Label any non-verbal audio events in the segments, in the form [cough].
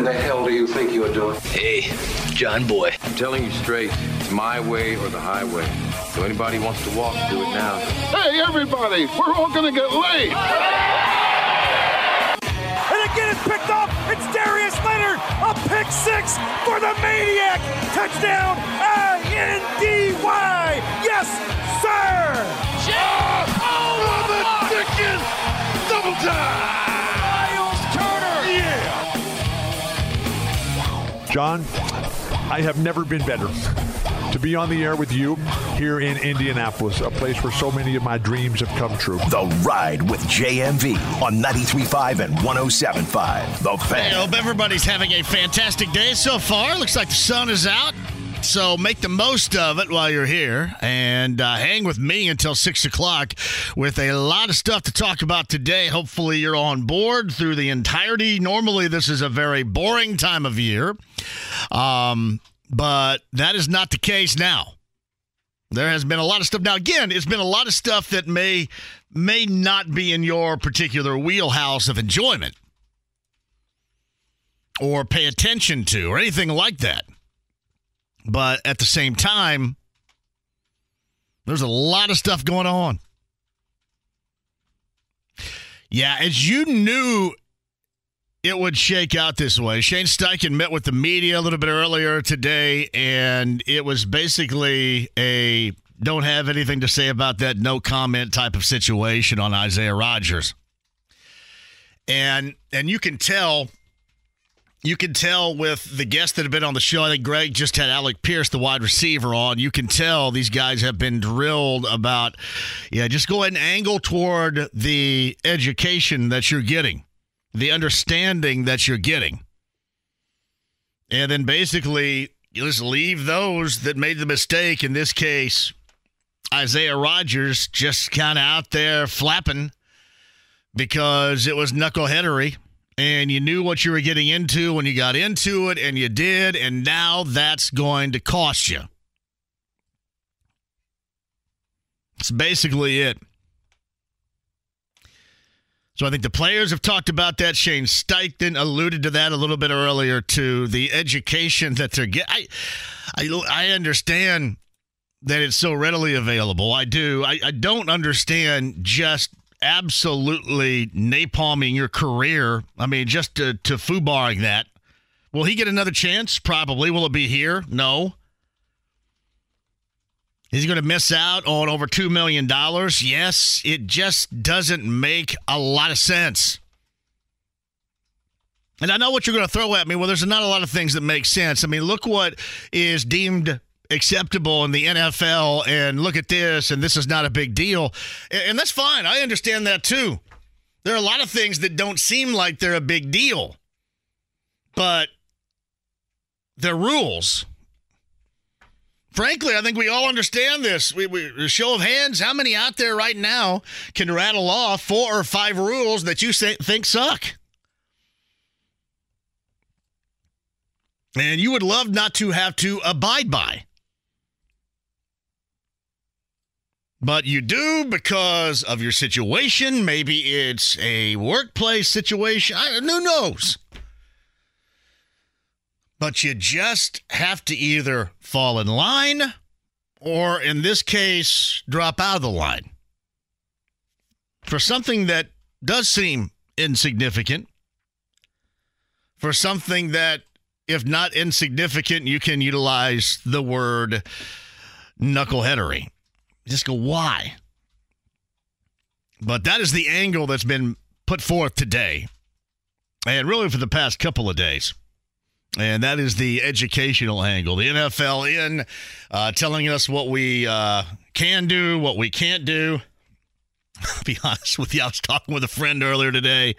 in the hell do you think you're doing? Hey, John Boy. I'm telling you straight, it's my way or the highway. So anybody wants to walk, do it now. Hey, everybody, we're all gonna get laid. And again, it's picked off. It's Darius Leonard, a pick six for the Maniac. Touchdown, I-N-D-Y. Yes, sir. Oh, the Dickens! Double time! John, I have never been better to be on the air with you here in Indianapolis, a place where so many of my dreams have come true. The Ride with JMV on 93.5 and 107.5. The I Fan. hope everybody's having a fantastic day so far. Looks like the sun is out. So make the most of it while you're here and uh, hang with me until 6 o'clock with a lot of stuff to talk about today. Hopefully, you're on board through the entirety. Normally, this is a very boring time of year, um, but that is not the case now. There has been a lot of stuff. Now, again, it's been a lot of stuff that may may not be in your particular wheelhouse of enjoyment or pay attention to or anything like that. But at the same time, there's a lot of stuff going on. Yeah, as you knew it would shake out this way. Shane Steichen met with the media a little bit earlier today, and it was basically a don't have anything to say about that, no comment type of situation on Isaiah Rodgers. And and you can tell you can tell with the guests that have been on the show. I think Greg just had Alec Pierce, the wide receiver, on. You can tell these guys have been drilled about, yeah, just go ahead and angle toward the education that you're getting, the understanding that you're getting. And then basically, you just leave those that made the mistake, in this case, Isaiah Rodgers, just kind of out there flapping because it was knuckleheadery and you knew what you were getting into when you got into it, and you did, and now that's going to cost you. That's basically it. So I think the players have talked about that. Shane Steichen alluded to that a little bit earlier to the education that they're getting. I, I, understand that it's so readily available. I do. I, I don't understand just absolutely napalming your career. I mean, just to, to foobarring that. Will he get another chance? Probably. Will it be here? No. Is he going to miss out on over $2 million? Yes. It just doesn't make a lot of sense. And I know what you're going to throw at me. Well, there's not a lot of things that make sense. I mean, look what is deemed acceptable in the NFL and look at this and this is not a big deal. And that's fine. I understand that too. There are a lot of things that don't seem like they're a big deal, but they're rules. Frankly, I think we all understand this. We, we show of hands, how many out there right now can rattle off four or five rules that you say, think suck? And you would love not to have to abide by. But you do because of your situation. Maybe it's a workplace situation. I, who knows? But you just have to either fall in line or, in this case, drop out of the line. For something that does seem insignificant, for something that, if not insignificant, you can utilize the word knuckleheadery just go, why? But that is the angle that's been put forth today, and really for the past couple of days. And that is the educational angle. The NFL in uh, telling us what we uh, can do, what we can't do. I'll be [laughs] honest with you. I was talking with a friend earlier today.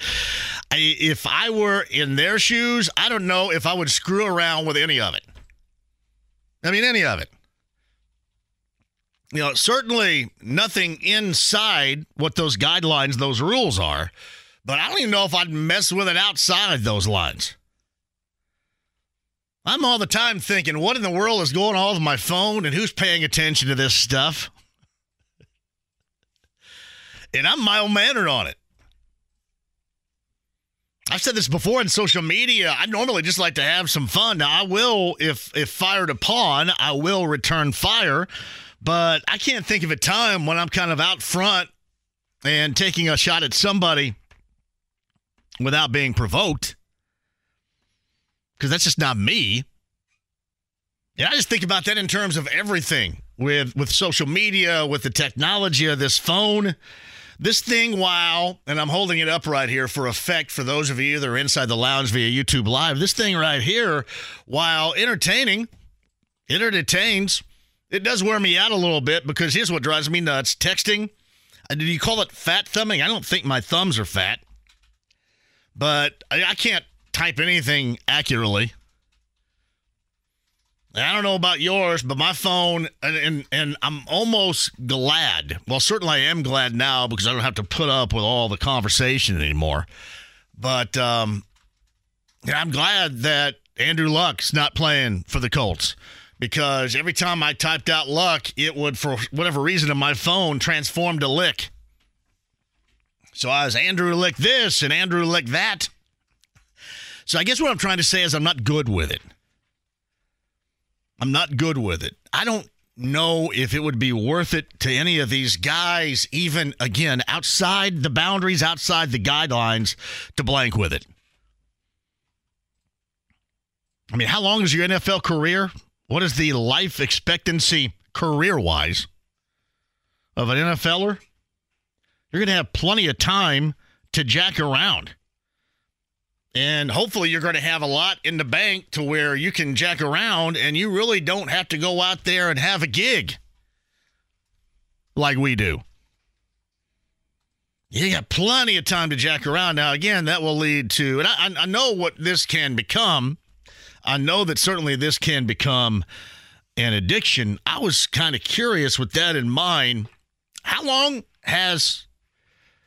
I, if I were in their shoes, I don't know if I would screw around with any of it. I mean, any of it. You know, certainly nothing inside what those guidelines, those rules are, but I don't even know if I'd mess with it outside those lines. I'm all the time thinking, what in the world is going on with my phone and who's paying attention to this stuff? [laughs] and I'm mild mannered on it. I've said this before in social media. I normally just like to have some fun. Now I will, if if fired upon, I will return fire. But I can't think of a time when I'm kind of out front and taking a shot at somebody without being provoked. Because that's just not me. And I just think about that in terms of everything with with social media, with the technology of this phone. This thing, while, and I'm holding it up right here for effect for those of you that are inside the lounge via YouTube Live, this thing right here, while entertaining, it entertains, it does wear me out a little bit because here's what drives me nuts texting. Uh, do you call it fat thumbing? I don't think my thumbs are fat, but I, I can't type anything accurately. I don't know about yours, but my phone, and, and, and I'm almost glad. Well, certainly I am glad now because I don't have to put up with all the conversation anymore. But um, I'm glad that Andrew Luck's not playing for the Colts because every time I typed out Luck, it would, for whatever reason, on my phone transform to Lick. So I was Andrew Lick this and Andrew Lick that. So I guess what I'm trying to say is I'm not good with it. I'm not good with it. I don't know if it would be worth it to any of these guys, even again, outside the boundaries, outside the guidelines, to blank with it. I mean, how long is your NFL career? What is the life expectancy career wise of an NFLer? You're going to have plenty of time to jack around. And hopefully, you're going to have a lot in the bank to where you can jack around and you really don't have to go out there and have a gig like we do. You got plenty of time to jack around. Now, again, that will lead to, and I, I know what this can become. I know that certainly this can become an addiction. I was kind of curious with that in mind. How long has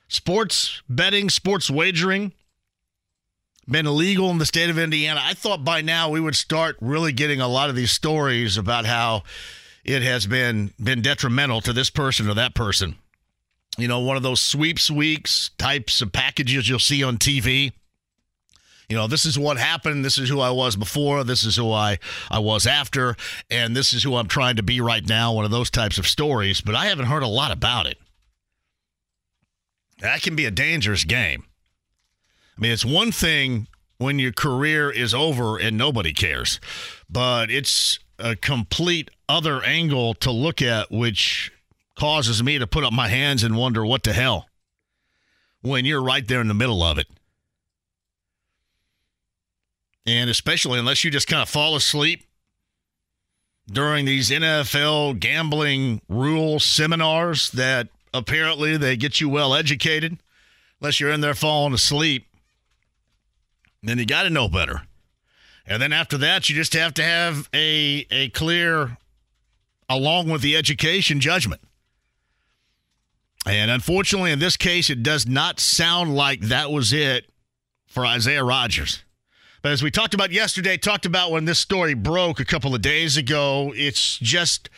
sports betting, sports wagering, been illegal in the state of Indiana. I thought by now we would start really getting a lot of these stories about how it has been been detrimental to this person or that person. You know, one of those sweeps weeks types of packages you'll see on TV. You know, this is what happened. This is who I was before. This is who I, I was after. And this is who I'm trying to be right now. One of those types of stories. But I haven't heard a lot about it. That can be a dangerous game. I mean, it's one thing when your career is over and nobody cares, but it's a complete other angle to look at, which causes me to put up my hands and wonder what the hell when you're right there in the middle of it. And especially unless you just kind of fall asleep during these NFL gambling rule seminars that apparently they get you well educated, unless you're in there falling asleep then you got to know better. And then after that, you just have to have a a clear, along with the education judgment. And unfortunately, in this case, it does not sound like that was it for Isaiah Rodgers. But as we talked about yesterday, talked about when this story broke a couple of days ago, it's just,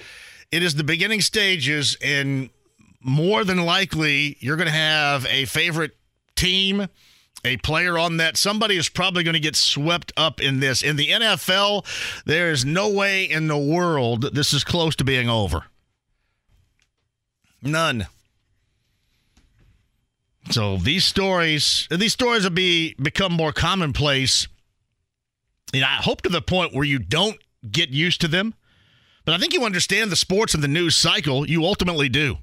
it is the beginning stages. And more than likely, you're going to have a favorite team a player on that. Somebody is probably going to get swept up in this. In the NFL, there is no way in the world this is close to being over. None. So these stories, these stories will be become more commonplace. And I hope to the point where you don't get used to them. But I think you understand the sports and the news cycle. You ultimately do.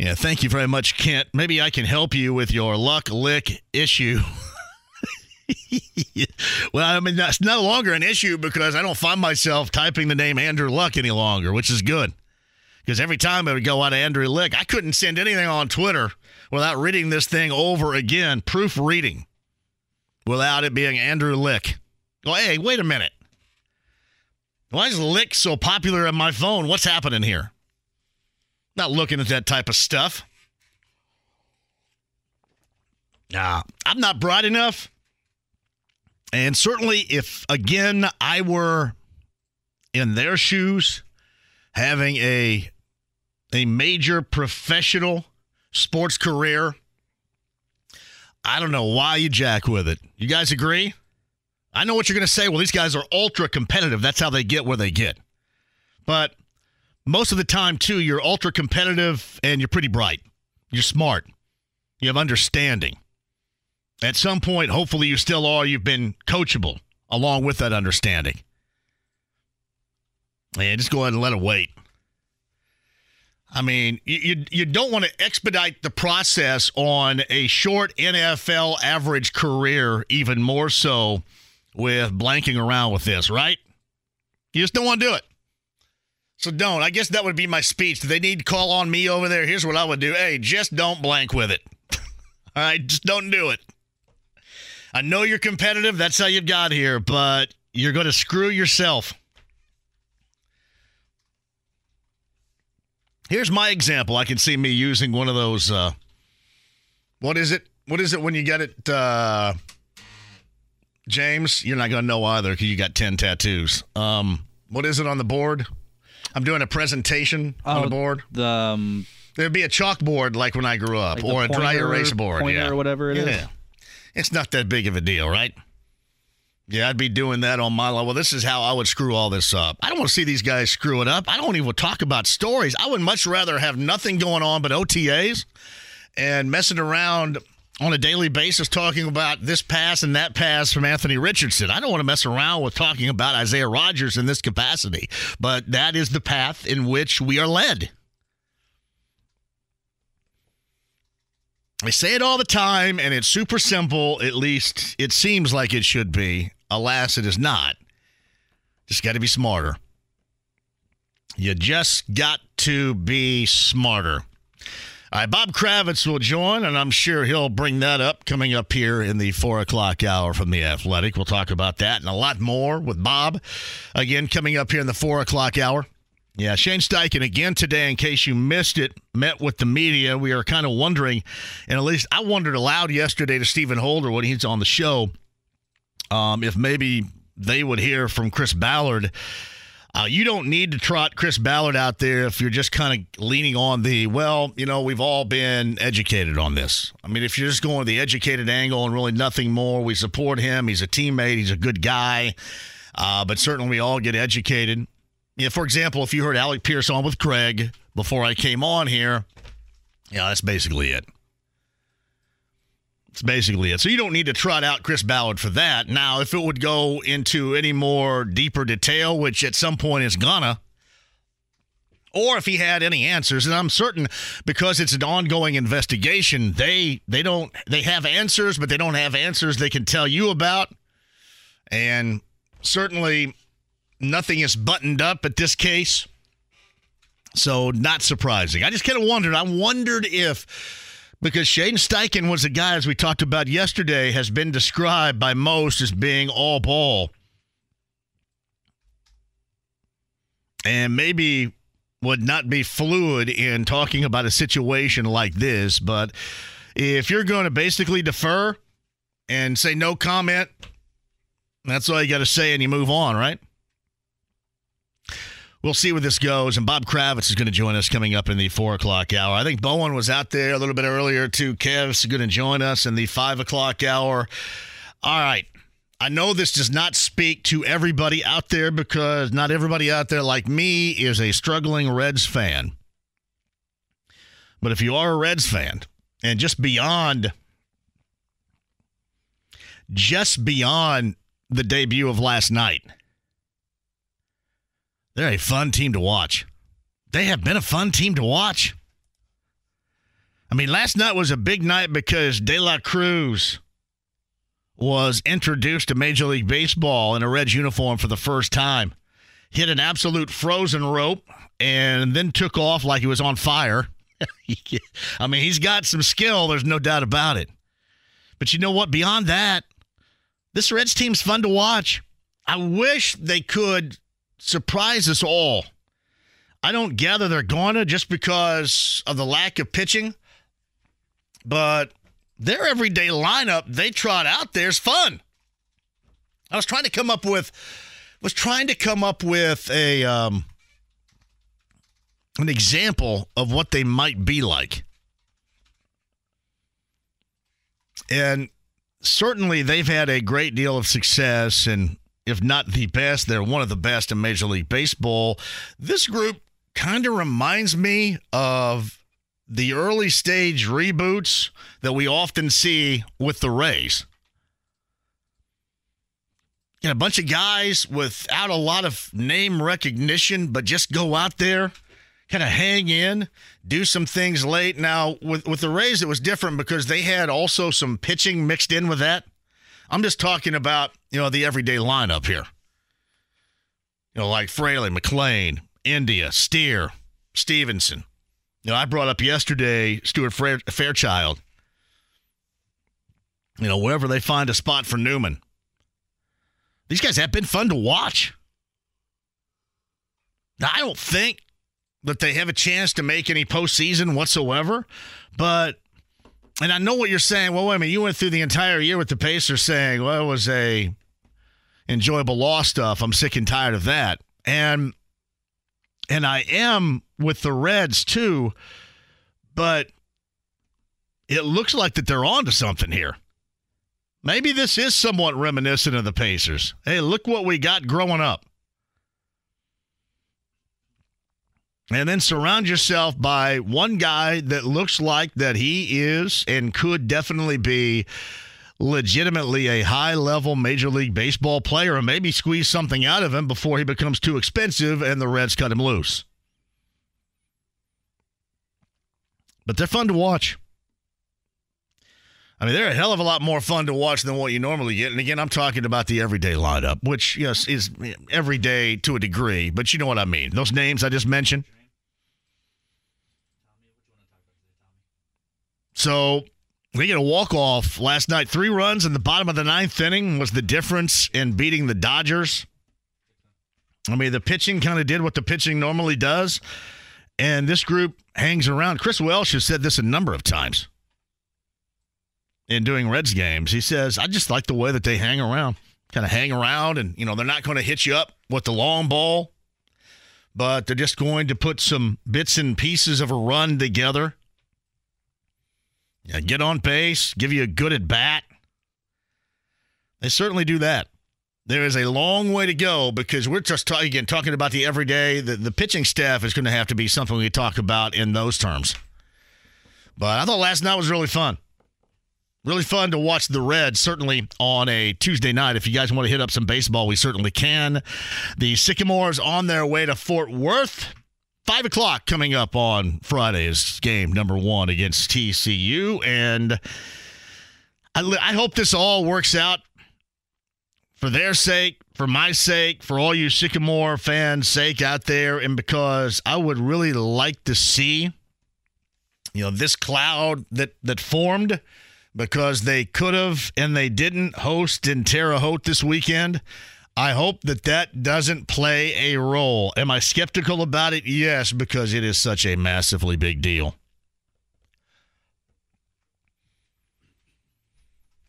Yeah, thank you very much, Kent. Maybe I can help you with your luck lick issue. [laughs] well, I mean, that's no longer an issue because I don't find myself typing the name Andrew Luck any longer, which is good. Because every time I would go out of Andrew Luck, I couldn't send anything on Twitter without reading this thing over again, proofreading, without it being Andrew Lick. Well, hey, wait a minute. Why is Lick so popular on my phone? What's happening here? Not looking at that type of stuff. Nah, I'm not bright enough. And certainly, if again I were in their shoes, having a a major professional sports career, I don't know why you jack with it. You guys agree? I know what you're going to say. Well, these guys are ultra competitive. That's how they get where they get. But most of the time, too, you're ultra competitive and you're pretty bright. You're smart. You have understanding. At some point, hopefully, you still are. You've been coachable along with that understanding. And just go ahead and let it wait. I mean, you, you don't want to expedite the process on a short NFL average career, even more so with blanking around with this, right? You just don't want to do it. So don't. I guess that would be my speech. They need to call on me over there? Here's what I would do. Hey, just don't blank with it. [laughs] All right, just don't do it. I know you're competitive. That's how you got here, but you're going to screw yourself. Here's my example. I can see me using one of those. Uh, what is it? What is it when you get it, uh, James? You're not going to know either because you got 10 tattoos. Um, what is it on the board? I'm doing a presentation on Oh, the board. The um, There'd be a chalkboard like when I grew up, Like or a dry erase board, yeah, or whatever it yeah. is. It's not that big of a deal, right? Yeah, I'd be doing that on my level. This is how I would screw all this up. I don't want to see these guys screw it up. I don't even talk about stories. I would much rather have nothing going on but OTAs and messing around on a daily basis talking about this pass and that pass from Anthony Richardson. I don't want to mess around with talking about Isaiah Rodgers in this capacity, but that is the path in which we are led. I say it all the time, and it's super simple. At least it seems like it should be. Alas, it is not. Just got to be smarter. You just got to be smarter. All right, Bob Kravitz will join, and I'm sure he'll bring that up coming up here in the four o'clock hour from the Athletic. We'll talk about that and a lot more with Bob. Again, coming up here in the four o'clock hour. Yeah, Shane Steichen again today, in case you missed it, met with the media. We are kind of wondering, and at least I wondered aloud yesterday to Stephen Holder when he's on the show, um, if maybe they would hear from Chris Ballard. Uh, you don't need to trot Chris Ballard out there if you're just kind of leaning on the, well, you know, we've all been educated on this. I mean, if you're just going the educated angle and really nothing more, we support him. He's a teammate, he's a good guy, uh, but certainly we all get educated. Yeah, for example, if you heard Alec Pierce on with Craig before I came on here, yeah, that's basically it. That's basically it. So you don't need to trot out Chris Ballard for that. Now, if it would go into any more deeper detail, which at some point is gonna, or if he had any answers, and I'm certain because it's an ongoing investigation, they they don't they have answers, but they don't have answers they can tell you about. And certainly nothing is buttoned up at this case. So not surprising. I just kind of wondered. I wondered if because Shane Steichen was a guy, as we talked about yesterday, has been described by most as being all ball. And maybe would not be fluid in talking about a situation like this. But if you're going to basically defer and say no comment, that's all you got to say and you move on, right? We'll see where this goes. And Bob Kravitz is going to join us coming up in the four o'clock hour. I think Bowen was out there a little bit earlier, too. Kev's going to join us in the five o'clock hour. All right. I know this does not speak to everybody out there because not everybody out there, like me, is a struggling Reds fan. But if you are a Reds fan, and just beyond, just beyond the debut of last night, they're a fun team to watch. They have been a fun team to watch. I mean, last night was a big night because De La Cruz was introduced to Major League Baseball in a Reds uniform for the first time. Hit an absolute frozen rope and then took off like he was on fire. [laughs] I mean, he's got some skill, there's no doubt about it. But you know what? Beyond that, this Reds team's fun to watch. I wish they could surprise us all. I don't gather they're going to just because of the lack of pitching, but their everyday lineup they trot out there is fun. I was trying to come up with was trying to come up with a um, an example of what they might be like. And certainly they've had a great deal of success and if not the best, they're one of the best in Major League Baseball. This group kind of reminds me of the early stage reboots that we often see with the Rays. You know, a bunch of guys without a lot of name recognition, but just go out there, kind of hang in, do some things late. Now, with, with the Rays, it was different because they had also some pitching mixed in with that. I'm just talking about, you know, the everyday lineup here. You know, like Fraley, McLain, India, Steer, Stephenson. You know, I brought up yesterday Stuart Fairchild. You know, wherever they find a spot for Newman. These guys have been fun to watch. Now, I don't think that they have a chance to make any postseason whatsoever, but and I know what you're saying. Well, wait a minute, you went through the entire year with the Pacers saying, well, it was a enjoyable loss stuff. I'm sick and tired of that. And and I am with the Reds too, but it looks like that they're on to something here. Maybe this is somewhat reminiscent of the Pacers. Hey, look what we got growing up. And then surround yourself by one guy that looks like that he is and could definitely be legitimately a high level Major League Baseball player and maybe squeeze something out of him before he becomes too expensive and the Reds cut him loose. But they're fun to watch. I mean, they're a hell of a lot more fun to watch than what you normally get. And again, I'm talking about the everyday lineup, which, yes, is everyday to a degree, but you know what I mean. Those names I just mentioned. So we get a walk off last night. Three runs in the bottom of the ninth inning was the difference in beating the Dodgers. I mean, the pitching kind of did what the pitching normally does, and this group hangs around. Chris Welsh has said this a number of times in doing Reds games. He says, I just like the way that they hang around, kind of hang around, and, you know, they're not going to hit you up with the long ball, but they're just going to put some bits and pieces of a run together yeah, get on base, give you a good at bat. They certainly do that. There is a long way to go because we're just talking again talking about the everyday. The, the pitching staff is going to have to be something we talk about in those terms. But I thought last night was really fun. Really fun to watch the Reds, certainly on a Tuesday night. If you guys want to hit up some baseball, we certainly can. The Sycamores on their way to Fort Worth. Five o'clock coming up on Friday's game number one against TCU. And I, I hope this all works out for their sake, for my sake, for all you Sycamore fans' sake out there, and because I would really like to see, you know, this cloud that that formed because they could have and they didn't host in Terre Haute this weekend. I hope that that doesn't play a role. Am I skeptical about it? Yes, because it is such a massively big deal.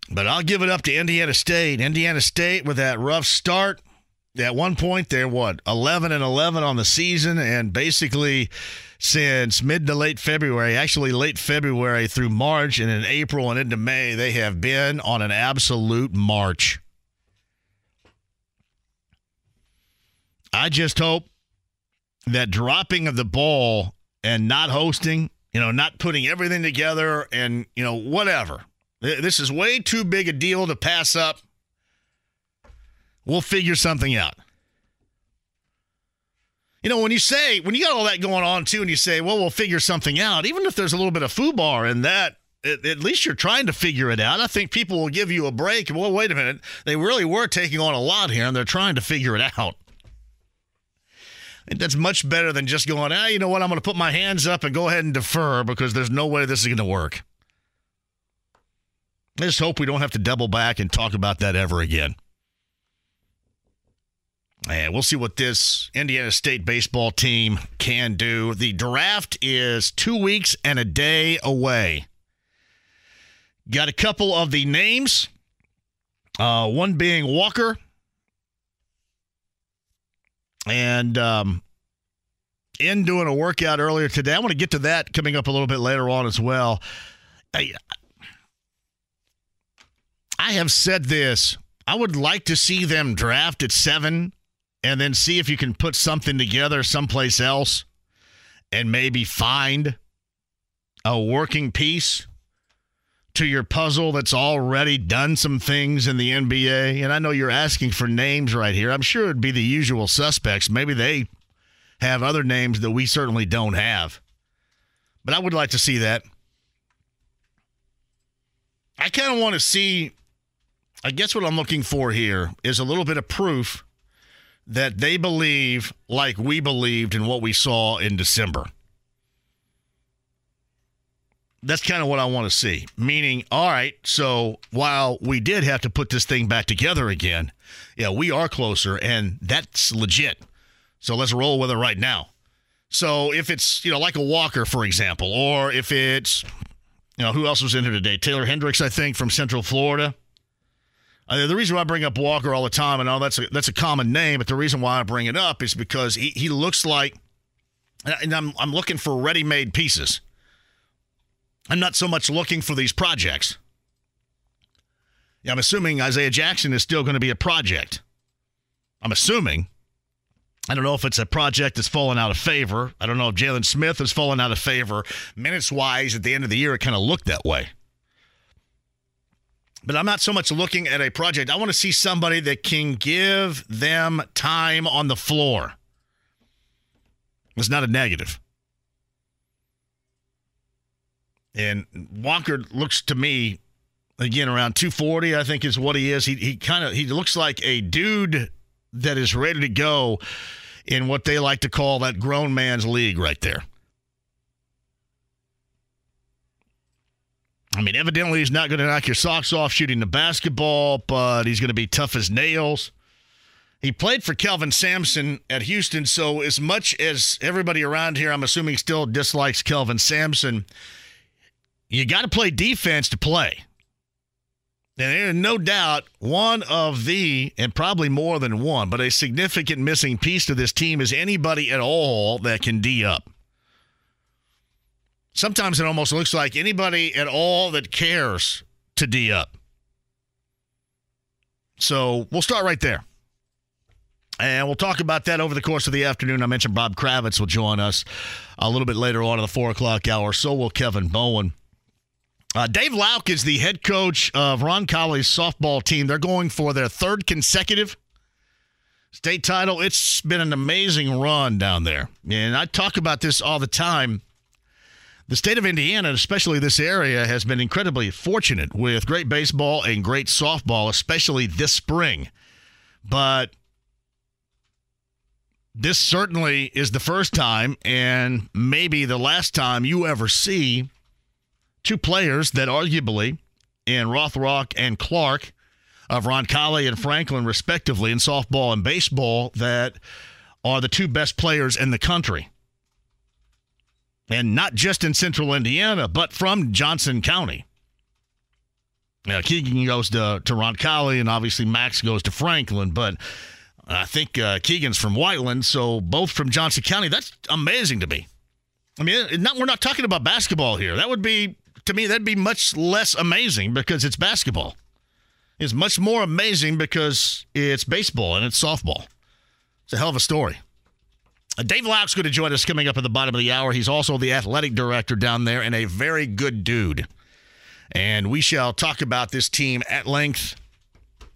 But I'll give it up to Indiana State. Indiana State with that rough start. At one point, they're what, 11 and 11 on the season, and basically since mid to late February, actually late February through March, and in April and into May, they have been on an absolute march. I just hope that dropping of the ball and not hosting, you know, not putting everything together and, you know, whatever. This is way too big a deal to pass up. We'll figure something out. You know, when you say, when you got all that going on too, and you say, well, we'll figure something out, even if there's a little bit of foobar in that at, at least you're trying to figure it out. I think people will give you a break. Well, wait a minute. They really were taking on a lot here, and they're trying to figure it out. That's much better than just going, ah, you know what? I'm going to put my hands up and go ahead and defer because there's no way this is going to work. I just hope we don't have to double back and talk about that ever again. And we'll see what this Indiana State baseball team can do. The draft is two weeks and a day away. Got a couple of the names. Uh, one being Walker. And um, in doing a workout earlier today. I want to get to that coming up a little bit later on as well. I, I have said this. I would like to see them draft at seven and then see if you can put something together someplace else and maybe find a working piece to your puzzle that's already done some things in the NBA. And I know you're asking for names right here. I'm sure it'd be the usual suspects. Maybe they have other names that we certainly don't have. But I would like to see that. I kind of want to see, I guess what I'm looking for here is a little bit of proof that they believe like we believed in what we saw in December. That's kind of what I want to see. Meaning, all right, so while we did have to put this thing back together again, yeah, we are closer, and that's legit. So let's roll with it right now. So if it's, you know, like a Walker, for example, or if it's, you know, who else was in here today? Taylor Hendricks, I think, from Central Florida. Uh, the reason why I bring up Walker all the time, and all that's a, that's a common name, but the reason why I bring it up is because he, he looks like, and I'm, I'm looking for ready made pieces. I'm not so much looking for these projects. Yeah, I'm assuming Isaiah Jackson is still going to be a project. I'm assuming. I don't know if it's a project that's fallen out of favor. I don't know if Jalen Smith has fallen out of favor. Minutes wise, at the end of the year, it kind of looked that way. But I'm not so much looking at a project. I want to see somebody that can give them time on the floor. It's not a negative. And Walker looks to me, again, around 240, I think is what he is. He, he kind of he looks like a dude that is ready to go in what they like to call that grown man's league right there. I mean, evidently he's not going to knock your socks off shooting the basketball, but he's going to be tough as nails. He played for Kelvin Sampson at Houston, so as much as everybody around here, I'm assuming, still dislikes Kelvin Sampson, you got to play defense to play. And there's no doubt one of the, and probably more than one, but a significant missing piece to this team is anybody at all that can D up. Sometimes it almost looks like anybody at all that cares to D up. So we'll start right there. And we'll talk about that over the course of the afternoon. I mentioned Bob Kravitz will join us a little bit later on in the four o'clock hour. So will Kevin Bowen. Uh, Dave Lauck is the head coach of Roncalli's softball team. They're going for their third consecutive state title. It's been an amazing run down there. And I talk about this all the time. The state of Indiana, especially this area, has been incredibly fortunate with great baseball and great softball, especially this spring. But this certainly is the first time and maybe the last time you ever see two players that arguably in Rothrock and Clark of Roncalli and Franklin, respectively, in softball and baseball, that are the two best players in the country. And not just in central Indiana, but from Johnson County. Now, Keegan goes to, to Roncalli, and obviously Max goes to Franklin, but I think uh, Keegan's from Whiteland, so both from Johnson County. That's amazing to me. I mean, not, we're not talking about basketball here. That would be to me, that'd be much less amazing because it's basketball. It's much more amazing because it's baseball and it's softball. It's a hell of a story. Uh, Dave Lauck's going to join us coming up at the bottom of the hour. He's also the athletic director down there and a very good dude. And we shall talk about this team at length.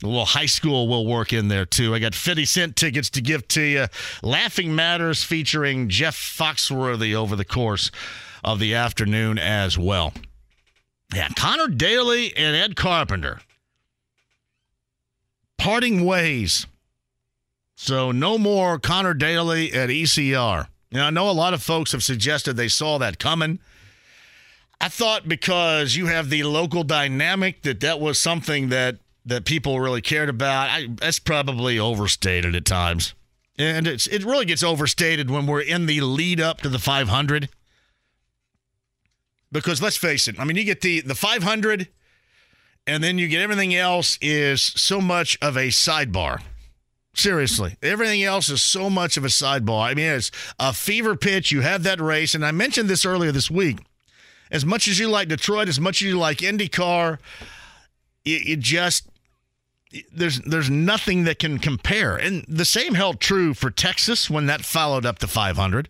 A little high school will work in there too. I got 50 cent tickets to give to you. Laughing Matters featuring Jeff Foxworthy over the course of the afternoon as well. Yeah, Connor Daly and Ed Carpenter parting ways. So no more Connor Daly at ECR. Now I know a lot of folks have suggested they saw that coming. I thought because you have the local dynamic that that was something that that people really cared about. I, that's probably overstated at times, and it's it really gets overstated when we're in the lead up to the 500. Because let's face it, I mean, you get the the 500, and then you get everything else is so much of a sidebar. Seriously, everything else is so much of a sidebar. I mean, it's a fever pitch. You have that race, and I mentioned this earlier this week. As much as you like Detroit, as much as you like IndyCar, it, it just there's there's nothing that can compare. And the same held true for Texas when that followed up the 500.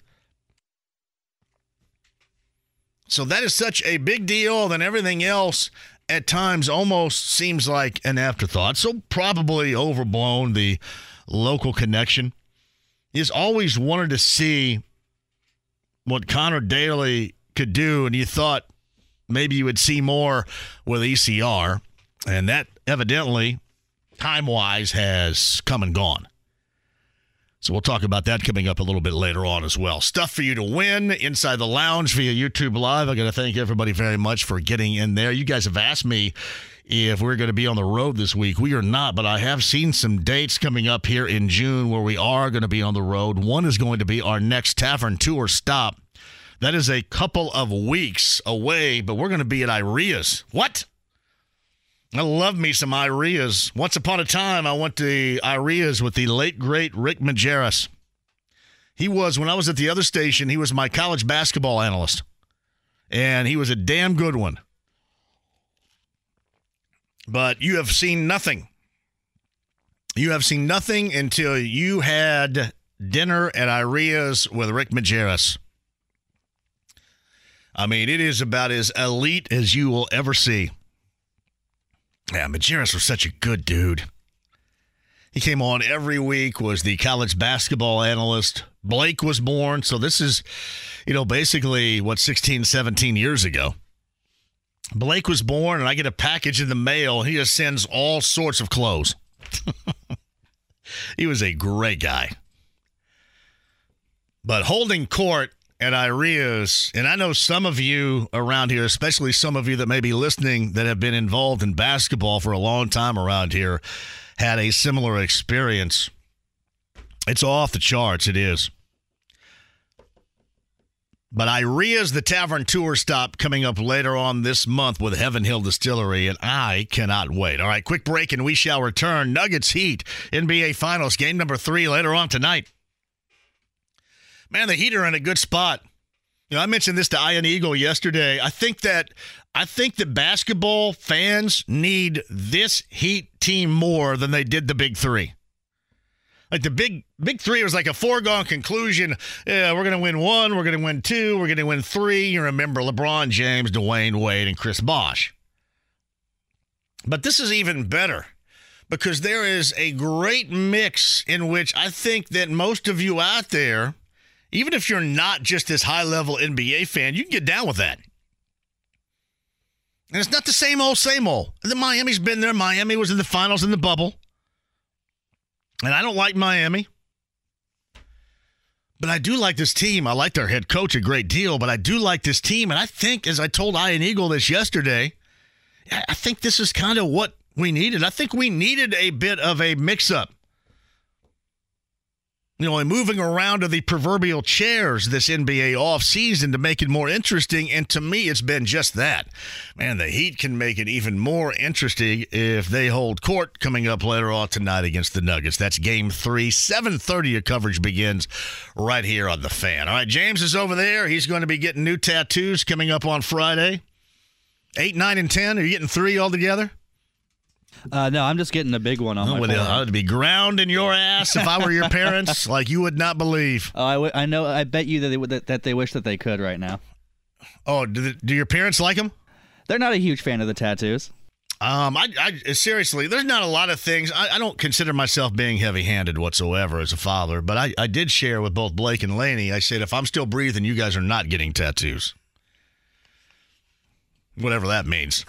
So that is such a big deal than everything else at times almost seems like an afterthought. So probably overblown the local connection. He's always wanted to see what Connor Daly could do, and you thought maybe you would see more with ECR, and that evidently, time wise, has come and gone. So we'll talk about that coming up a little bit later on as well. Stuff for you to win inside the lounge via YouTube Live. I got to thank everybody very much for getting in there. You guys have asked me if we're going to be on the road this week. We are not, but I have seen some dates coming up here in June where we are going to be on the road. One is going to be our next Tavern Tour stop. That is a couple of weeks away, but we're going to be at Iaria's. What? I love me some Iaria's. Once upon a time, I went to Iaria's with the late, great Rick Majerus. He was, when I was at the other station, he was my college basketball analyst. And he was a damn good one. But you have seen nothing. You have seen nothing until you had dinner at Iaria's with Rick Majerus. I mean, it is about as elite as you will ever see. Yeah, Majerus was such a good dude. He came on every week, was the college basketball analyst. Blake was born. So this is, you know, basically what, 16, 17 years ago. Blake was born, and I get a package in the mail. He just sends all sorts of clothes. [laughs] he was a great guy. But holding court at Iaria's, and I know some of you around here, especially some of you that may be listening that have been involved in basketball for a long time around here, had a similar experience. It's off the charts, it is. But Iaria's the Tavern Tour stop coming up later on this month with Heaven Hill Distillery, and I cannot wait. All right, quick break, and we shall return. Nuggets Heat, NBA Finals, game number three later on tonight. Man, the Heat are in a good spot. You know, I mentioned this to Ian Eagle yesterday. I think that I think that basketball fans need this Heat team more than they did the Big Three. Like the big big three was like a foregone conclusion. Yeah, we're gonna win one, we're gonna win two, we're gonna win three. You remember LeBron James, Dwyane Wade, and Chris Bosh. But this is even better because there is a great mix in which I think that most of you out there, even if you're not just this high level NBA fan, you can get down with that. And it's not the same old, same old. The Miami's been there. Miami was in the finals in the bubble. And I don't like Miami. But I do like this team. I like their head coach a great deal, but I do like this team. And I think, as I told Ian Eagle this yesterday, I think this is kind of what we needed. I think we needed a bit of a mix up. You know, and moving around to the proverbial chairs this NBA offseason to make it more interesting. And to me, it's been just that. Man, the Heat can make it even more interesting if they hold court coming up later on tonight against the Nuggets. That's game three. 7.30 your coverage begins right here on The Fan. All right, James is over there. He's going to be getting new tattoos coming up on Friday. Eight, nine, and 10. Are you getting three altogether? Uh, no, I'm just getting a big one on Oh, my well, forehead. I would be grounding your ass if I were your parents, [laughs] like you would not believe. Oh, I, w- I know. I bet you that they would- that, that they wish that they could right now. Oh, do, the, do your parents like them? They're not a huge fan of the tattoos. Um, I, I seriously, there's not a lot of things. I, I don't consider myself being heavy-handed whatsoever as a father, but I, I did share with both Blake and Laney. I said, if I'm still breathing, you guys are not getting tattoos. whatever that means.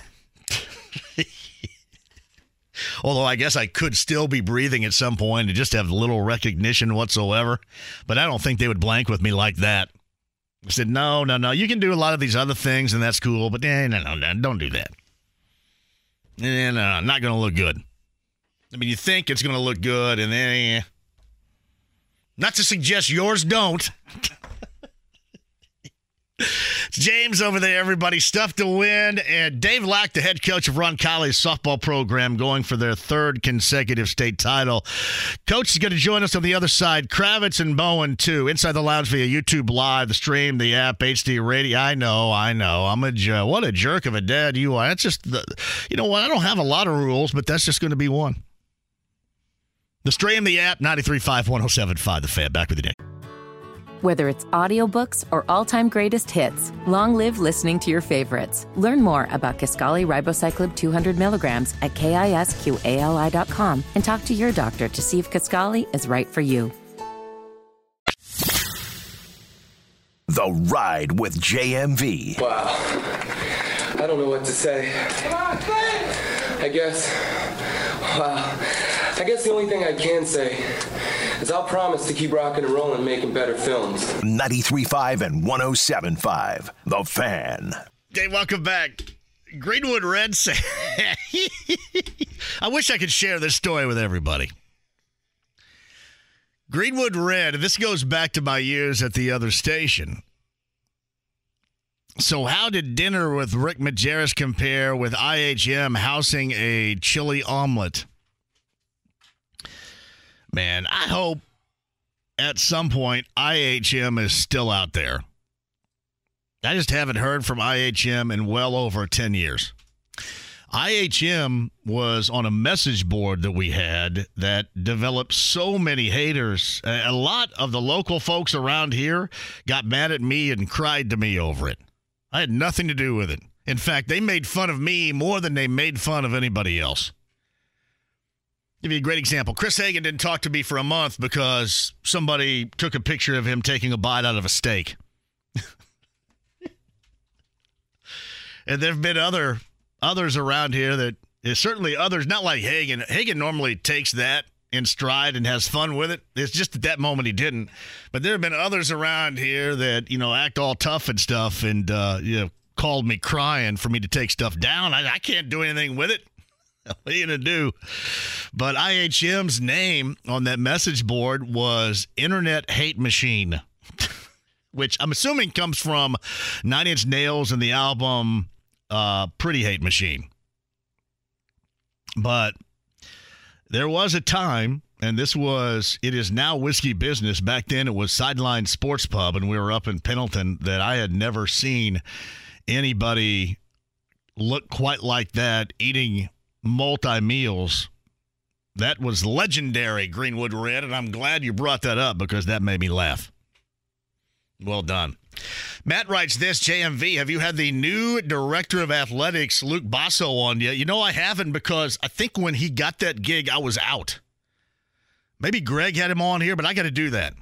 Although I guess I could still be breathing at some point and just have little recognition whatsoever. But I don't think they would blank with me like that. I said, no, no, no. You can do a lot of these other things, and that's cool, but eh, no, no, no, don't do that. Eh, no, not going to look good. I mean, you think it's going to look good, and then, eh. not to suggest yours don't. [laughs] James over there, everybody. Stuff to win. And Dave Lauck, the head coach of Ron Roncalli's softball program, going for their third consecutive state title. Coach is going to join us on the other side. Kravitz and Bowen, too. Inside the Lounge via YouTube Live, the stream, the app, HD Radio. I know, I know. I'm a What a jerk of a dad you are. That's just, the, you know what? I don't have a lot of rules, but that's just going to be one. The stream, the app, 93.5, 107.5, the fan. Back with you, Nick. Whether it's audiobooks or all-time greatest hits, long live listening to your favorites. Learn more about Kisqali Ribociclib 200 milligrams at kisqali.com and talk to your doctor to see if Kisqali is right for you. The Ride with JMV. Wow. I don't know what to say. I guess. Wow. I guess the only thing I can say is I'll promise to keep rocking and rolling, making better films. 93.5 and 107.5. The Fan. Dave, welcome back. Greenwood Red [laughs] say I wish I could share this story with everybody. Greenwood Red, this goes back to my years at the other station. So, how did dinner with Rick Majerus compare with IHM housing a chili omelet? Man, I hope at some point IHM is still out there. I just haven't heard from IHM in well over 10 years. IHM was on a message board that we had that developed so many haters. A lot of the local folks around here got mad at me and cried to me over it. I had nothing to do with it. In fact, they made fun of me more than they made fun of anybody else. Give you a great example. Chris Hagan didn't talk to me for a month because somebody took a picture of him taking a bite out of a steak. [laughs] and there have been other others around here that is certainly others, not like Hagan. Hagan normally takes that in stride and has fun with it. It's just at that moment he didn't. But there have been others around here that, you know, act all tough and stuff and, uh, you know, called me crying for me to take stuff down. I, I can't do anything with it. [laughs] What are you going to do? But IHM's name on that message board was Internet Hate Machine, [laughs] which I'm assuming comes from Nine Inch Nails and the album uh, Pretty Hate Machine. But there was a time, and this was, it is now whiskey business. Back then it was Sideline Sports Pub, and we were up in Pendleton, that I had never seen anybody look quite like that eating multi meals. That was legendary, Greenwood Red, and I'm glad you brought that up because that made me laugh. Well done. Matt writes this JMV, have you had the new director of athletics, Luke Basso, on yet? You know, I haven't because I think when he got that gig, I was out. Maybe Greg had him on here, but I got to do that.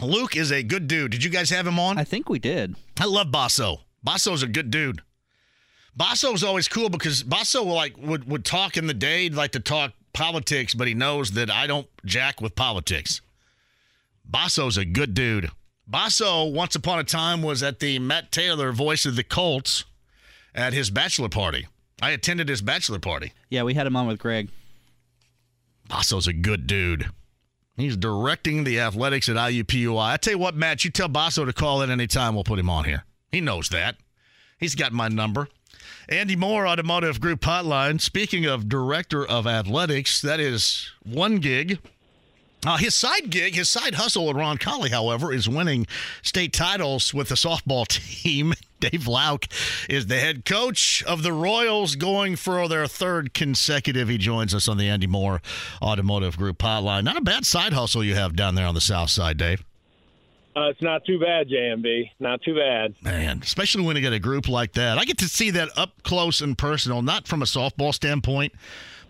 Luke is a good dude. Did you guys have him on? I think we did. I love Basso. Basso's a good dude. Basso's always cool because Basso like would, would talk in the day, he'd like to talk politics, but he knows that I don't jack with politics. Basso's a good dude. Basso, once upon a time, was at the Matt Taylor voice of the Colts at his bachelor party. I attended his bachelor party. Yeah, we had him on with Greg. Basso's a good dude. He's directing the athletics at IUPUI. I tell you what, Matt, you tell Basso to call in anytime. We'll put him on here. He knows that. He's got my number. Andy Moore, Automotive Group Hotline. Speaking of director of athletics, that is one gig. Uh, his side gig, his side hustle at Roncalli, however, is winning state titles with the softball [laughs] team. Dave Lauck is the head coach of the Royals, going for their third consecutive. He joins us on the Andy Moore Automotive Group Hotline. Not a bad side hustle you have down there on the south side, Dave. Uh, it's not too bad, JMV. Not too bad. Man, especially when you get a group like that. I get to see that up close and personal, not from a softball standpoint,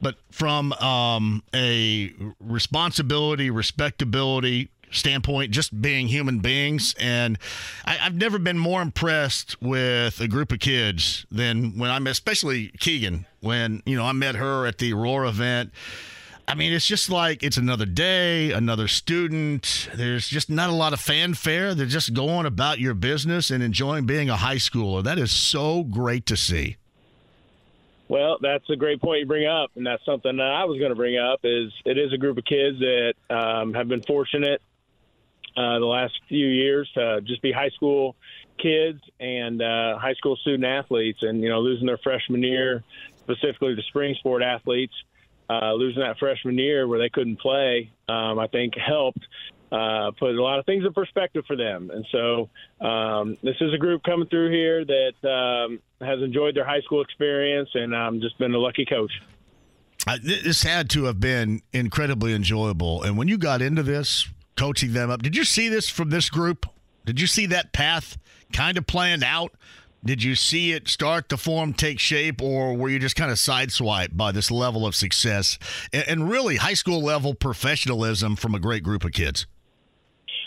but from um, a responsibility, respectability, standpoint, just being human beings. And I, I've never been more impressed with a group of kids than when I met, especially Keegan, when, you know, I met her at the Aurora event. I mean, it's just like it's another day, another student. There's just not a lot of fanfare. They're just going about your business and enjoying being a high schooler. That is so great to see. Well, that's a great point you bring up, and that's something that I was going to bring up. Is it is a group of kids that um, have been fortunate uh, the last few years to just be high school kids and uh, high school student athletes, and you know losing their freshman year, specifically the spring sport athletes, uh, losing that freshman year where they couldn't play, um, I think helped uh, put a lot of things in perspective for them. And so um, this is a group coming through here that um, has enjoyed their high school experience, and I'm just been a lucky coach. Uh, this had to have been incredibly enjoyable. And when you got into this, coaching them up, did you see this from this group? Did you see that path kind of planned out? Did you see it start to form, take shape, or were you just kind of sideswiped by this level of success and, really high school level professionalism from a great group of kids?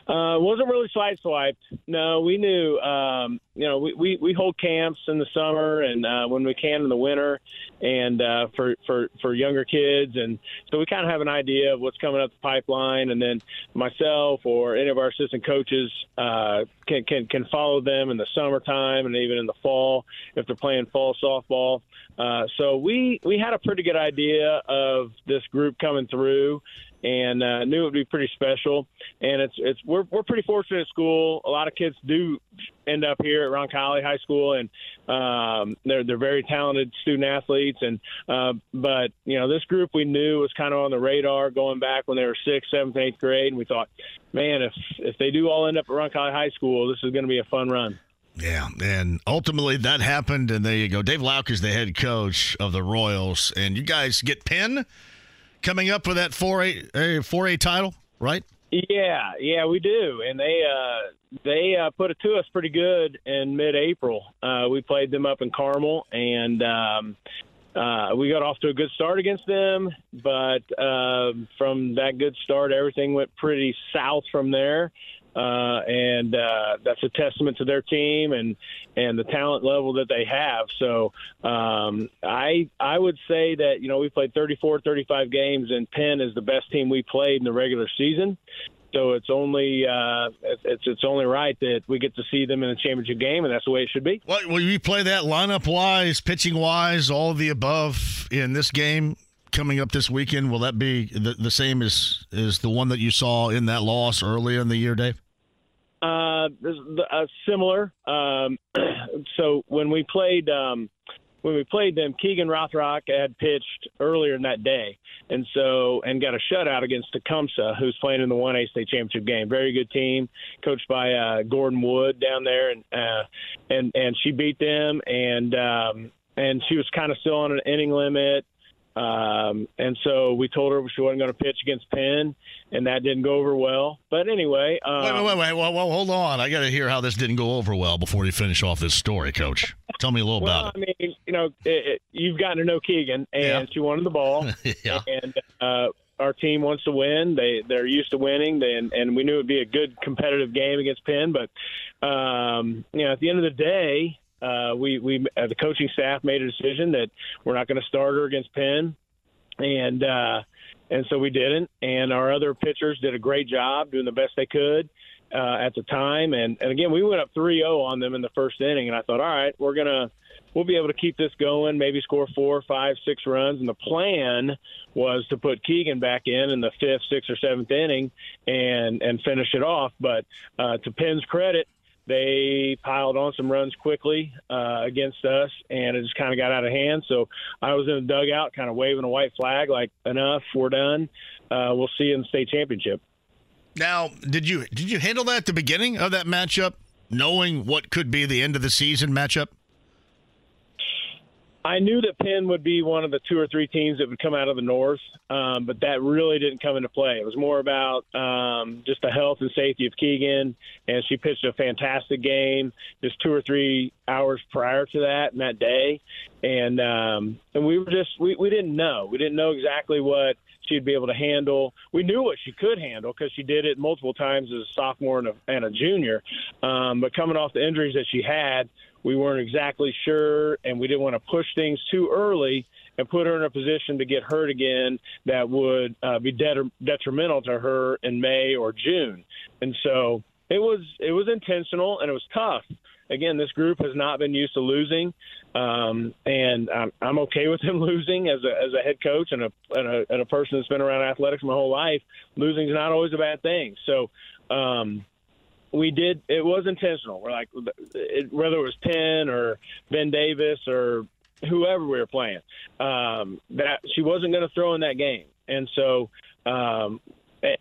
Uh, wasn't really sideswiped. No, we knew. Um, you know, we, we, we hold camps in the summer and uh, when we can in the winter, and uh, for for for younger kids, and so we kind of have an idea of what's coming up the pipeline. And then myself or any of our assistant coaches uh, can can can follow them in the summertime and even in the fall if they're playing fall softball. Uh, so we we had a pretty good idea of this group coming through and uh, knew it would be pretty special. And it's it's we're we're pretty fortunate at school. A lot of kids do end up here at Roncalli High School, and um, they're they're very talented student athletes. And uh, but you know this group we knew was kind of on the radar going back when they were sixth, seventh, eighth grade, and we thought, man, if if they do all end up at Roncalli High School, this is going to be a fun run. Yeah, and ultimately that happened, and there you go. Dave Lauck is the head coach of the Royals, and you guys get Penn coming up for that four A four A title, right? Yeah, yeah, we do, and they uh, they uh, put it to us pretty good in mid-April. Uh, we played them up in Carmel, and um, uh, we got off to a good start against them. But uh, from that good start, everything went pretty south from there uh, and uh, that's a testament to their team and and the talent level that they have. So um, I I would say that you know we played 34, 35 games, and Penn is the best team we played in the regular season. So it's only uh, it's it's only right that we get to see them in a championship game, and that's the way it should be. Well, will you play that lineup wise, pitching wise, all of the above in this game? Coming up this weekend, will that be the, the same as, as the one that you saw in that loss earlier in the year, Dave? Uh, uh, similar. Um, [clears throat] so when we played um, when we played them, Keegan Rothrock had pitched earlier in that day, and so and got a shutout against Tecumseh, who's playing in the one A state championship game. Very good team, coached by uh, Gordon Wood down there, and uh, and and she beat them, and um, and she was kind of still on an inning limit. Um, and so we told her she wasn't going to pitch against Penn, and that didn't go over well. But anyway, um, wait, wait, wait, wait, well, well hold on. I got to hear how this didn't go over well before you finish off this story, Coach. Tell me a little well, about it. I mean, you know, it, it, you've gotten to know Keegan, and Yeah. she wanted the ball, [laughs] yeah. and uh, our team wants to win. They they're used to winning, they, and and we knew it'd be a good competitive game against Penn. But um, you know, at the end of the day. Uh, we we uh, the coaching staff made a decision that we're not going to start her against Penn, and uh, and so we didn't. And our other pitchers did a great job doing the best they could uh, at the time. And and again, we went up 3-0 on them in the first inning, and I thought, all right, we're gonna we'll be able to keep this going, maybe score four, five, six runs. And the plan was to put Keegan back in in the fifth, sixth, or seventh inning and and finish it off. But uh, to Penn's credit. They piled on some runs quickly uh, against us, and it just kind of got out of hand. So I was in the dugout, kind of waving a white flag, like "Enough, we're done. Uh, we'll see you in the state championship." Now, did you did you handle that at the beginning of that matchup, knowing what could be the end of the season matchup? I knew that Penn would be one of the two or three teams that would come out of the North, um, but that really didn't come into play. It was more about um, just the health and safety of Keegan, and she pitched a fantastic game just two or three hours prior to that and that day, and um, and we were just we, we didn't know we didn't know exactly what she'd be able to handle. We knew what she could handle because she did it multiple times as a sophomore and a, and a junior. Um, but coming off the injuries that she had, we weren't exactly sure, and we didn't want to push things too early and put her in a position to get hurt again that would uh, be det- detrimental to her in May or June. And so it was it was intentional and it was tough. Again, this group has not been used to losing, um, and I'm, I'm okay with them [laughs] losing as a as a head coach and a, and a and a person that's been around athletics my whole life. Losing is not always a bad thing. So. Um, we did it was intentional. We're like it, whether it was penn or ben davis or whoever we were playing um that she wasn't going to throw in that game. And so um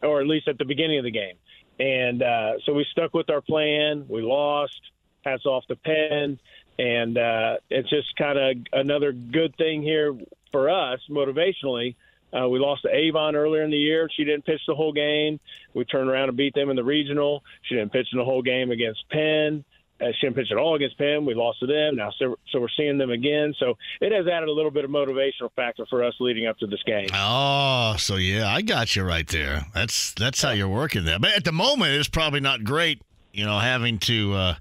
or at least at the beginning of the game. And uh so we stuck with our plan. We lost. Hats off to penn. And uh it's just kind of another good thing here for us motivationally uh, we lost to Avon earlier in the year. She didn't pitch the whole game. We turned around and beat them in the regional. She didn't pitch in the whole game against Penn. Uh, she didn't pitch at all against Penn. We lost to them. Now, so, so we're seeing them again. So it has added a little bit of motivational factor for us leading up to this game. Oh, so yeah, I got you right there. That's that's how you're working there. But at the moment, it's probably not great, you know, having to. Uh,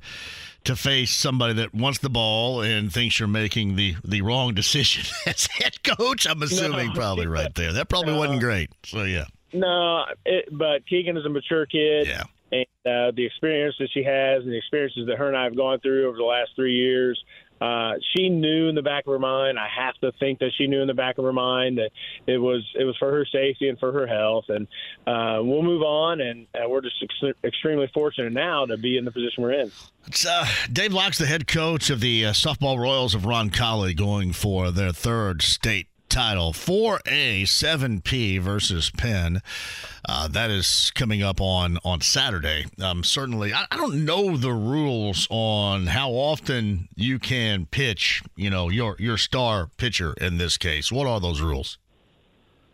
to face somebody that wants the ball and thinks you're making the, the wrong decision [laughs] as head coach, I'm assuming No. probably right there. That probably wasn't great. So yeah. No, it, but Keegan is a mature kid. Yeah. And uh, the experience that she has and the experiences that her and I have gone through over the last three years, uh, she knew in the back of her mind. I have to think that she knew in the back of her mind that it was it was for her safety and for her health. And uh, we'll move on. And uh, we're just ex- extremely fortunate now to be in the position we're in. It's uh, Dave Lauck's the head coach of the uh, softball Royals of Ron going for their third state title, 4A, 7P versus Penn. Uh, that is coming up on on Saturday. Um, certainly, I, I don't know the rules on how often you can pitch. You know, your your star pitcher in this case. What are those rules?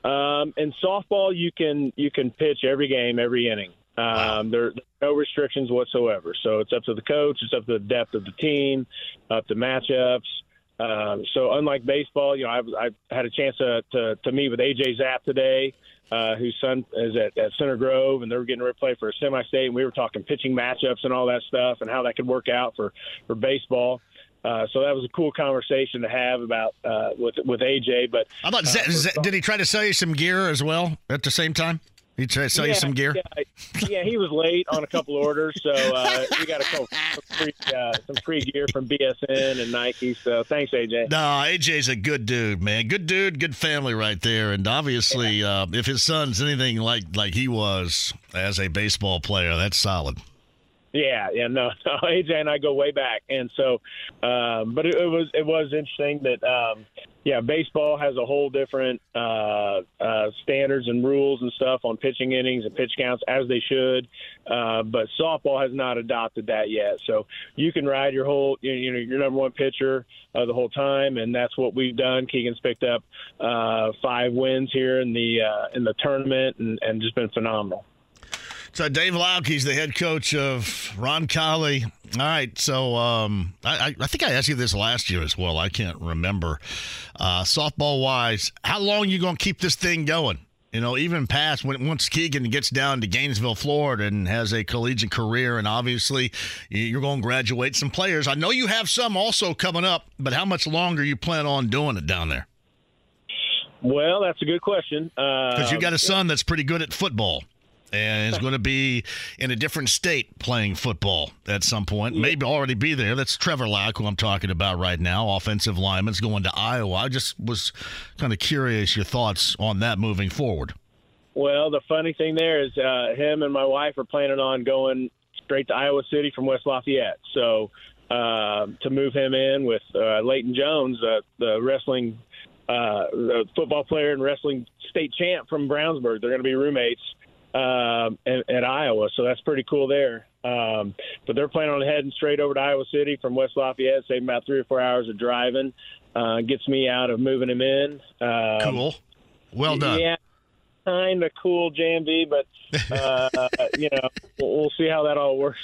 Um, in softball, you can you can pitch every game, every inning. Um, there, there are no restrictions whatsoever. So it's up to the coach. It's up to the depth of the team, up to matchups. Um, so unlike baseball, you know, I've, I've had a chance to, to, to meet with AJ Zapp today, uh, whose son is at, at Center Grove, and they were getting ready to play for a semi-state, and we were talking pitching matchups and all that stuff, and how that could work out for for baseball. Uh, so that was a cool conversation to have about uh, with with AJ. But I thought, uh, Z- Z- did he try to sell you some gear as well at the same time? He tried to sell you some gear. Yeah, yeah, he was late on a couple orders, so uh, we got a couple some free, uh, some free gear from BSN and Nike. So thanks, AJ. No, AJ's a good dude, man. Good dude, good family right there. And obviously, uh, if his son's anything like like he was as a baseball player, that's solid. Yeah, yeah, no, [laughs] no, AJ and I go way back, and so, um, but it, it was it was interesting that, um, yeah, baseball has a whole different uh, uh, standards and rules and stuff on pitching innings and pitch counts as they should, uh, but softball has not adopted that yet. So you can ride your whole, you know, your number one pitcher uh, the whole time, and that's what we've done. Keegan's picked up uh, five wins here in the uh, in the tournament, and, and just been phenomenal. So Dave Lauck, he's the head coach of Roncalli. All right, so um, I, I think I asked you this last year as well. I can't remember. Uh, softball wise, how long you gonna keep this thing going? You know, even past when once Keegan gets down to Gainesville, Florida, and has a collegiate career, and obviously you're going to graduate some players. I know you have some also coming up, but how much longer you plan on doing it down there? Well, that's a good question. Because you Um, got a son that's pretty good at football and is going to be in a different state playing football at some point. Maybe already be there. That's Trevor Lauck, who I'm talking about right now, offensive lineman's going to Iowa. I just was kind of curious your thoughts on that moving forward. Well, the funny thing there is, uh, him and my wife are planning on going straight to Iowa City from West Lafayette. So uh, to move him in with uh, Leighton Jones, uh, the wrestling, uh, football player and wrestling state champ from Brownsburg, they're going to be roommates um, at, at Iowa. So that's pretty cool there. Um, but they're planning on heading straight over to Iowa City from West Lafayette, saving about three or four hours of driving. Uh, gets me out of moving him in. Um, Cool. Well done. Yeah, kind of cool, JMV, but uh, [laughs] you know, we'll, we'll see how that all works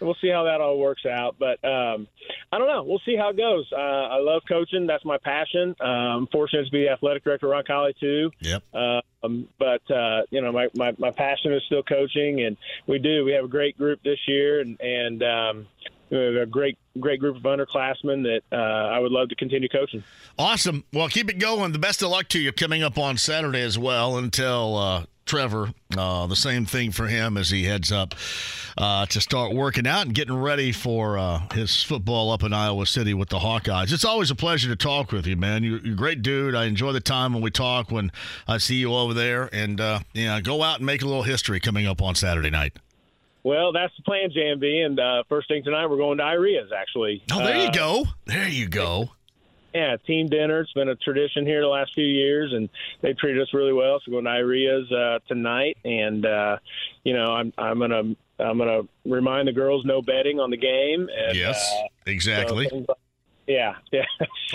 we'll see how that all works out. But um, I don't know. We'll see how it goes. Uh, I love coaching. That's my passion. Um, fortunate to be the athletic director at Roncalli too. Yep. Um, but uh, you know, my, my my passion is still coaching, and we do. We have a great group this year, and and um, we have a great great group of underclassmen that uh, I would love to continue coaching. Awesome. Well, keep it going. The best of luck to you coming up on Saturday as well until uh, Trevor. Uh, the same thing for him as he heads up uh, to start working out and getting ready for uh, his football up in Iowa City with the Hawkeyes. It's always a pleasure to talk with you, man. You're, you're a great dude. I enjoy the time when we talk when I see you over there. And, uh, yeah, go out and make a little history coming up on Saturday night. Well, that's the plan, JMV. And uh, first thing tonight, we're going to Iaria's, actually. Oh, there you Uh, go. There you go. Yeah, team dinner. It's been a tradition here the last few years, and they treated us really well. So going to Iaria's uh, tonight, and uh, you know, I'm I'm gonna I'm gonna remind the girls no betting on the game. And, Yes, uh, exactly. so yeah, [laughs] yeah.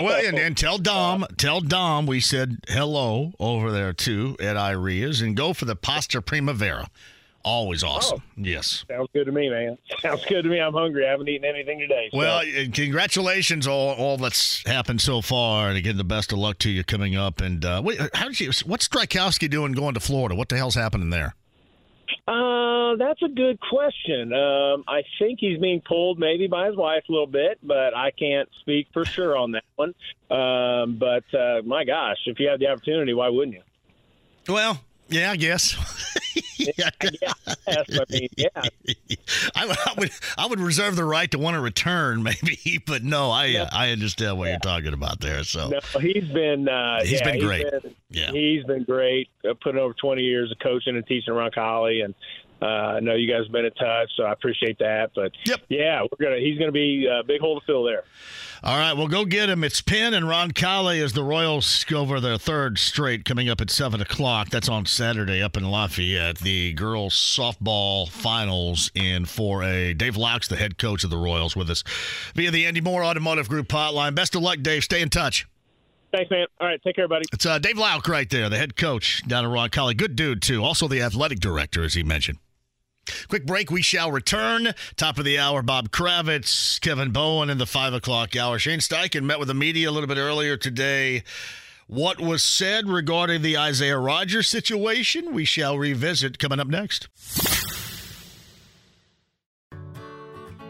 Well, and, and tell Dom, tell Dom we said hello over there too at Iaria's, and go for the pasta primavera. Always awesome. Yes. Sounds good to me, man. [laughs] Sounds good to me. I'm hungry. I haven't eaten anything today. so- Well, congratulations all all that's happened so far, and again, the best of luck to you coming up. And uh, wait, how did you? What's Strykowski doing going to Florida? What the hell's happening there? Uh, that's a good question. Um, I think he's being pulled maybe by his wife a little bit, but I can't speak for sure on that one. Um, but uh, my gosh, if you have the opportunity, why wouldn't you? Well, yeah, I guess. [laughs] yeah, [laughs] I mean, yeah. [laughs] I, would- I would I would reserve the right to want to return, [laughs] maybe, but no, I uh, I understand what you're talking about there. So No, he's been uh, He's yeah, been great. been- Yeah. he's been great. Uh, putting over 20 years of coaching and teaching around Collie, and uh, I know you guys have been in touch, so I appreciate that. But yep. yeah, we're gonna he's gonna be a big hole to fill there. All right, well, go get him. It's Penn and Roncalli as the Royals go over their third straight coming up at 7 o'clock. That's on Saturday up in Lafayette. The girls' softball finals in 4A. Dave Laux, the head coach of the Royals, with us via the Andy Moore Automotive Group hotline. Best of luck, Dave. Stay in touch. Thanks, man. All right, take care, buddy. It's uh, Dave Lauck right there, the head coach down at Roncalli. Good dude, too. Also the athletic director, as he mentioned. Quick break. We shall return. Top of the hour, Bob Kravitz, Kevin Bowen in the five o'clock hour. Shane Steichen met with the media a little bit earlier today. What was said regarding the Isaiah Rodgers situation, we shall revisit coming up next.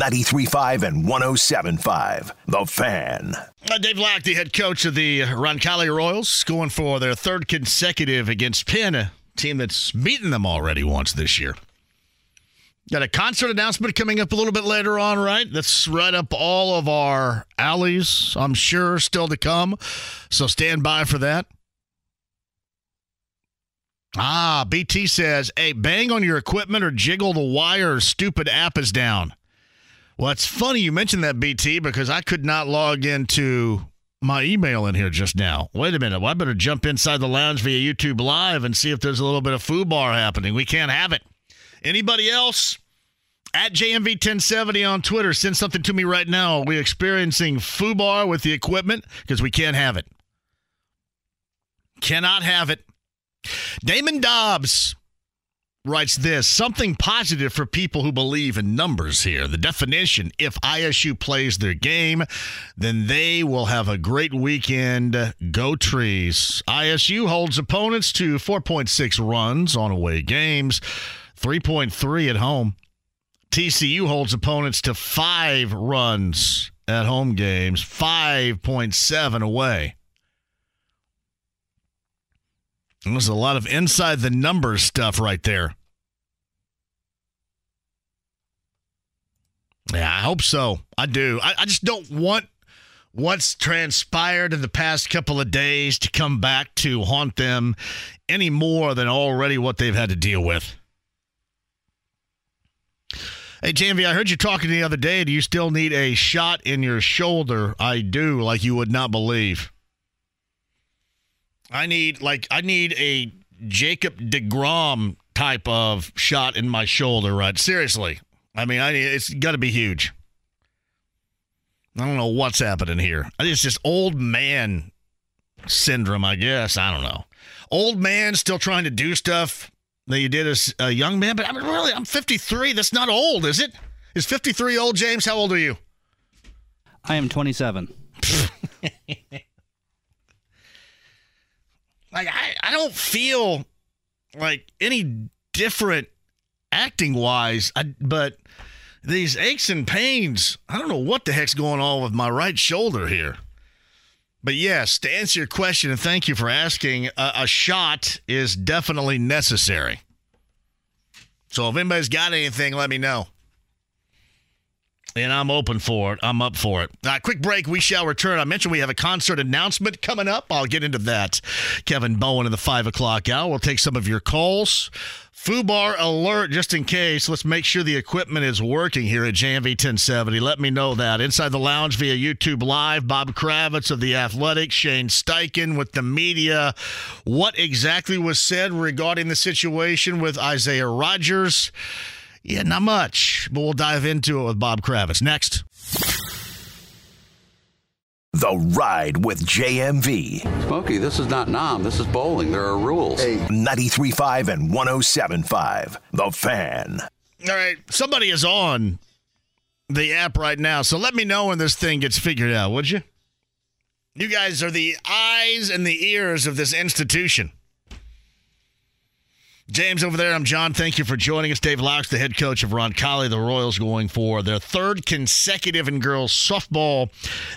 93.5 and 107.5. The Fan. Uh, Dave Lauck, the head coach of the Roncalli Royals, going for their third consecutive against Penn, a team that's beaten them already once this year. Got a concert announcement coming up a little bit later on, right? That's right up all of our alleys, I'm sure, still to come. So stand by for that. Ah, BT says, hey, bang on your equipment or jiggle the wire, stupid app is down. Well, it's funny you mentioned that, BT, because I could not log into my email in here just now. Wait a minute. Well, I better jump inside the lounge via YouTube Live and see if there's a little bit of foo bar happening. We can't have it. Anybody else? At JMV1070 on Twitter, send something to me right now. Are we experiencing foo bar with the equipment? Because we can't have it. Cannot have it. Damon Dobbs writes this something positive for people who believe in numbers here. The definition if ISU plays their game, then they will have a great weekend. Go trees. ISU holds opponents to 4.6 runs on away games, 3.3 at home. TCU holds opponents to five runs at home games, 5.7 away. There's a lot of inside the numbers stuff right there. Yeah, I hope so. I do. I, I just don't want what's transpired in the past couple of days to come back to haunt them any more than already what they've had to deal with. Hey, JMV, I heard you talking the other day. Do you still need a shot in your shoulder? I do, like you would not believe. I need like I need a Jacob Degrom type of shot in my shoulder. Right? Seriously. I mean, I it's got to be huge. I don't know what's happening here. It's just old man syndrome, I guess. I don't know. Old man still trying to do stuff that you did as a young man, but I mean, really, I'm 53. That's not old, is it? Is 53 old, James? How old are you? I am 27. [laughs] like I, I don't feel like any different acting wise, I, but these aches and pains, I don't know what the heck's going on with my right shoulder here. But yes, to answer your question, and thank you for asking, a, a shot is definitely necessary. So if anybody's got anything, let me know. And I'm open for it. I'm up for it. Uh, quick break. We shall return. I mentioned we have a concert announcement coming up. I'll get into that. Kevin Bowen in the five o'clock hour. We'll take some of your calls. Fubar alert, just in case. Let's make sure the equipment is working here at JMV 1070. Let me know that. Inside the lounge via YouTube Live, Bob Kravitz of The Athletic, Shane Steichen with the media. What exactly was said regarding the situation with Isaiah Rodgers? Yeah, not much, but we'll dive into it with Bob Kravitz next. The Ride with JMV. Smokey, this is not Nam. This is bowling. There are rules. Hey. 93.5 and 107.5. The Fan. All right. Somebody is on the app right now. So let me know when this thing gets figured out, would you? You guys are the eyes and the ears of this institution. James over there. I'm John. Thank you for joining us. Dave Locks, the head coach of Roncalli. The Royals going for their third consecutive in girls softball.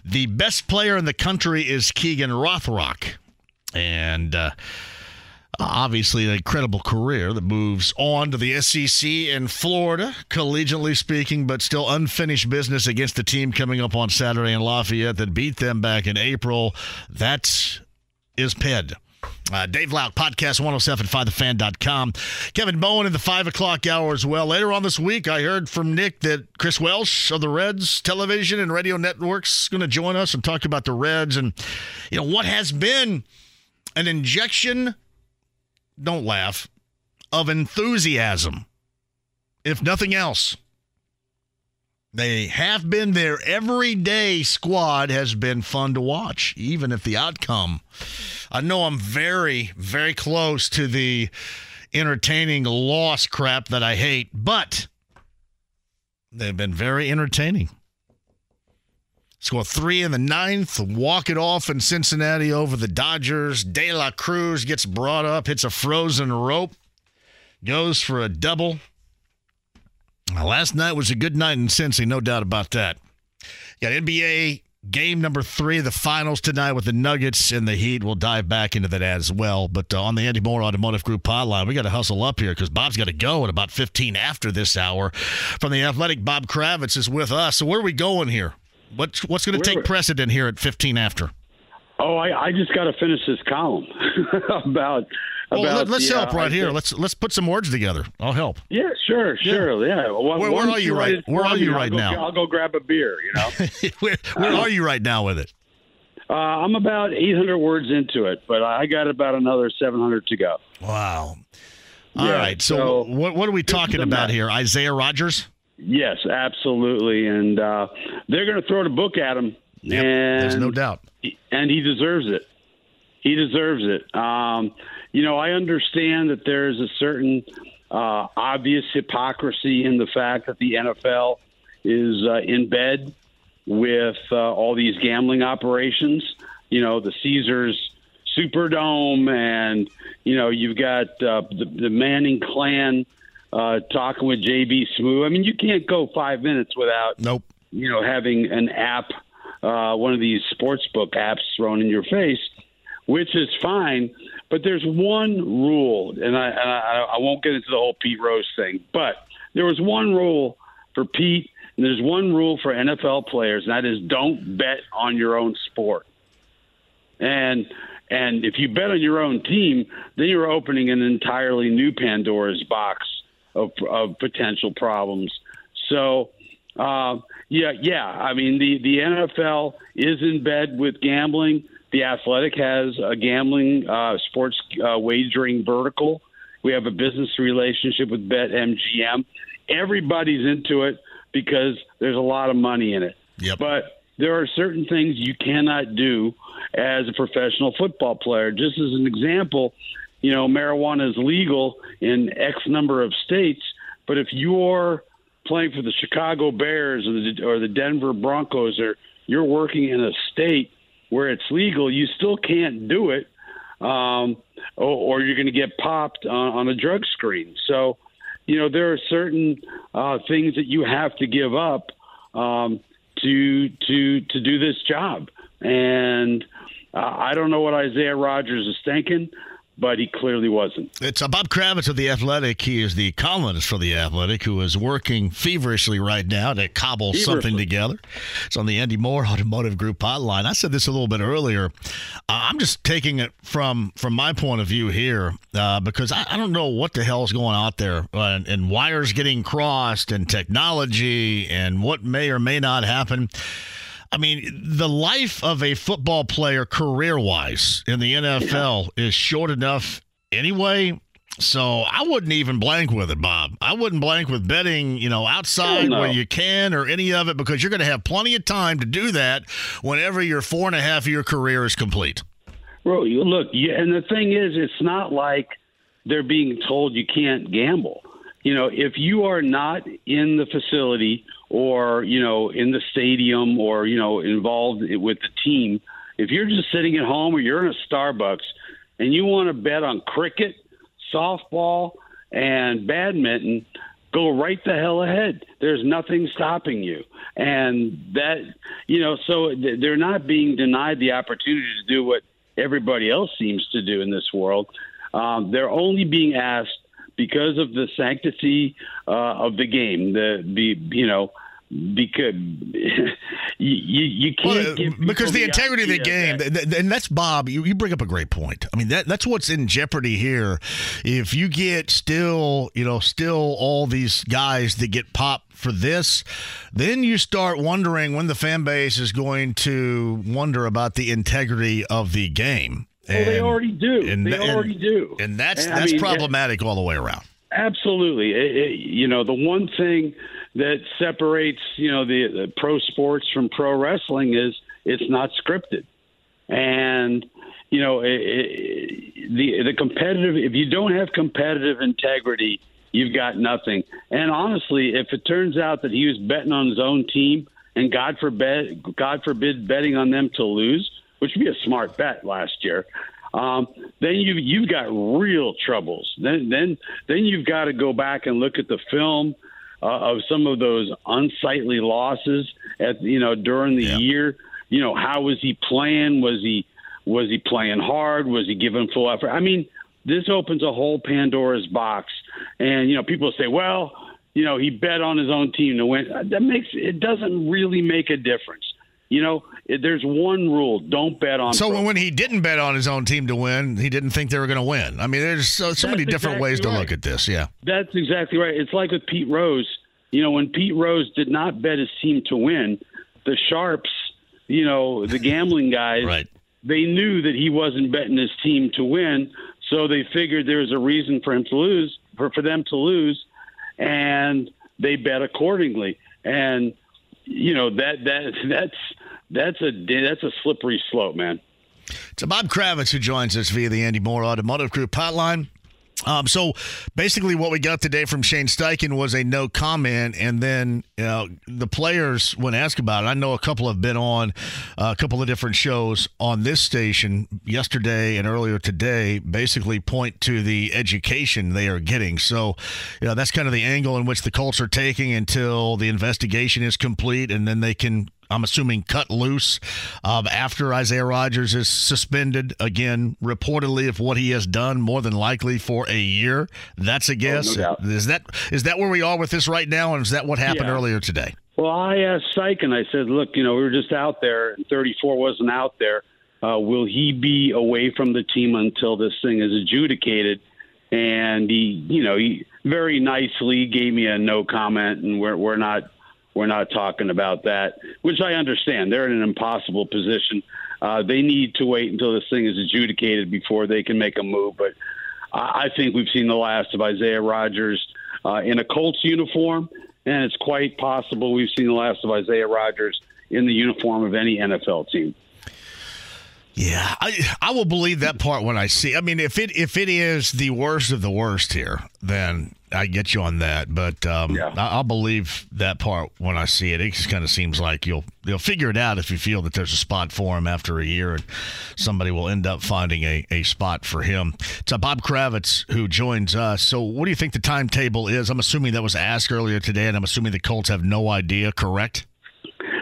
The best player in the country is Keegan Rothrock. And uh, obviously an incredible career that moves on to the SEC in Florida, collegiately speaking, but still unfinished business against the team coming up on Saturday in Lafayette that beat them back in April. That is PED. Uh, Dave Loud, podcast 107.5thefan.com. Kevin Bowen in the 5 o'clock hour as well. Later on this week, I heard from Nick that Chris Welsh of the Reds television and radio networks is going to join us and talk about the Reds and, you know, what has been an injection, don't laugh, of enthusiasm, if nothing else. They have been their everyday squad has been fun to watch, even if the outcome. I know I'm very, very close to the entertaining loss crap that I hate, but they've been very entertaining. Score three in the ninth, walk it off in Cincinnati over the Dodgers. De La Cruz gets brought up, hits a frozen rope, goes for a double. Now, last night was a good night in Cincy, no doubt about that. Got NBA game number three of the finals tonight with the Nuggets and the Heat. We'll dive back into that as well. But uh, on the Andy Moore Automotive Group hotline, we got to hustle up here because Bob's got to go at about 15 after this hour. From the Athletic, Bob Kravitz is with us. So where are we going here? What's what's going to take precedent here at 15 after? Oh, I, I just got to finish this column [laughs] about well, about let, us help uh, right I here. think- Let's let's put some words together. I'll help. Yeah, sure, sure. Yeah. Well, Where- where are you right- where are you I'll right go- now? I'll go grab a beer. You know. [laughs] where where are you right now with it? uh, I'm about 800 words into it, but I got about another 700 to go. Wow. All Yeah, right. So, so what what are we talking about here? Isaiah Rodgers. Yes, absolutely, and uh, they're going to throw the book at him. and There's no doubt. and he deserves it. He deserves it. Um, you know, I understand that there's a certain uh, obvious hypocrisy in the fact that the NFL is uh, in bed with uh, all these gambling operations. You know, the Caesars Superdome, and you know, you've got uh, the, the Manning clan uh, talking with JB Smoove. I mean, you can't go five minutes without nope. You know, having an app, uh, one of these sports book apps thrown in your face, which is fine. But there's one rule, and I, and I, I won't get into the whole Pete Rose thing, but there was one rule for Pete, and there's one rule for NFL players, and that is don't bet on your own sport. And and if you bet on your own team, then you're opening an entirely new Pandora's box of, of potential problems. So, uh, yeah, yeah. I mean, the the NFL is in bed with gambling. The Athletic has a gambling uh, sports uh, wagering vertical. We have a business relationship with BetMGM. Everybody's into it because there's a lot of money in it. Yep. But there are certain things you cannot do as a professional football player. Just as an example, you know, marijuana is legal in X number of states, but if you're playing for the Chicago Bears or the, or the Denver Broncos or you're working in a state where it's legal, you still can't do it, um, or, or you're going to get popped on, on a drug screen. So, you know, there are certain uh, things that you have to give up um, to to to do this job, and uh, I don't know what Isaiah Rodgers is thinking but he clearly wasn't. It's uh, Bob Kravitz of The Athletic. He is the columnist for The Athletic who is working feverishly right now to cobble feverishly. something together. It's on the Andy Moore Automotive Group hotline. I said this a little bit earlier. Uh, I'm just taking it from from my point of view here uh, because I, I, don't know what the hell is going out there and, and wires getting crossed and technology and what may or may not happen. I mean, the life of a football player career wise in the NFL yeah. is short enough anyway. So I wouldn't even blank with it, Bob. I wouldn't blank with betting, you know, outside no. where you can or any of it because you're going to have plenty of time to do that whenever your four and a half year career is complete. Well, look, and the thing is, it's not like they're being told you can't gamble. You know, if you are not in the facility or you know in the stadium or you know involved with the team. If you're just sitting at home or you're in a starbucks and you want to bet on cricket softball and badminton go right the hell ahead. There's nothing stopping you. And that you know so they're not being denied the opportunity to do what everybody else seems to do in this world. Um, they're only being asked because of the sanctity uh, of the game, the the you know because [laughs] you, you can't well, because the, the integrity of the game that, and that's bob you, you bring up a great point i mean that that's what's in jeopardy here if you get still you know still all these guys that get popped for this then you start wondering when the fan base is going to wonder about the integrity of the game and, well, they already do. And, they and, already do. And that's and, that's mean, problematic all the way around. Absolutely. It, it, you know, the one thing that separates you know the, the pro sports from pro wrestling is it's not scripted, and you know it, the the competitive. If you don't have competitive integrity, you've got nothing. And honestly, if it turns out that he was betting on his own team, and God forbid, God forbid, betting on them to lose, which would be a smart bet last year. Um, then you you've got real troubles. Then then then you've got to go back and look at the film uh, of some of those unsightly losses at you know during the yeah. year. You know, how was he playing? Was he was he playing hard? Was he giving full effort? I mean, this opens a whole Pandora's box. And you know, people say, well, you know, he bet on his own team to win. That makes it doesn't really make a difference. You know, there's one rule: don't bet on. So pro. when he didn't bet on his own team to win, he didn't think they were going to win. I mean, there's so, so many different exactly ways to right. look at this. Yeah, that's exactly right. It's like with Pete Rose. You know, when Pete Rose did not bet his team to win, the sharps, you know, the [laughs] gambling guys, right. they knew that he wasn't betting his team to win, so they figured there was a reason for him to lose, for for them to lose, and they bet accordingly. And you know that that [laughs] that's that's a that's a slippery slope, man. It's Bob Kravitz who joins us via the Andy Moore Automotive Group hotline. Um, so basically, what we got today from Shane Steichen was a no comment, and then you know the players, when asked about it, I know a couple have been on uh, a couple of different shows on this station yesterday and earlier today. Basically, point to the education they are getting. So, you know, that's kind of the angle in which the Colts are taking until the investigation is complete, and then they can I'm assuming, cut loose um, after Isaiah Rodgers is suspended again, reportedly of what he has done, more than likely for a year. That's a guess. Oh, no is that is that where we are with this right now, and is that what happened yeah. earlier today? Well, I asked Steichen. I said, "Look, you know, we were just out there, and 34 wasn't out there. Uh, will he be away from the team until this thing is adjudicated?" And he, you know, he very nicely gave me a no comment, and we're we're not we're not talking about that, which I understand. They're in an impossible position. Uh, they need to wait until this thing is adjudicated before they can make a move. But I, I think we've seen the last of Isaiah Rodgers uh, in a Colts uniform, and it's quite possible we've seen the last of Isaiah Rodgers in the uniform of any NFL team. Yeah, I I will believe that part when I see. I mean, if it if it is the worst of the worst here, then I get you on that. But um, Yeah. I, I'll believe that part when I see it. It just kind of seems like you'll you'll figure it out if you feel that there's a spot for him after a year, and somebody will end up finding a, a spot for him. It's uh, Bob Kravitz who joins us. So, what do you think the timetable is? I'm assuming that was asked earlier today, and I'm assuming the Colts have no idea. Correct?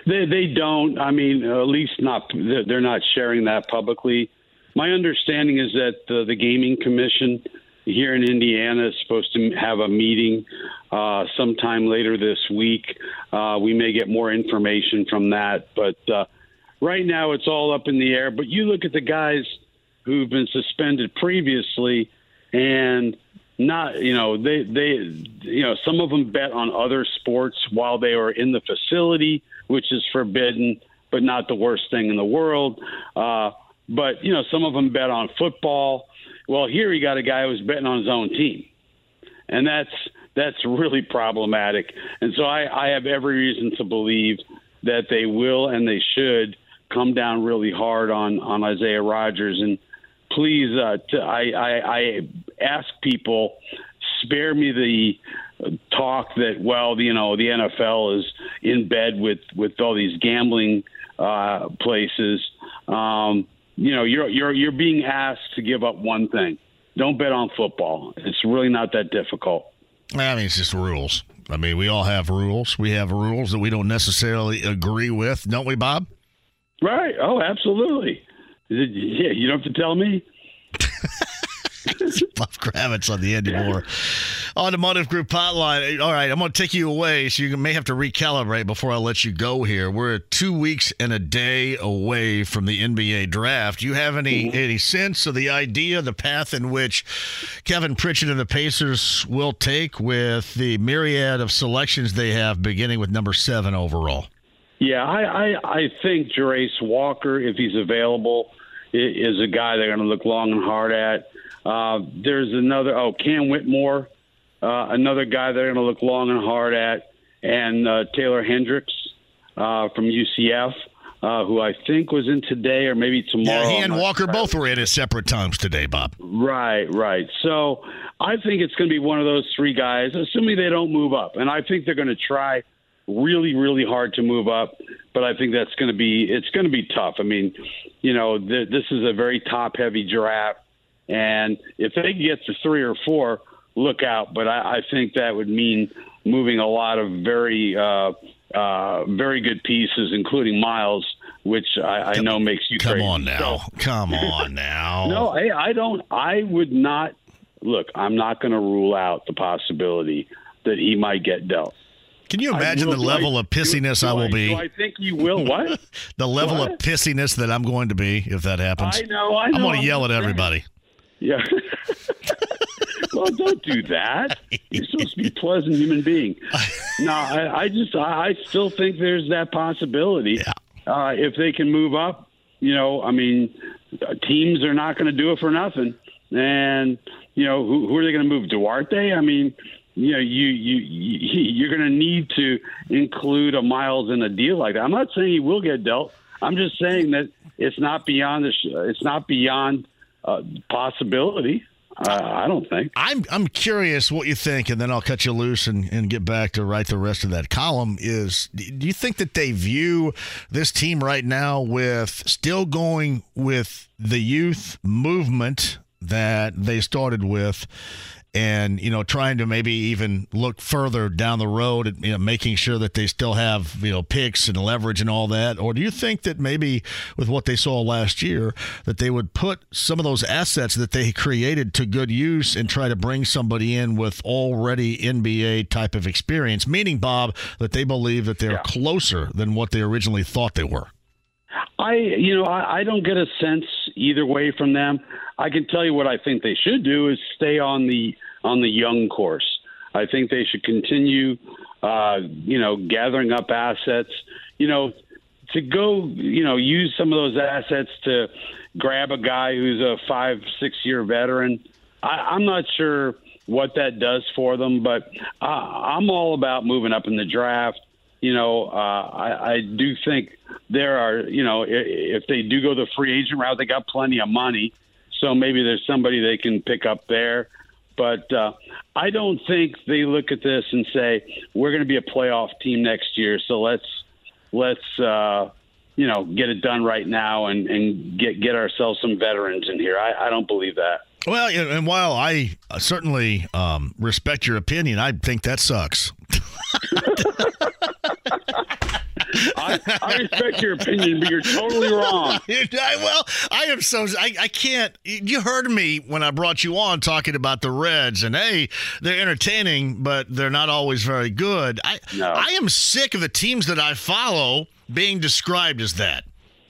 They they don't. I mean, at least not. They're not sharing that publicly. My understanding is that the, the gaming commission here in Indiana is supposed to have a meeting uh, sometime later this week. Uh, we may get more information from that, but uh, right now it's all up in the air. But you look at the guys who've been suspended previously, and not you know they they you know some of them bet on other sports while they were in the facility, which is forbidden, but not the worst thing in the world. Uh, but you know some of them bet on football. Well, here you got a guy who's betting on his own team, and that's that's really problematic. And so I, I have every reason to believe that they will and they should come down really hard on on Isaiah Rodgers. And please, uh, I ask people spare me the talk that well, you know, the NFL is in bed with with all these gambling uh, places. Um, you know, you're you're you're being asked to give up one thing. Don't bet on football. It's really not that difficult. I mean, it's just rules. I mean, we all have rules. We have rules that we don't necessarily agree with, don't we, Bob? Right. Oh, absolutely. Yeah, you don't have to tell me. [laughs] [laughs] Bob Kravitz on the Andy Mohr Automotive Group hotline. All right, I'm going to take you away, so you may have to recalibrate before I let you go here. We're two weeks and a day away from the NBA draft. Do you have any mm-hmm. any sense of the idea, the path in which Kevin Pritchard and the Pacers will take with the myriad of selections they have, beginning with number seven overall? Yeah, I, I, I think Jarace Walker, if he's available, is a guy they're going to look long and hard at. Uh, there's another, oh, Cam Whitmore, uh, another guy they're going to look long and hard at, and uh, Taylor Hendricks uh, from UCF, uh, who I think was in today or maybe tomorrow. Yeah, he and Walker both were in at separate times today, Bob. Right, right. So I think it's going to be one of those three guys, assuming they don't move up. And I think they're going to try really, really hard to move up. But I think that's going to be it's going to be tough. I mean, you know, th- this is a very top-heavy draft, and if they get to three or four, look out. But I, I think that would mean moving a lot of very, uh, uh, very good pieces, including Myles, which I, I know makes you Come crazy. on now. Come [laughs] on now. No, I, I don't. I would not. Look, I'm not going to rule out the possibility that he might get dealt. Can you imagine will- the level do of pissiness do I will do be? I think you will. What? [laughs] the level What? of pissiness that I'm going to be if that happens. I know, I I'm going to yell at everybody. Yeah. [laughs] well, don't do that. You're supposed to be a pleasant human being. No, I, I just, I, I still think there's that possibility. Uh, if they can move up, you know, I mean, uh, teams are not going to do it for nothing. And you know, who, who are they going to move? Duarte? I mean, you know, you you, you [laughs] you're going to need to include a Myles in a deal like that. I'm not saying he will get dealt. I'm just saying that it's not beyond the, sh- it's not beyond uh, possibility. Uh, I don't think. I'm I'm curious what you think, and then I'll cut you loose and, and get back to write the rest of that column. Is do you think that they view this team right now with still going with the youth movement that they started with, and you know trying to maybe even look further down the road, and you know, making sure that they still have you know picks and leverage and all that, or do you think that maybe with what they saw last year that they would put some of those assets that they created to good use and try to bring somebody in with already NBA type of experience, meaning Bob that they believe that they're closer than what they originally thought they were. I, you know, I, I don't get a sense either way from them. I can tell you what I think they should do is stay on the on the young course. I think they should continue uh, you know, gathering up assets, you know, to go, you know, use some of those assets to grab a guy who's a five, six year veteran. I, I'm not sure what that does for them, but I'm all about moving up in the draft. You know, uh, I, I do think there are, you know, if they do go the free agent route, they got plenty of money. So maybe there's somebody they can pick up there. But uh, I don't think they look at this and say we're going to be a playoff team next year. So let's let's uh, you know get it done right now and, and get get ourselves some veterans in here. I, I don't believe that. Well, and while I certainly um, respect your opinion, I think that sucks. [laughs] I, I, respect your opinion, but you're totally wrong. [laughs] I, well, I am so I, I can't. You heard me when I brought you on talking about the Reds, and hey, they're entertaining, but they're not always very good. I no. I am sick of the teams that I follow being described as that.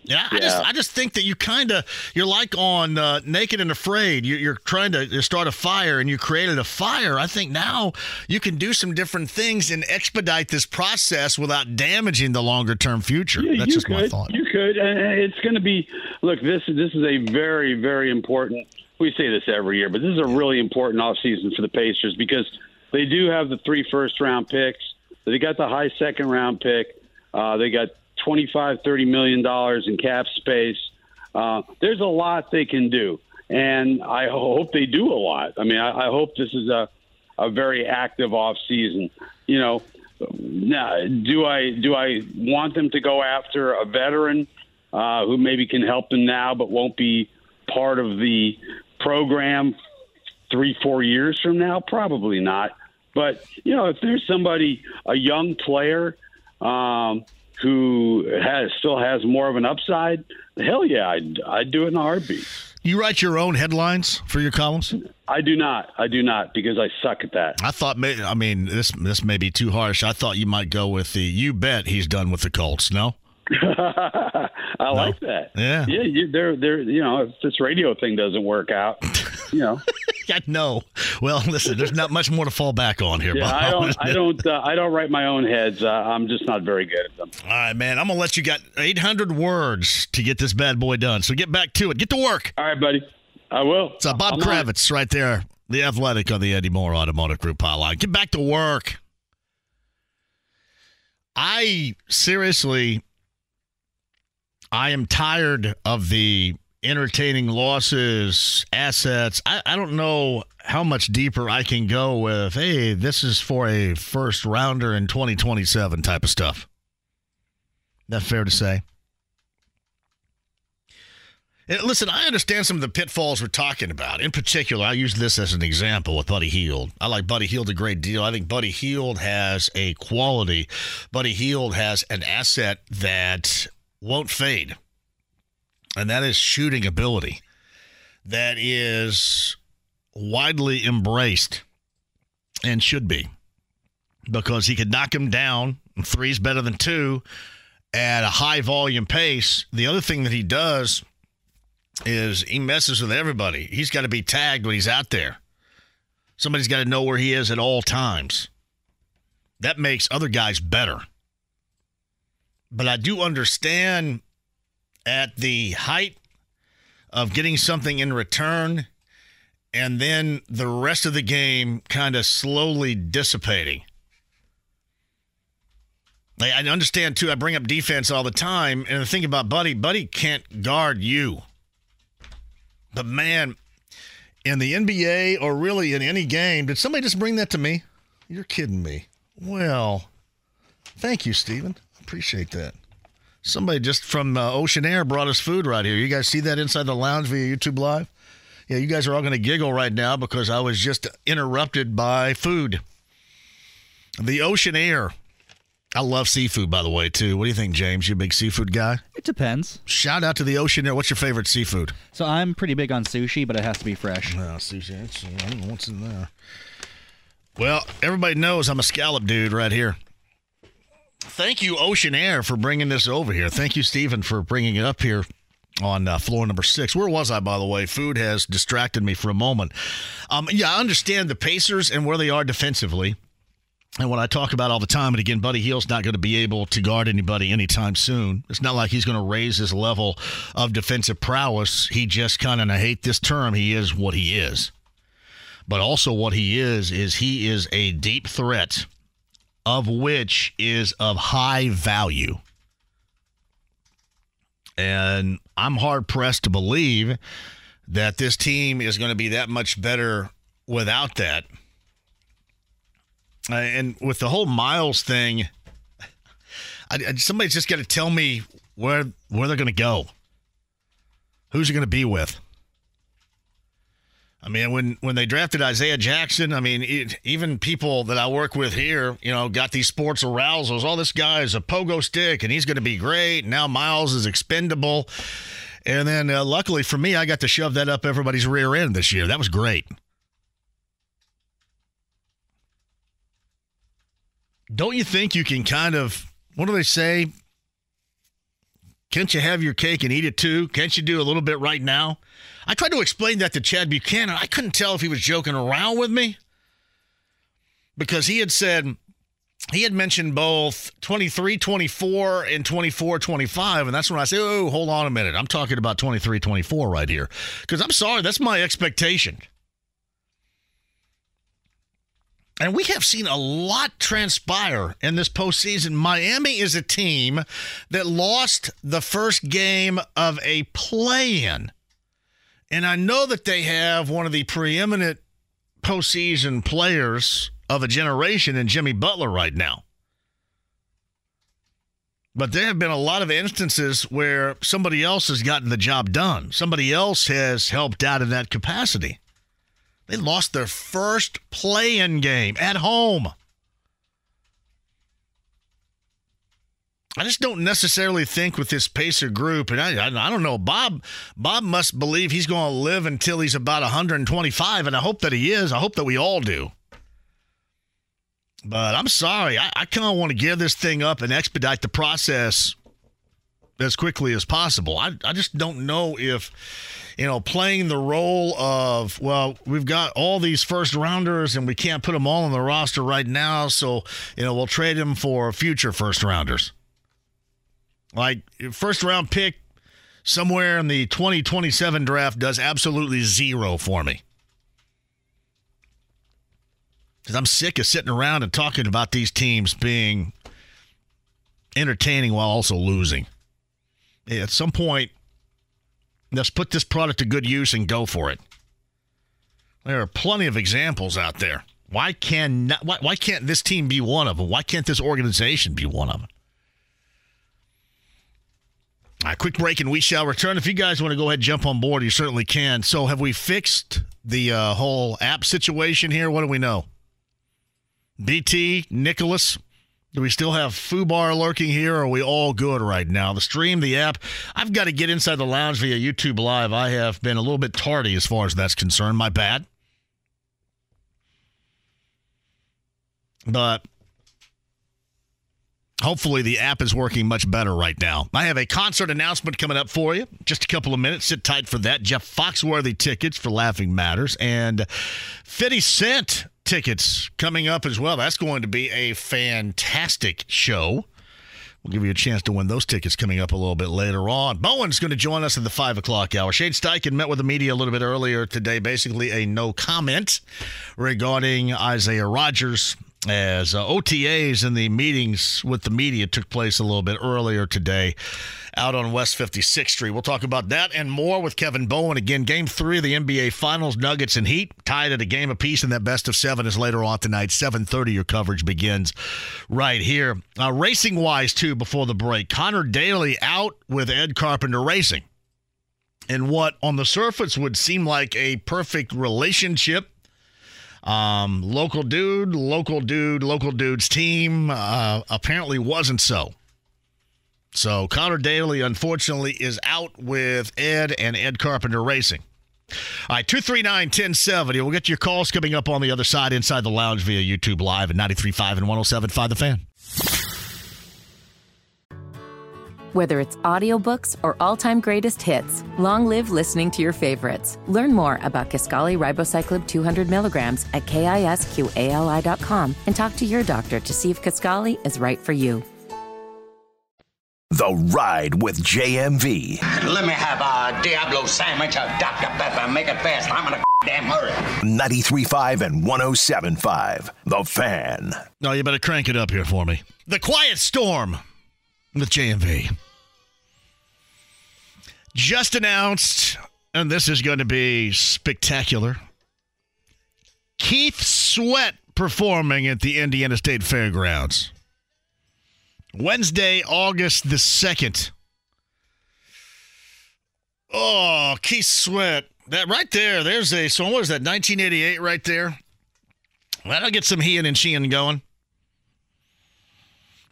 Yeah, I yeah. just I just think that you kind of you're like on uh, Naked and Afraid. You're, you're, trying to start a fire and you created a fire. I think now you can do some different things and expedite this process without damaging the longer term future. Yeah, That's just could. my thought. You could, it's going to be. Look, this this is a very very important. We say this every year, but this is a really important offseason for the Pacers because they do have the three first round picks. They got the high second round pick. Uh, they got 25, 30 million dollars in cap space. Uh, there's a lot they can do, and I hope they do a lot. I mean, I, I hope this is a a very active off season. You know, now do I do I want them to go after a veteran uh, who maybe can help them now, but won't be part of the program three four years from now? Probably not. But you know, if there's somebody, a young player um, who has still has more of an upside, hell yeah, I'd, I'd do it in a heartbeat. You write your own headlines for your columns? I do not. I do not because I suck at that. I thought, I mean, this this may be too harsh. I thought you might go with the. You bet he's done with the Colts. No. [laughs] I no. like that. Yeah, yeah. You, they're they're you know if this radio thing doesn't work out, you know. [laughs] no. Well, listen, there's not much more to fall back on here. Yeah, Bob, I don't. [laughs] I don't. Uh, I don't write my own heads. Uh, I'm just not very good at them. All right, man. I'm gonna let you got 800 words to get this bad boy done. So get back to it. Get to work. All right, buddy. I will. It's uh, Bob I'm Kravitz right there, the athletic on the Andy Mohr Automotive Group hotline. Get back to work. I seriously I am tired of the entertaining losses, assets. I, I don't know how much deeper I can go with, hey, this is for a first rounder in 2027 type of stuff. That fair to say? And listen, I understand some of the pitfalls we're talking about. In particular, I use this as an example with Buddy Hield. I like Buddy Hield a great deal. I think Buddy Hield has a quality. Buddy Hield has an asset that won't fade, and that is shooting ability. That is widely embraced and should be because he could knock him down. Three's better than two at a high volume pace. The other thing that he does is he messes with everybody. He's got to be tagged when he's out there. Somebody's got to know where he is at all times. That makes other guys better. But I do understand at the height of getting something in return and then the rest of the game kind of slowly dissipating. I understand too. I bring up defense all the time, and the thing about Buddy, Buddy can't guard you. But man, in the NBA or really in any game, did somebody just bring that to me? You're kidding me. Well, thank you, Stephen. Appreciate that. Somebody just from uh, Oceanaire brought us food right here. You guys see that inside the lounge via YouTube Live? Yeah, you guys are all going to giggle right now because I was just interrupted by food. The Oceanaire. I love seafood, by the way, too. What do you think, James? You a big seafood guy? It depends. Shout out to the Oceanaire. What's your favorite seafood? So I'm pretty big on sushi, but it has to be fresh. No, sushi. It's, I don't know what's in there. Well, everybody knows I'm a scallop dude right here. Thank you, Oceanaire, for bringing this over here. Thank you, Stephen, for bringing it up here on uh, floor number six. Where was I, by the way? Food has distracted me for a moment. Um, yeah, I understand the Pacers and where they are defensively. And what I talk about all the time, and again, Buddy Hield's not going to be able to guard anybody anytime soon. It's not like he's going to raise his level of defensive prowess. He just kind of, I hate this term, he is what he is. But also, what he is, is he is a deep threat, of which is of high value. And I'm hard pressed to believe that this team is going to be that much better without that. Uh, and with the whole Myles thing, I, somebody's just got to tell me where where they're going to go. Who's he going to be with? I mean, when when they drafted Isaiah Jackson, I mean, it, even people that I work with here, you know, got these sports arousals. All oh, this guy is a pogo stick, and he's going to be great. Now Myles is expendable, and then uh, luckily for me, I got to shove that up everybody's rear end this year. That was great. don't you think you can kind of what do they say? Can't you have your cake and eat it too? Can't you do a little bit right now? I tried to explain that to Chad Buchanan. I couldn't tell if he was joking around with me because he had said he had mentioned both 23 24 and 24 25 and that's when i say oh hold on a minute i'm talking about 23 24 right here because i'm sorry that's my expectation and we have seen a lot transpire in this postseason. Miami is a team that lost the first game of a play in. And I know that they have one of the preeminent postseason players of a generation in Jimmy Butler right now. But there have been a lot of instances where somebody else has gotten the job done, somebody else has helped out in that capacity. They lost their first play in game at home. I just don't necessarily think with this Pacer group, and I, I, I don't know. Bob Bob must believe he's going to live until he's about 125, and I hope that he is. I hope that we all do. But I'm sorry, I, I kind of want to give this thing up and expedite the process as quickly as possible. I, I just don't know if you know, playing the role of, well, we've got all these first rounders and we can't put them all on the roster right now. So, you know, we'll trade them for future first rounders. Like, first round pick somewhere in the 2027 draft does absolutely zero for me. Because I'm sick of sitting around and talking about these teams being entertaining while also losing. At some point, Let's put this product to good use and go for it. There are plenty of examples out there. Why can not, why, why can't this team be one of them? Why can't this organization be one of them? A quick break and we shall return. If you guys want to go ahead and jump on board, you certainly can. So, have we fixed the uh, whole app situation here? What do we know? BT, Nicholas, do we still have Fubar lurking here? Are we all good right now? The stream, the app. I've got to get inside the lounge via YouTube Live. I have been a little bit tardy as far as that's concerned. My bad. But hopefully the app is working much better right now. I have a concert announcement coming up for you. Just a couple of minutes. Sit tight for that. Jeff Foxworthy tickets for Laughing Matters and 50 Cent tickets coming up as well. That's going to be a fantastic show. We'll give you a chance to win those tickets coming up a little bit later on. Bowen's going to join us at the 5 o'clock hour. Shane Steichen met with the media a little bit earlier today, basically a no comment regarding Isaiah Rodgers as uh, OTAs and the meetings with the media took place a little bit earlier today out on West 56th Street. We'll talk about that and more with Kevin Bowen. Again, game three of the NBA Finals, Nuggets and Heat, tied at a game apiece, and that best of seven is later on tonight. 7.30, your coverage begins right here. Uh, Racing-wise, too, before the break, Connor Daly out with Ed Carpenter Racing. And what on the surface would seem like a perfect relationship um, local dude, local dude, local dude's team uh, apparently wasn't so. So Connor Daly, unfortunately, is out with Ed and Ed Carpenter Racing. All right, 239 1070. We'll get your calls coming up on the other side inside the lounge via YouTube Live at 93.5 and 107.5 The Fan. Whether it's audiobooks or all-time greatest hits, long live listening to your favorites. Learn more about Kisqali Ribociclib 200 milligrams at kisqali.com and talk to your doctor to see if Kaskali is right for you. The Ride with JMV. Let me have a Diablo sandwich, a Dr. Pepper, make it fast. I'm in a damn hurry. 93.5 and 107.5. The Fan. No, you better crank it up here for me. The Quiet Storm with JMV. Just announced, and this is going to be spectacular. Keith Sweat performing at the Indiana State Fairgrounds. Wednesday, August the 2nd. Oh, Keith Sweat. That right there, there's a, so what was that, 1988 right there? That'll get some heeing and sheeing going.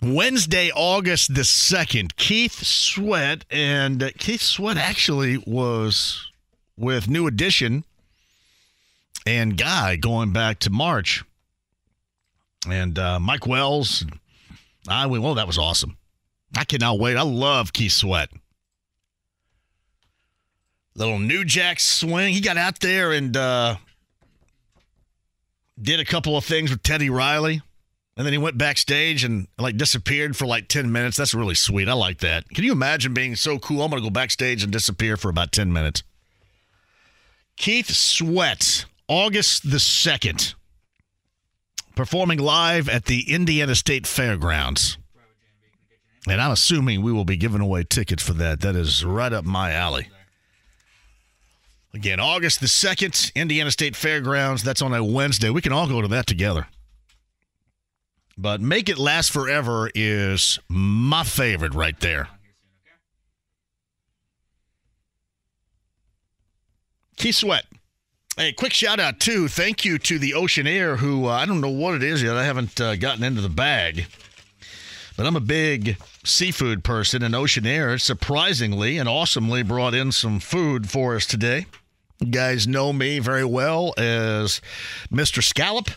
Wednesday, August the 2nd, Keith Sweat, and uh, Keith Sweat actually was with New Edition and Guy going back to March. And uh, Mike Wells, I went, well, that was awesome. I cannot wait. I love Keith Sweat. Little New Jack swing. He got out there and uh, did a couple of things with Teddy Riley. And then he went backstage and like disappeared for like 10 minutes. That's really sweet. I like that. Can you imagine being so cool? I'm going to go backstage and disappear for about 10 minutes. Keith Sweat, August the 2nd, performing live at the Indiana State Fairgrounds. And I'm assuming we will be giving away tickets for that. That is right up my alley. Again, August the 2nd, Indiana State Fairgrounds. That's on a Wednesday. We can all go to that together. But Make It Last Forever is my favorite right there. Keith Sweat. Hey, quick shout out too. Thank you to the Oceanaire, who uh, I don't know what it is yet. I haven't uh, gotten into the bag, but I'm a big seafood person, and Oceanaire surprisingly and awesomely brought in some food for us today. You guys know me very well as Mr. Scallop.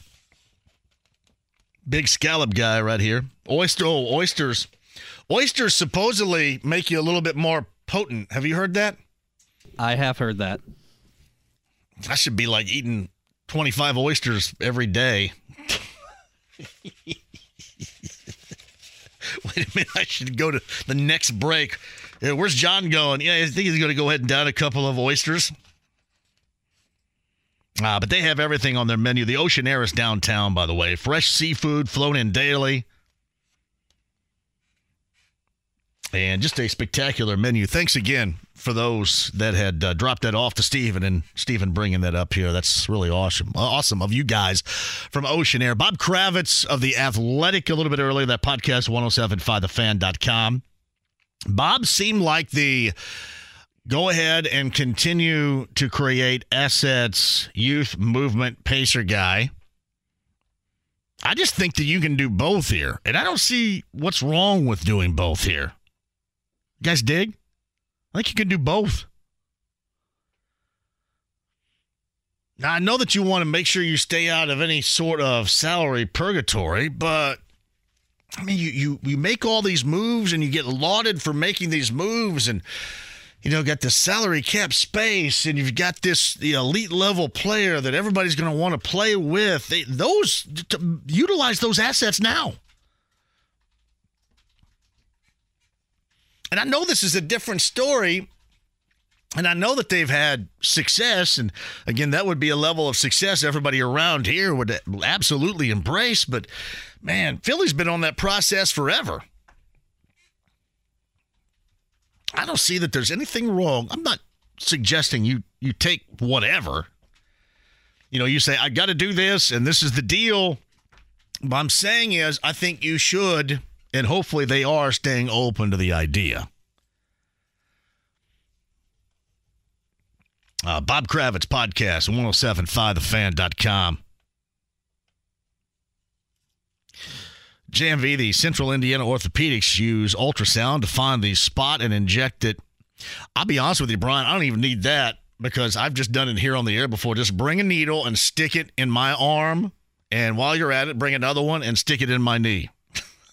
Big scallop guy right here. Oyster, oh, oysters. Oysters supposedly make you a little bit more potent. Have you heard that? I have heard that. I should be like eating 25 oysters every day. [laughs] Wait a minute. I should go to the next break. Yeah, where's John going? Yeah, I think he's going to go ahead and down a couple of oysters. Uh, but they have everything on their menu. The Oceanaire is downtown, by the way. Fresh seafood flown in daily. And just a spectacular menu. Thanks again for those that had uh, dropped that off to Stephen and Stephen bringing that up here. That's really awesome. Awesome of you guys from Oceanaire. Bob Kravitz of The Athletic a little bit earlier, that podcast, 1075thefan.com. Bob seemed like the go ahead and continue to create assets, youth movement pacer guy. I just think that you can do both here. And I don't see what's wrong with doing both here. You guys dig? I think you can do both. Now, I know that you want to make sure you stay out of any sort of salary purgatory, but I mean, you, you, you make all these moves and you get lauded for making these moves and you know, got the salary cap space, and you've got this the elite level player that everybody's going to want to play with. They, those utilize those assets now. And I know this is a different story. And I know that they've had success. And again, that would be a level of success everybody around here would absolutely embrace. But man, Philly's been on that process forever. I don't see that there's anything wrong. I'm not suggesting you you take whatever. You know, you say I got to do this and this is the deal. What I'm saying is I think you should and hopefully they are staying open to the idea. Uh, Bob Kravitz podcast 1075thefan.com. JMV, the Central Indiana Orthopedics use ultrasound to find the spot and inject it. I'll be honest with you, Brian, I don't even need that because I've just done it here on the air before. Just bring a needle and stick it in my arm. And while you're at it, bring another one and stick it in my knee.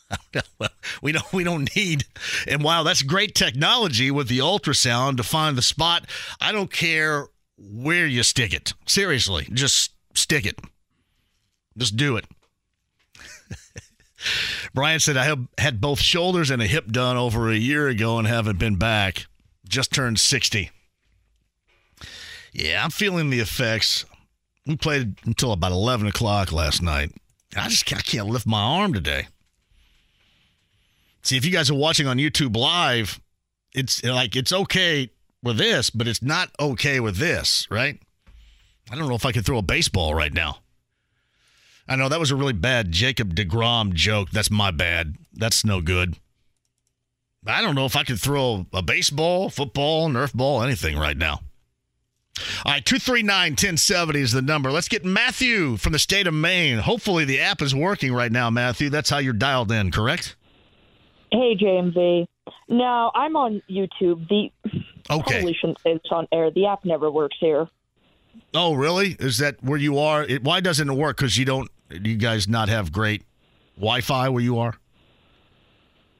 [laughs] we don't we don't need and wow that's great technology with the ultrasound to find the spot i don't care where you stick it seriously just stick it just do it brian said i have had both shoulders and a hip done over a year ago and haven't been back. Just turned 60 yeah i'm feeling the effects. We played until about 11 o'clock last night. I just I can't lift my arm today. See, if you guys are watching on YouTube Live, it's like it's okay with this, but it's not okay with this, right? I don't know if I can throw a baseball right now. I know that was a really bad Jacob DeGrom joke. That's my bad. That's no good. I don't know if I could throw a baseball, football, Nerf ball, anything right now. All right, 239 1070 is the number. Let's get Matthew from the state of Maine. Hopefully, the app is working right now, Matthew. That's how you're dialed in, correct? Hey, JMV. No, I'm on YouTube. The okay. probably shouldn't say this on air. The app never works here. Oh, really? Is that where you are? It, why doesn't it work? Because you don't. Do you guys not have great Wi-Fi where you are?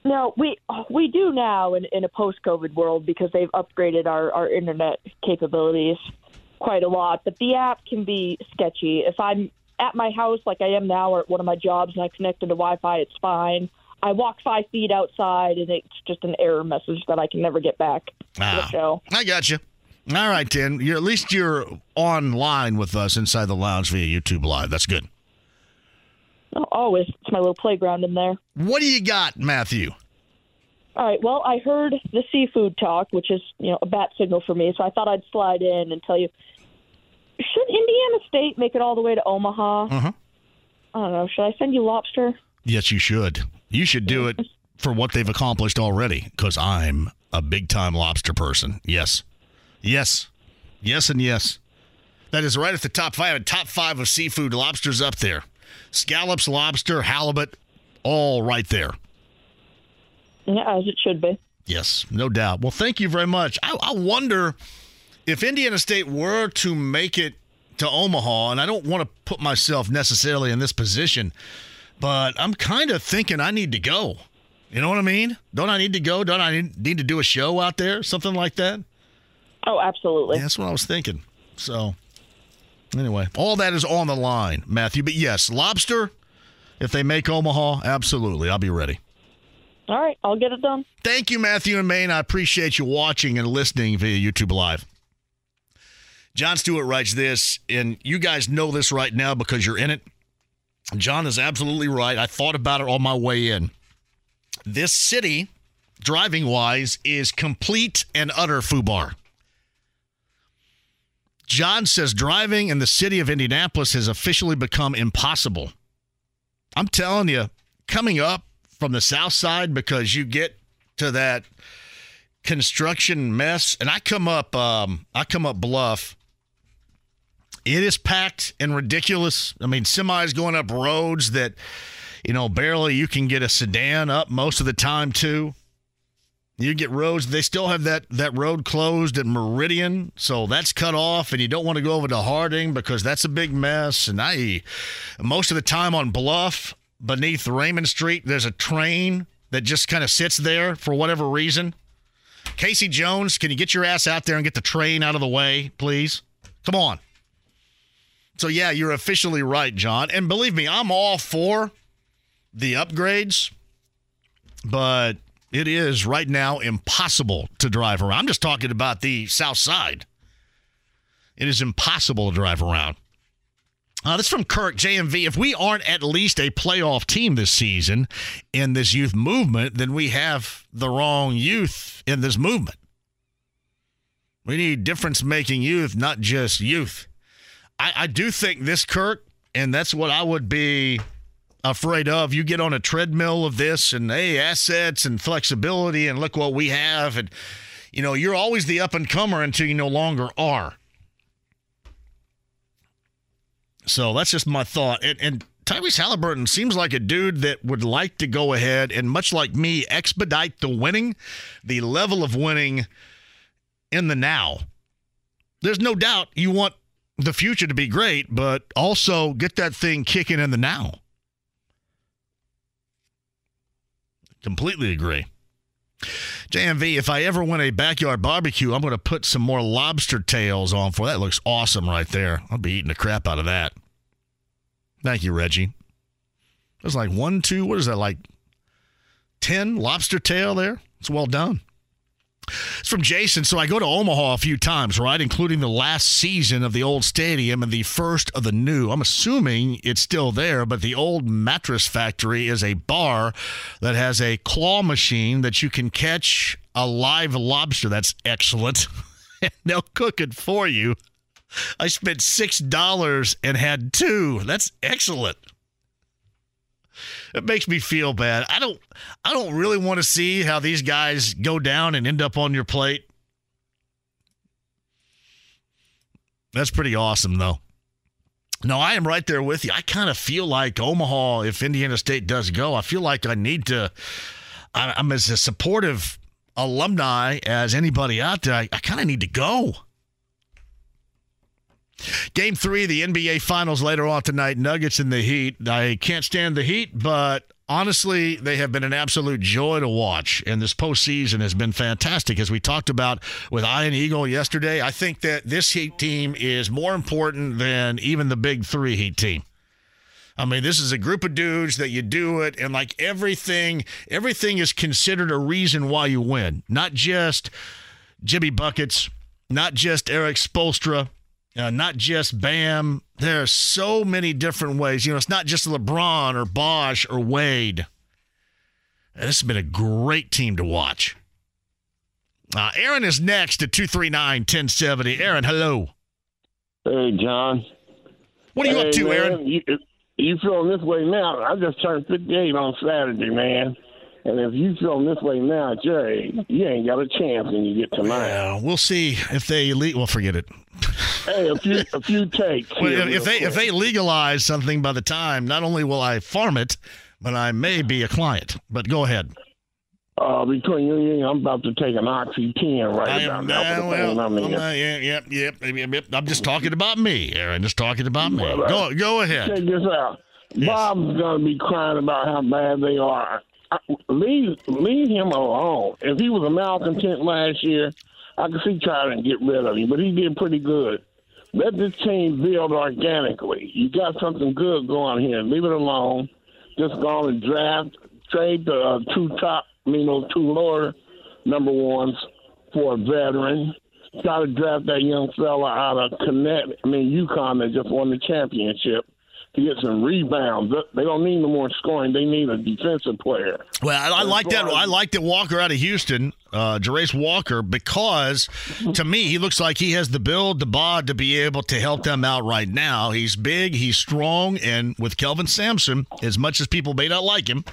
No, we we do now in, in a post-COVID world because they've upgraded our, our internet capabilities quite a lot. But the app can be sketchy. If I'm at my house like I am now or at one of my jobs and I connect to the Wi-Fi, it's fine. I walk five feet outside, and it's just an error message that I can never get back ah, to the show. I got you. All right, Tim. You're at least you're online with us inside the lounge via YouTube Live. That's good. Always, it's my little playground in there. What do you got, Matthew? All right. Well, I heard the seafood talk, which is you know a bat signal for me. So I thought I'd slide in and tell you. Should Indiana State make it all the way to Omaha? Uh-huh. I don't know. Should I send you lobster? Yes, you should. You should do it for what they've accomplished already because I'm a big time lobster person. Yes. Yes. Yes, and yes. That is right at the top five. Top five of seafood. Lobsters up there. Scallops, lobster, halibut, all right there. Yeah, as it should be. Yes, no doubt. Well, thank you very much. I, I wonder if Indiana State were to make it to Omaha, and I don't want to put myself necessarily in this position but I'm kind of thinking I need to go. You know what I mean? Don't I need to go? Don't I need to do a show out there? Something like that? Oh, absolutely. Yeah, that's what I was thinking. So, anyway, all that is on the line, Matthew. But yes, lobster, if they make Omaha, absolutely. I'll be ready. All right, I'll get it done. Thank you, Matthew and Maine. I appreciate you watching and listening via YouTube Live. John Stewart writes this, and you guys know this right now because you're in it. John is absolutely right. I thought about it on my way in. This city, driving wise, is complete and utter foobar. John says driving in the city of Indianapolis has officially become impossible. I'm telling you, coming up from the south side because you get to that construction mess, and I come up, um, I come up Bluff it is packed and ridiculous. I mean, semis going up roads that, you know, barely you can get a sedan up most of the time, too. You get roads, they still have that, that road closed at Meridian, so that's cut off, and you don't want to go over to Harding because that's a big mess. And I, most of the time on Bluff, beneath Raymond Street, there's a train that just kind of sits there for whatever reason. Casey Jones, can you get your ass out there and get the train out of the way, please? Come on. So, yeah, you're officially right, John. And believe me, I'm all for the upgrades, but it is right now impossible to drive around. I'm just talking about the south side. It is impossible to drive around. Uh, this is from Kirk JMV. If we aren't at least a playoff team this season in this youth movement, then we have the wrong youth in this movement. We need difference making youth, not just youth. I, I do think this, Kirk, and that's what I would be afraid of. You get on a treadmill of this and hey, assets and flexibility, and look what we have. And, you know, you're always the up and comer until you no longer are. So that's just my thought. And, and Tyrese Haliburton seems like a dude that would like to go ahead and, much like me, expedite the winning, the level of winning in the now. There's no doubt you want the future to be great, but also get that thing kicking in the now. Completely agree. JMV, if I ever win a backyard barbecue, I'm going to put some more lobster tails on for that. Looks awesome right there. I'll be eating the crap out of that. Thank you, Reggie. There's like one, two, what is that, like 10 lobster tail there? It's well done. It's from Jason. So I go to Omaha a few times, right? Including the last season of the old stadium and the first of the new. I'm assuming it's still there, but the old mattress factory is a bar that has a claw machine that you can catch a live lobster. That's excellent. and [laughs] they'll cook it for you. I spent $6 and had two. That's excellent it makes me feel bad. I don't I don't really want to see how these guys go down and end up on your plate. That's pretty awesome though. No, I am right there with you. I kind of feel like Omaha, if Indiana State does go, I feel like I need to. I'm as a supportive alumni as anybody out there. I, I kind of need to go. Game three of the NBA Finals later on tonight. Nuggets in the Heat. I can't stand the Heat, but honestly, they have been an absolute joy to watch. And this postseason has been fantastic. As we talked about with Ian Eagle yesterday, I think that this Heat team is more important than even the big three Heat team. I mean, this is a group of dudes that you do it, and like everything, everything is considered a reason why you win. Not just Jimmy Buckets, not just Erik Spoelstra uh, not just Bam. There are so many different ways. You know, it's not just LeBron or Bosh or Wade. This has been a great team to watch. Uh, Aaron is next at 239 1070. Aaron, hello. Hey, John. What are you hey, up to, man, Aaron? You, you feeling this way now? I just turned 58 on Saturday, man. And if you feeling this way now, Jerry, you ain't got a chance when you get tonight. Well, we'll see if they elite. Well, forget it. hey, a few a few takes. Well, if, if they if they legalize something by the time, not only will I farm it, but I may be a client. But go ahead. Uh, between you and me, I'm about to take an Oxy 10 right I am, now. uh, well, in. uh, yeah, yep, yep, yep. I'm just talking about me, Aaron. Just talking about me. Well, uh, Go, go ahead. Check this out. Bob's gonna be crying about how bad they are. I, leave leave him alone. If he was a malcontent last year, I could see trying to get rid of him, but he did pretty good. Let this team build organically. You got something good going here. Leave it alone. Just go on and draft, trade the uh, two top, you know, two lower number ones for a veteran. Got to draft that young fella out of Connect. I mean, UConn that just won the championship to get some rebounds. They don't need no more scoring. They need a defensive player. Well, I, I like that. I like that Walker out of Houston, uh, Jarace Walker, because to me he looks like he has the build, the bod to be able to help them out right now. He's big, he's strong, and with Kelvin Sampson, as much as people may not like him,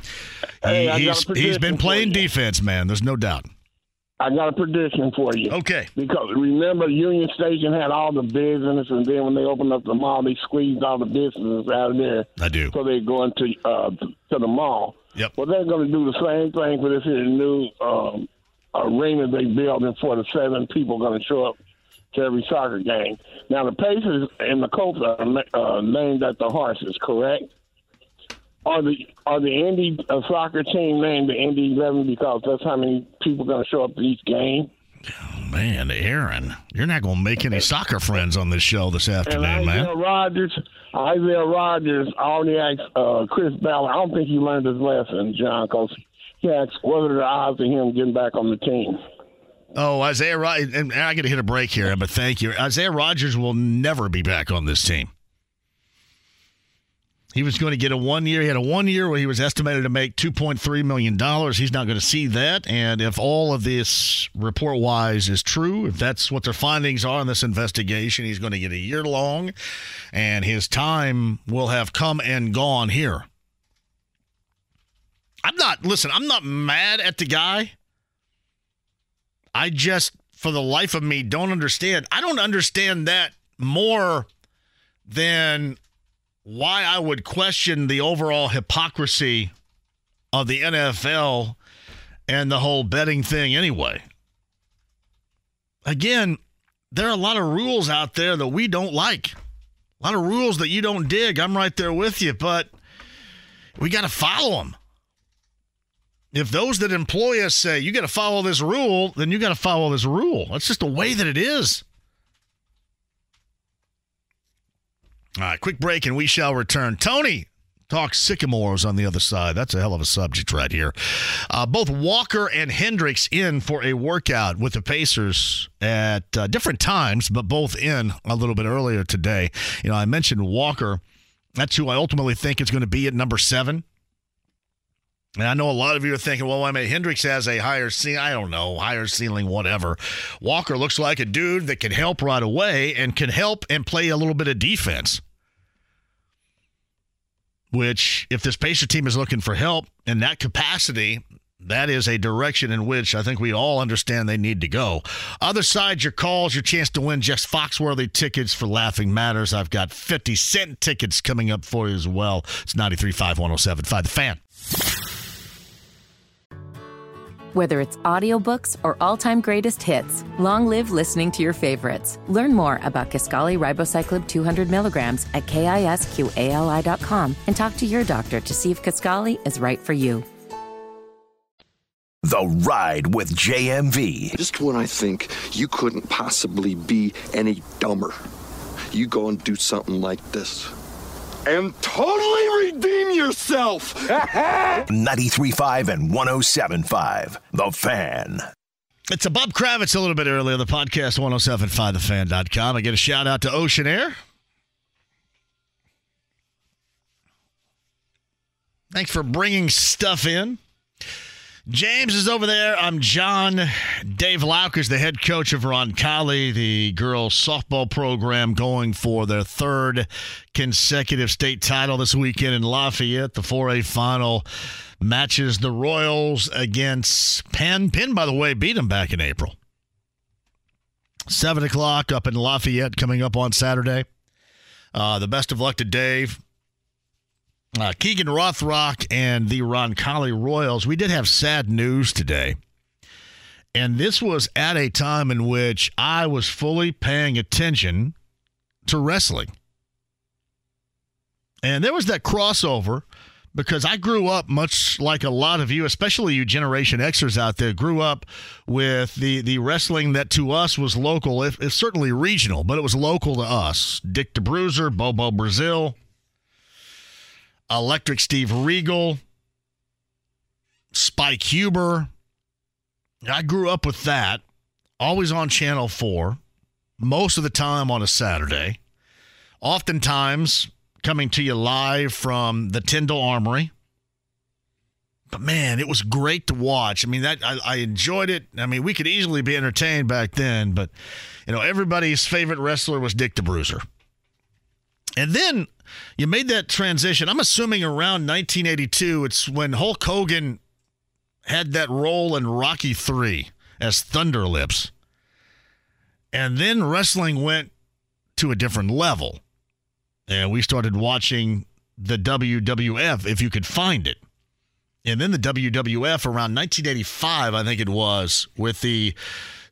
Hey, he, he's he's been playing defense, man. There's no doubt. I got a prediction for you. Okay. Because remember, Union Station had all the business, and then when they opened up the mall, they squeezed all the business out of there. I do. So they go into uh, to the mall. Yep. Well, they're going to do the same thing for this here new um, arena they building for the seven people going to show up to every soccer game. Now the Pacers and the Colts are uh, named after horses, correct? Are the are the Indy uh, soccer team named the Indy Eleven because that's how many people going to show up to each game? Man, Aaron, you're not going to make any soccer friends on this show this And afternoon, man. Isaiah Rodgers, Isaiah Rodgers already asked uh, Chris Ballard. I don't think he learned his lesson, John, because he asked what are the odds of him getting back on the team. Oh, Isaiah Rodgers, and I got to hit a break here, but thank you. Isaiah Rodgers will never be back on this team. He was going to get a one year. He had a one year where he was estimated to make $2.3 million. He's not going to see that. And if all of this report wise is true, if that's what their findings are in this investigation, he's going to get a year long and his time will have come and gone here. I'm not, listen, I'm not mad at the guy. I just, for the life of me, don't understand. I don't understand that more than why I would question the overall hypocrisy of the NFL and the whole betting thing anyway. Again, there are a lot of rules out there that we don't like. A lot of rules that you don't dig. I'm right there with you, but we got to follow them. if those that employ us say you got to follow this rule, then you got to follow this rule. That's just the way that it is. All right, quick break and we shall return. Tony talks sycamores on the other side. That's a hell of a subject right here. Uh, both Walker and Hendricks in for a workout with the Pacers at uh, different times, but both in a little bit earlier today. You know, I mentioned Walker. That's who I ultimately think is going to be at number seven. And I know a lot of you are thinking, well, I mean, Hendricks has a higher ceiling. I don't know, higher ceiling, whatever. Walker looks like a dude that can help right away and can help and play a little bit of defense. Which, if this Pacer team is looking for help in that capacity, that is a direction in which I think we all understand they need to go. Other side, your calls, your chance to win Jeff Foxworthy tickets for Laughing Matters. I've got 50 cent tickets coming up for you as well. It's 93.5 107.5 The Fan. Whether it's audiobooks or all-time greatest hits, long live listening to your favorites. Learn more about Kisqali Ribociclib 200 milligrams at kisqali.com and talk to your doctor to see if Kisqali is right for you. The Ride with JMV. Just when I think you couldn't possibly be any dumber, you go and do something like this. And totally redeem yourself! [laughs] 93.5 and 107.5. The Fan. It's a Bob Kravitz a little bit earlier, the podcast 1075thefan.com. I get a shout out to Oceanaire. Thanks for bringing stuff in. James is over there. I'm John. Dave Lauck is the head coach of Roncalli, the girls softball program, going for their third consecutive state title this weekend in Lafayette. The 4A final matches the Royals against Penn. Penn, by the way, beat them back in April. 7 o'clock up in Lafayette coming up on Saturday. Uh, the best of luck to Dave. Uh, Keegan Rothrock and the Roncalli Royals. We did have sad news today. And this was at a time in which I was fully paying attention to wrestling. And there was that crossover because I grew up much like a lot of you, especially you Generation Xers out there, grew up with the, the wrestling that to us was local, if, if certainly regional, but it was local to us. Dick the Bruiser, Bobo Brazil, Electric Steve Regal, Spike Huber. I grew up with that, always on Channel 4, most of the time on a Saturday, oftentimes coming to you live from the Tyndall Armory. But man, it was great to watch. I mean, that I, I enjoyed it. I mean, we could easily be entertained back then, but you know, everybody's favorite wrestler was Dick the Bruiser. And then you made that transition. I'm assuming around 1982, it's when Hulk Hogan had that role in Rocky 3 as Thunder Lips. And then wrestling went to a different level. And we started watching the WWF if you could find it. And then the WWF around 1985, I think it was, with the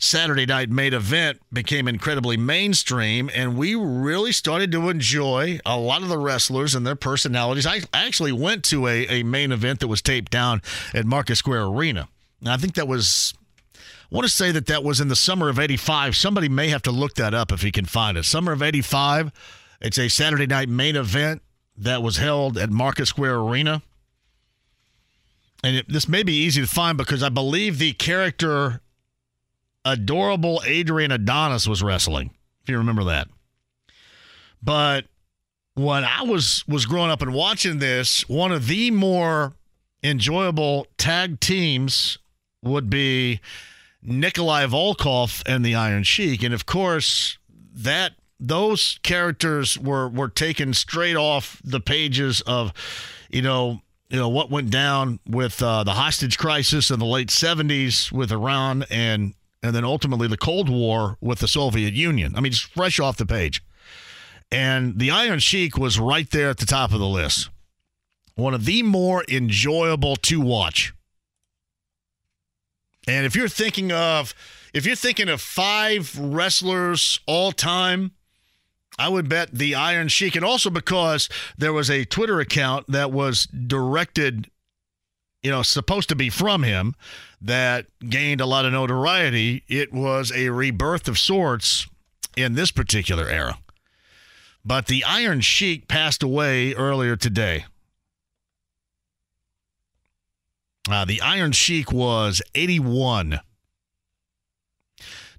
Saturday night main event became incredibly mainstream, and we really started to enjoy a lot of the wrestlers and their personalities. I actually went to a, a main event that was taped down at Market Square Arena. And I think that was, I want to say that that was in the summer of 85. Somebody may have to look that up if he can find it. Summer of 85. It's a Saturday night main event that was held at Market Square Arena and it, this may be easy to find because I believe the character adorable Adrian Adonis was wrestling, if you remember that. But when I was was growing up and watching this, one of the more enjoyable tag teams would be Nikolai Volkov and the Iron Sheik, and of course that those characters were were taken straight off the pages of, you know, you know what went down with uh, the hostage crisis in the late 70s with Iran and and then ultimately the Cold War with the Soviet Union. I mean, just fresh off the page. And the Iron Sheik was right there at the top of the list. One of the more enjoyable to watch. And if you're thinking of if you're thinking of five wrestlers all time I would bet the Iron Sheik, and also because there was a Twitter account that was directed you know, supposed to be from him that gained a lot of notoriety. It was a rebirth of sorts in this particular era. But the Iron Sheik passed away earlier today. Uh, the Iron Sheik was 81.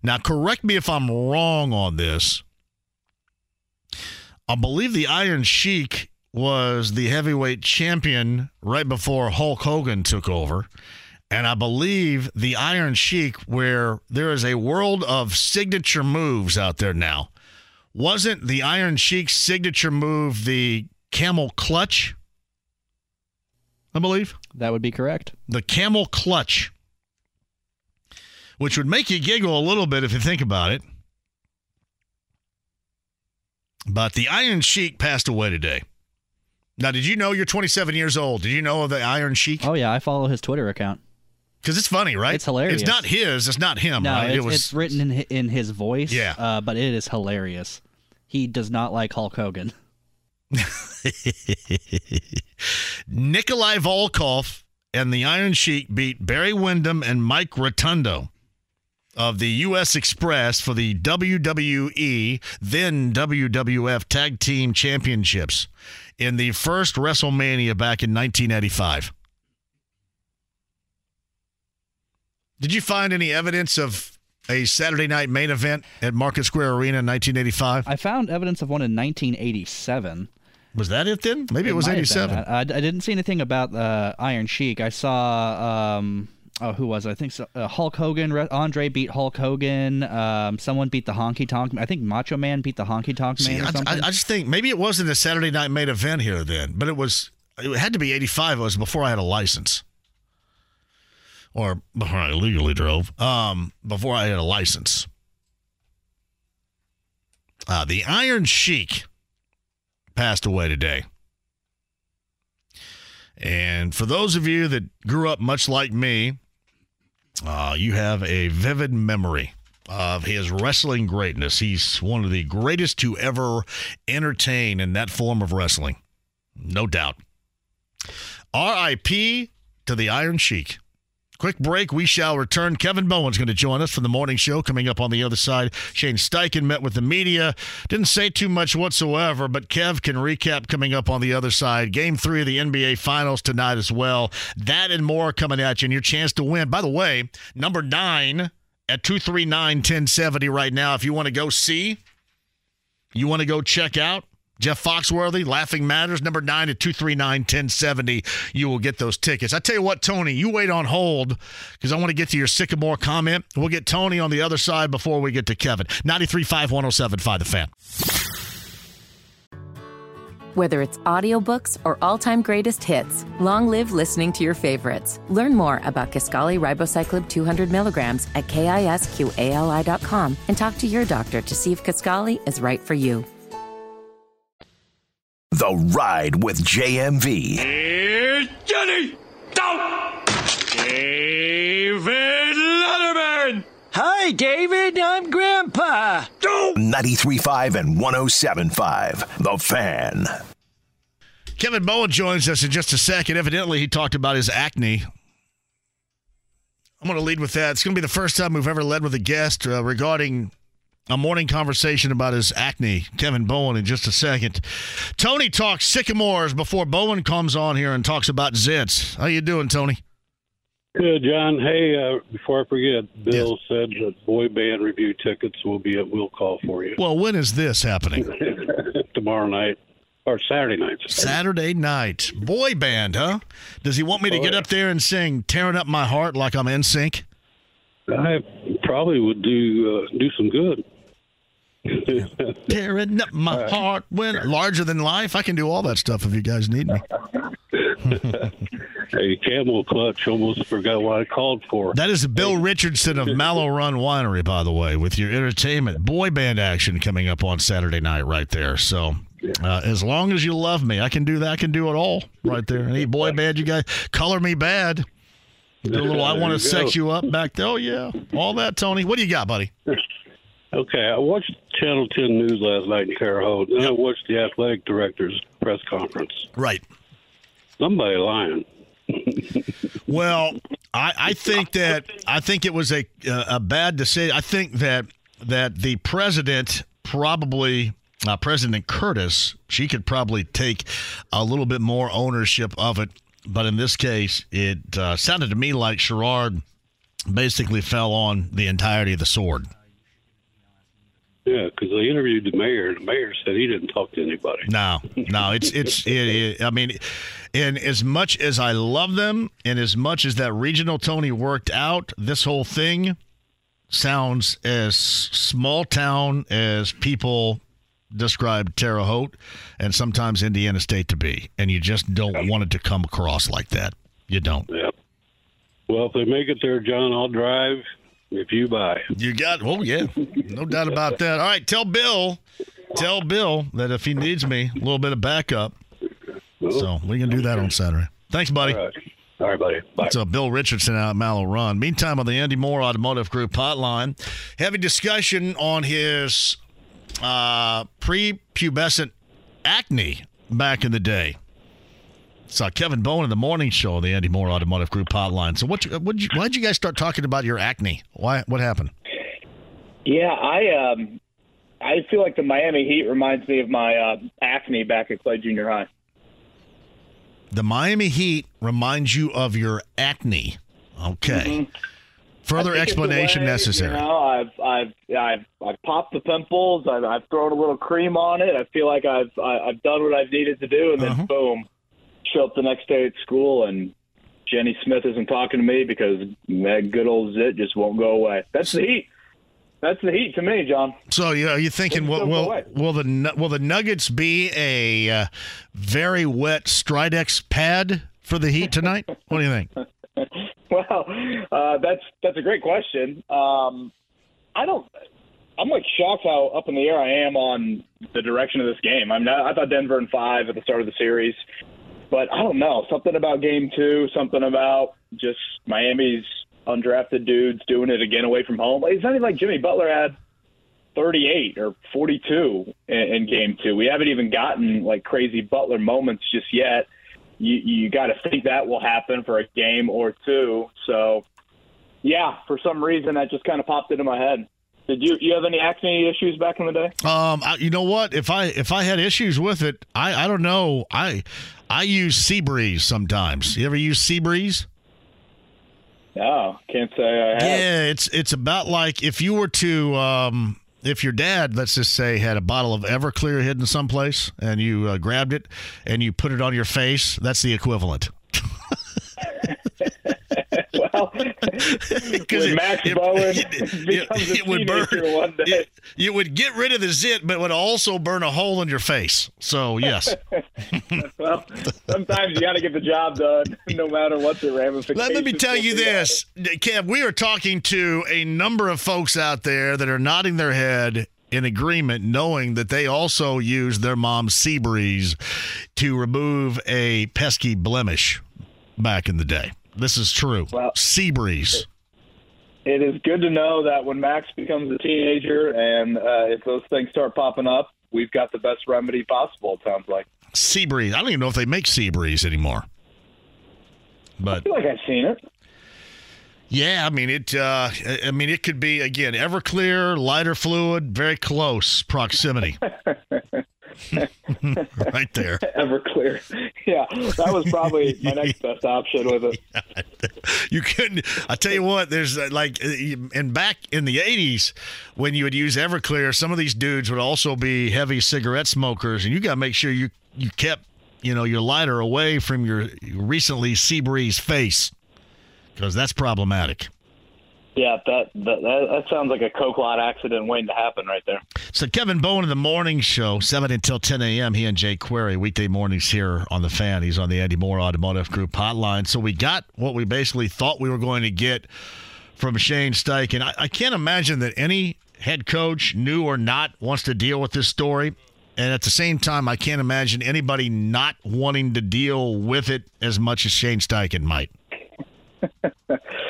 Now, correct me if I'm wrong on this. I believe the Iron Sheik was the heavyweight champion right before Hulk Hogan took over. And I believe the Iron Sheik, where there is a world of signature moves out there now, wasn't the Iron Sheik's signature move the camel clutch? I believe. That would be correct. The camel clutch, which would make you giggle a little bit if you think about it. But the Iron Sheik passed away today. Now, did you know you're 27 years old? Did you know of the Iron Sheik? Oh yeah, I follow his Twitter account. Because it's funny, right? It's hilarious. It's not his. It's not him. No, right? it's, it was. it's written in in his voice. Yeah. uh, but it is hilarious. He does not like Hulk Hogan. [laughs] Nikolai Volkov and the Iron Sheik beat Barry Windham and Mike Rotundo of the U.S. Express for the WWE, then WWF Tag Team Championships in the first WrestleMania back in 1985. Did you find any evidence of a Saturday night main event at Market Square Arena in 1985? I found evidence of one in 1987. Was that it then? Maybe it, was have been 87. I, I didn't see anything about uh, Iron Sheik. I saw. Um, oh, who was it? I think so, uh, Hulk Hogan. Andre beat Hulk Hogan. Um, someone beat the Honky Tonk. I think Macho Man beat the Honky Tonk Man See, or I, something. I, I just think maybe it wasn't a Saturday night main event here then, but it was. It had to be 85. It was before I had a license, or before I legally drove. Um, before I had a license. Uh, the Iron Sheik passed away today. And for those of you that grew up much like me, uh, you have a vivid memory of his wrestling greatness. He's one of the greatest to ever entertain in that form of wrestling. No doubt. RIP to the Iron Sheik. Quick break. We shall return. Kevin Bowen's going to join us for the morning show coming up on the other side. Shane Steichen met with the media. Didn't say too much whatsoever, but Kev can recap coming up on the other side. Game three of the NBA Finals tonight as well. That and more coming at you and your chance to win. By the way, number nine at 239 1070 right now. If you want to go see, you want to go check out, Jeff Foxworthy, Laughing Matters, number nine at 239 1070. You will get those tickets. I tell you what, Tony, you wait on hold because I want to get to your Sycamore comment. We'll get Tony on the other side before we get to Kevin. 93.5 107.5 The Fan. Whether it's audiobooks or all-time greatest hits, long live listening to your favorites. Learn more about Kisqali Ribociclib 200 milligrams at kisqali.com and talk to your doctor to see if Kisqali is right for you. The Ride with JMV. Here's Johnny! Don't! David Letterman! Hi, David. I'm Grandpa. 93.5 and 107.5. The Fan. Kevin Bowen joins us in just a second. Evidently, he talked about his acne. I'm going to lead with that. It's going to be the first time we've ever led with a guest uh, regarding a morning conversation about his acne. Kevin Bowen in just a second. Tony talks sycamores before Bowen comes on here and talks about zits. How you doing, Tony? Good, John. Hey, uh, before I forget, Bill said that boy band revue tickets will be at Will Call for you Well, when is this happening? [laughs] tomorrow night or Saturday night. Saturday night. Boy band, huh? Does he want me to Oh, get yeah. up there and sing Tearing Up My Heart like I'm in sync? I probably would do uh, do some good. [laughs] Tearing up my heart when larger than life. I can do all that stuff if you guys need me. [laughs] Hey, Camel Clutch almost forgot what I called for. That is Bill Richardson of [laughs] Mallow Run Winery, by the way, with your entertainment boy band action coming up on Saturday night right there. So, uh, as long as you love me, I can do that. I can do it all right there. Any boy band you guys, Color Me Badd. Do a little, I want to sex you up back there. Oh yeah, all that, Tony. What do you got, buddy? Okay, I watched Channel 10 News last night in Terre Haute, and I watched the athletic director's press conference. Right. Somebody lying. [laughs] Well, I, I think that I think it was a a bad decision. I think that that the president probably uh, President Curtis she could probably take a little bit more ownership of it, but in this case, it uh, sounded to me like Sherard basically fell on the entirety of the sword. Yeah, because they interviewed the mayor. And the mayor said he didn't talk to anybody. No, no, it's it's. It, it, I mean, and as much as I love them, and as much as that regional Tony worked out, this whole thing sounds as small town as people describe Terre Haute and sometimes Indiana State to be, and you just don't want it to come across like that. You don't. Yep. Well, if they make it there, John, I'll drive if you buy. You got. Oh yeah, no doubt about that. All right, tell Bill, tell Bill that if he needs me, a little bit of backup. So we can do that on Saturday. Thanks, buddy. All right, All right buddy. Bye. So Bill Richardson out at Mallow Run. Meantime, on the Andy Mohr Automotive Group hotline, heavy discussion on his uh, prepubescent acne back in the day. Saw Kevin Bowen in the morning show the Andy Mohr Automotive Group hotline. So what? What? Why did you guys start talking about your acne? Why? What happened? Yeah, I um, I feel like the Miami Heat reminds me of my uh, acne back at Clay Junior High. The Miami Heat reminds you of your acne. Okay. Further it's the explanation way, necessary. You know, I've I've I've I've popped the pimples. I've, I've thrown a little cream on it. I feel like I've I've done what I've needed to do, and then Uh-huh. boom, show up the next day at school, and Jenny Smith isn't talking to me because that good old zit just won't go away. That's the heat. That's the heat to me, John. So you are you thinking will will, will the will the Nuggets be a uh, very wet Stridex pad for the Heat tonight? [laughs] what do you think? Well, uh, that's that's a great question. Um, I don't. I'm like shocked how up in the air I am on the direction of this game. I mean, I, I thought Denver in five at the start of the series, but I don't know something about Game Two, something about just Miami's undrafted dudes doing it again away from home. It's not even like Jimmy Butler had 38 or 42 in, in Game Two. We haven't even gotten like crazy Butler moments just yet you you got to think that will happen for a game or two. So, yeah, for some reason that just kind of popped into my head. Did you you have any acne issues back in the day? Um, I, you know what? If I if I had issues with it, I I don't know. I I use Seabreeze sometimes. You ever use Seabreeze? No, can't say I have. Yeah, it's it's about like if you were to um if your dad, let's just say, had a bottle of Everclear hidden someplace and you uh, grabbed it and you put it on your face, that's the equivalent. [laughs] when Max Bowen [laughs] becomes a it would burn. one day. It, it would get rid of the zit, but would also burn a hole in your face. So yes. [laughs] well, sometimes you got to get the job done, no matter what the ramifications. Let me tell you this, Kev. We are talking to a number of folks out there that are nodding their head in agreement, knowing that they also use their mom's sea breeze to remove a pesky blemish back in the day. This is true. Well, Seabreeze. It is good to know that when Max becomes a teenager and uh, if those things start popping up, we've got the best remedy possible. It sounds like. sea breeze. I don't even know if they make sea breeze anymore. But I feel like I've seen it. yeah, I mean it. Uh, I mean it could be again Everclear, lighter fluid, very close proximity. [laughs] [laughs] right there. [laughs] Everclear. Yeah, that was probably my [laughs] next best option with it. You couldn't. I tell you what. There's uh, like, uh, and back in the '80s, when you would use Everclear, some of these dudes would also be heavy cigarette smokers, and you got to make sure you you kept you know your lighter away from your recently Seabreeze face because that's problematic. Yeah, that, that that sounds like a coke lot accident waiting to happen right there. So Kevin Bowen in the morning show, seven until ten a.m. He and Jay Query weekday mornings here on the Fan. He's on the Andy Mohr Automotive Group hotline. So we got what we basically thought we were going to get from Shane Steichen. I, I can't imagine that any head coach, new or not, wants to deal with this story. And at the same time, I can't imagine anybody not wanting to deal with it as much as Shane Steichen might. [laughs]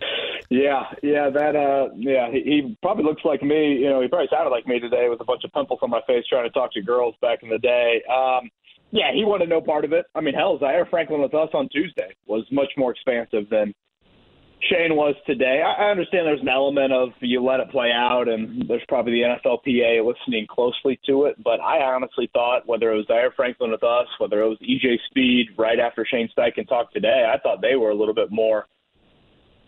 Yeah, yeah, that uh, yeah, he, he probably looks like me. You know, he probably sounded like me today with a bunch of pimples on my face trying to talk to girls back in the day. Um, yeah, he wanted no part of it. I mean, hell, Zaire Franklin with us on Tuesday was much more expansive than Shane was today. I, I understand there's an element of you let it play out, and there's probably the NFLPA listening closely to it. But I honestly thought whether it was Zaire Franklin with us, whether it was EJ Speed right after Shane Steichen talked today, I thought they were a little bit more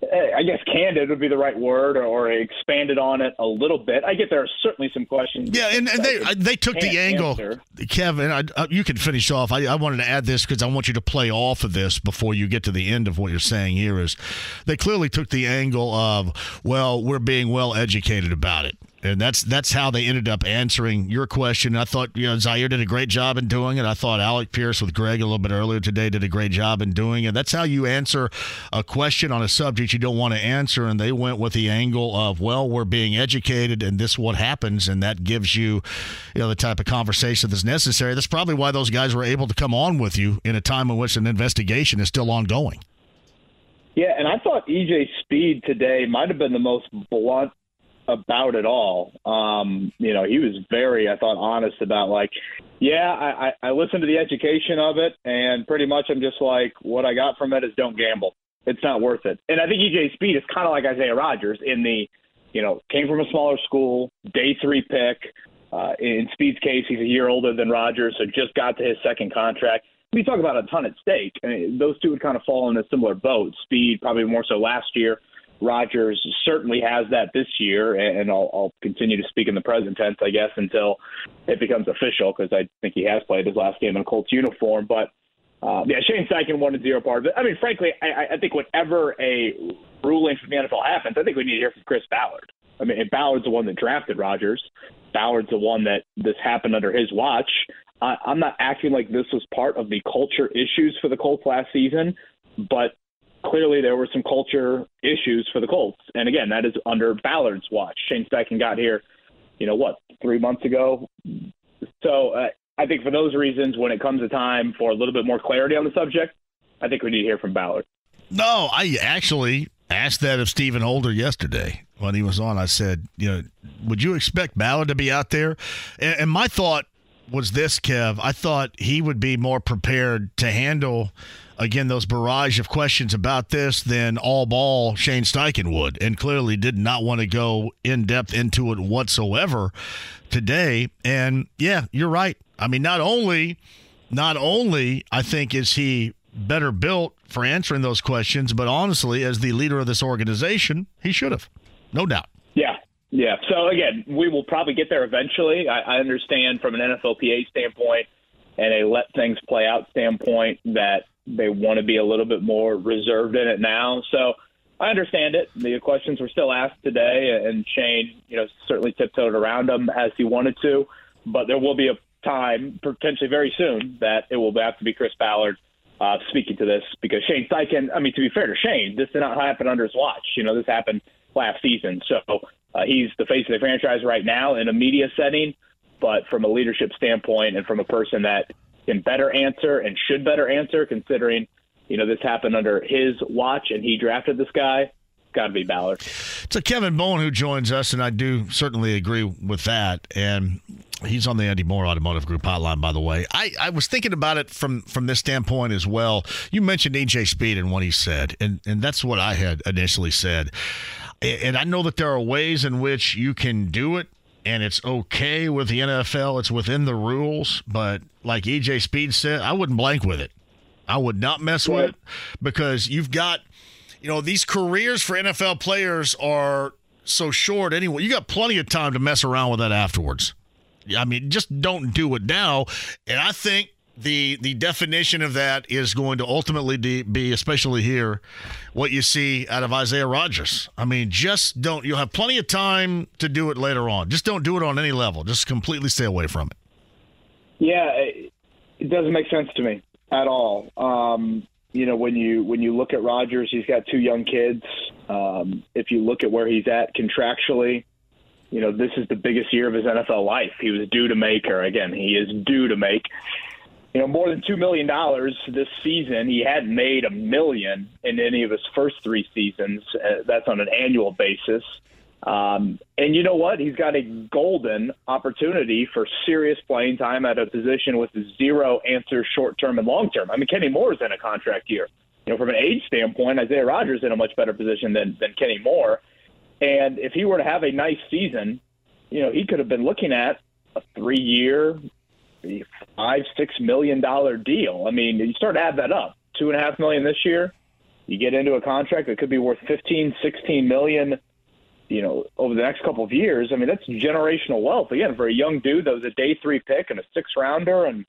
I guess candid would be the right word, or, expanded on it a little bit. I get there are certainly some questions. Yeah, and, and they uh, they took the angle, answer. Kevin. I, I, you can finish off. I, I wanted to add this because I want you to play off of this before you get to the end of what you're saying. Here is they clearly took the angle of well, we're being well educated about it and that's that's how they ended up answering your question. I thought you know Zaire did a great job in doing it. I thought Alec Pierce with Greg a little bit earlier today did a great job in doing it. That's how you answer a question on a subject you don't want to answer, and they went with the angle of well, we're being educated, and this what happens, and that gives you you know the type of conversation that's necessary. That's probably why those guys were able to come on with you in a time in which an investigation is still ongoing. Yeah, and I thought EJ Speed today might have been the most blunt about it all. Um, you know, he was very, I thought, honest about like, yeah, I, I, I listened to the education of it, and pretty much I'm just like, what I got from it is don't gamble. It's not worth it. And I think EJ Speed is kind of like Isaiah Rodgers in the, you know, came from a smaller school, day three pick. Uh, in Speed's case, he's a year older than Rodgers, so just got to his second contract. We talk about a ton at stake. I mean, those two would kind of fall in a similar boat. Speed probably more so last year Rodgers certainly has that this year, and I'll, I'll continue to speak in the present tense, I guess, until it becomes official, because I think he has played his last game in a Colts uniform. But uh, yeah, Shane Steichen wanted zero part of it. I mean, frankly, I, I think whenever a ruling from the NFL happens, I think we need to hear from Chris Ballard. I mean, Ballard's the one that drafted Rodgers. Ballard's the one that this happened under his watch. I, I'm not acting like this was part of the culture issues for the Colts last season, but clearly there were some culture issues for the Colts. And again, that is under Ballard's watch. Shane Steichen got here, you know, what, three months ago? So uh, I think for those reasons, when it comes to time for a little bit more clarity on the subject, I think we need to hear from Ballard. No, I actually asked that of Stephen Holder yesterday when he was on. I said, you know, would you expect Ballard to be out there? And, and my thought was this, Kev. I thought he would be more prepared to handle – again those barrage of questions about this than all ball Shane Steichen would, and clearly did not want to go in depth into it whatsoever today. And yeah, you're right. I mean, not only not only I think is he better built for answering those questions, but honestly, as the leader of this organization, he should have, no doubt. Yeah. So again, we will probably get there eventually. I, I understand from an NFLPA standpoint and a let things play out standpoint that they want to be a little bit more reserved in it now. So I understand it. The questions were still asked today, and Shane, you know, certainly tiptoed around them as he wanted to. But there will be a time, potentially very soon, that it will have to be Chris Ballard uh, speaking to this because Shane Steichen. I mean, to be fair to Shane, this did not happen under his watch. You know, this happened last season, so uh, he's the face of the franchise right now in a media setting. But from a leadership standpoint, and from a person that can better answer and should better answer, considering you know this happened under his watch and he drafted this guy. Got to be Ballard. It's a Kevin Bowen who joins us, and I do certainly agree with that. And he's on the Andy Mohr Automotive Group hotline, by the way. I, I was thinking about it from from this standpoint as well. You mentioned EJ Speed and what he said, and and that's what I had initially said. And I know that there are ways in which you can do it and it's okay with the NFL. It's within the rules, but like EJ Speed said, I wouldn't blank with it. I would not mess with it because you've got, you know, these careers for NFL players are so short anyway. You got plenty of time to mess around with that afterwards. I mean, just don't do it now. And I think the the definition of that is going to ultimately be, especially here, what you see out of Isaiah Rodgers. I mean, just don't. You'll have plenty of time to do it later on. Just don't do it on any level. Just completely stay away from it. Yeah, it doesn't make sense to me at all. Um, you know, when you when you look at Rodgers, he's got two young kids. Um, if you look at where he's at contractually, you know, this is the biggest year of his NFL life. He was due to make, or again, he is due to make you know, more than two million dollars this season. He hadn't made a million in any of his first three seasons. Uh, that's on an annual basis. Um, and you know what? He's got a golden opportunity for serious playing time at a position with zero answer short term and long term. I mean, Kenny Moore is in a contract year. You know, from an age standpoint, Isaiah Rodgers in a much better position than, than Kenny Moore. And if he were to have a nice season, you know, he could have been looking at a three year, five, six million dollar deal. I mean, you start to add that up. Two and a half million this year. You get into a contract that could be worth 15, 16 million, you know, over the next couple of years. I mean, that's generational wealth. Again, for a young dude that was a day three pick and a six rounder and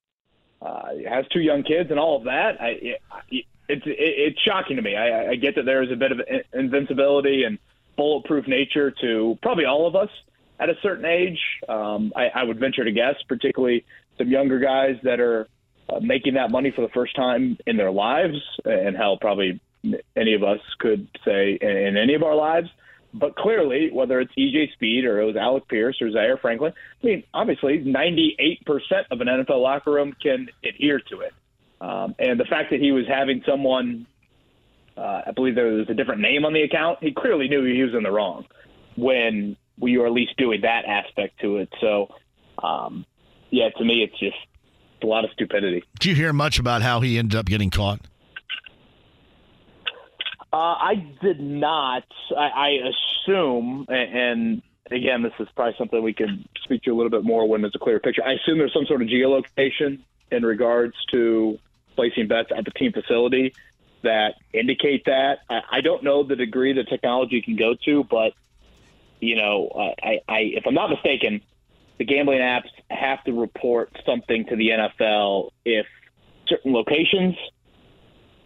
uh, has two young kids and all of that. I, it, it's it, it's shocking to me. I, I get that there is a bit of invincibility and bulletproof nature to probably all of us at a certain age. Um, I, I would venture to guess, particularly some younger guys that are uh, making that money for the first time in their lives, and hell, probably any of us could say in any of our lives. But clearly, whether it's EJ Speed or it was Alec Pierce or Zaire Franklin, I mean, obviously, 98% of an NFL locker room can adhere to it. Um, and the fact that he was having someone, uh, I believe there was a different name on the account, he clearly knew he was in the wrong when we were at least doing that aspect to it. So, um, yeah, to me, it's just a lot of stupidity. Did you hear much about how he ended up getting caught? Uh, I did not. I, I assume, and, again, this is probably something we can speak to a little bit more when there's a clearer picture. I assume there's some sort of geolocation in regards to placing bets at the team facility that indicate that. I, I don't know the degree the technology can go to, but you know, I, I if I'm not mistaken, the gambling apps have to report something to the NFL if certain locations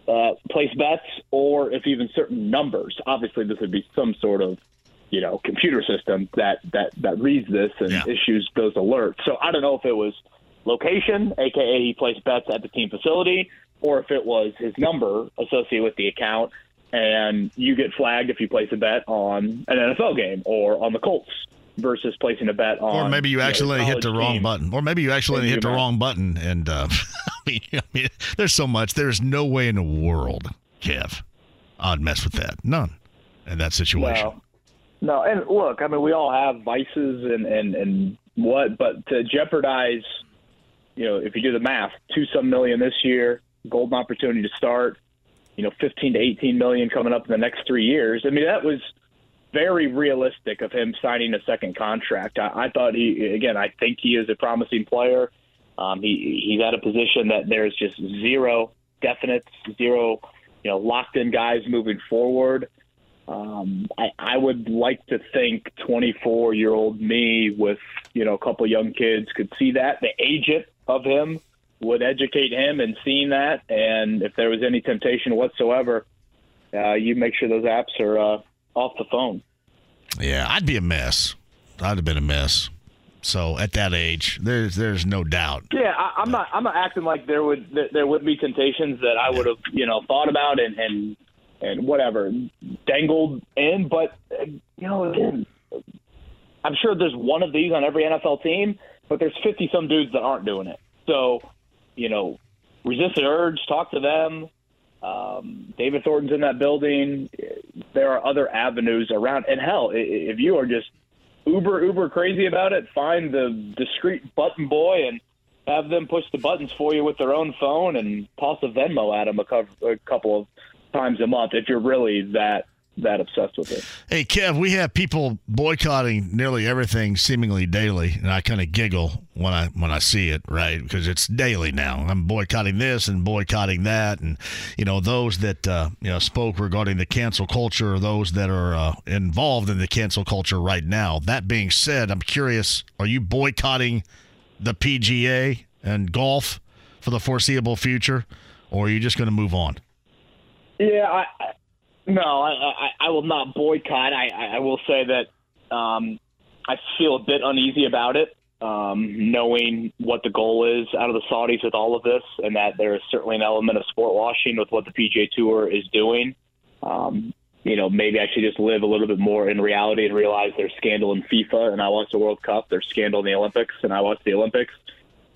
uh, place bets or if even certain numbers. Obviously, this would be some sort of you know computer system that that that reads this and yeah. issues those alerts. So I don't know if it was location, aka he placed bets at the team facility, or if it was his number associated with the account, and you get flagged if you place a bet on an NFL game or on the Colts versus placing a bet on. Or maybe you actually you know, hit the wrong button. Or maybe you actually hit the wrong button. And uh, [laughs] I, mean, I mean, there's so much. There's no way in the world, Kev, I'd mess with that. None in that situation. No. No, and look, I mean, we all have vices and, and, and what, but to jeopardize – you know, if you do the math, two some million this year, golden opportunity to start, you know, 15 to 18 million coming up in the next three years. I mean, that was very realistic of him signing a second contract. I, I thought he, again, I think he is a promising player. Um, he he's at a position that there's just zero definite, zero, you know, locked in guys moving forward. Um, I, I would like to think 24 year old me with you know a couple young kids could see that. The agent of him would educate him and seeing that. And if there was any temptation whatsoever, uh, you make sure those apps are uh, off the phone. Yeah, I'd be a mess. I'd have been a mess. So at that age, there's there's no doubt. Yeah, I, am not I'm not acting like there would there would be temptations that I would have you know thought about and and and whatever dangled in, but you know again, I'm sure there's one of these on every NFL team but there's 50 some dudes that aren't doing it. So, you know, resist the urge, talk to them. Um, David Thornton's in that building. There are other avenues around. And hell, if you are just uber, uber crazy about it, find the discreet button boy and have them push the buttons for you with their own phone and toss a Venmo at them a, a couple of times a month if you're really that that obsessed with it. Hey, Kev, we have people boycotting nearly everything seemingly daily, and I kind of giggle when I when I see it, right? Because it's daily now. I'm boycotting this and boycotting that, and you know those that uh, you know spoke regarding the cancel culture, or those that are uh, involved in the cancel culture right now. That being said, I'm curious: Are you boycotting the PGA and golf for the foreseeable future, or are you just going to move on? Yeah, I, no, I, I, I will not boycott. I, I will say that um, I feel a bit uneasy about it, um, knowing what the goal is out of the Saudis with all of this, and that there is certainly an element of sport washing with what the PGA Tour is doing. Um, you know, maybe I should just live a little bit more in reality and realize there's scandal in FIFA, and I watch the World Cup. There's scandal in the Olympics, and I watch the Olympics.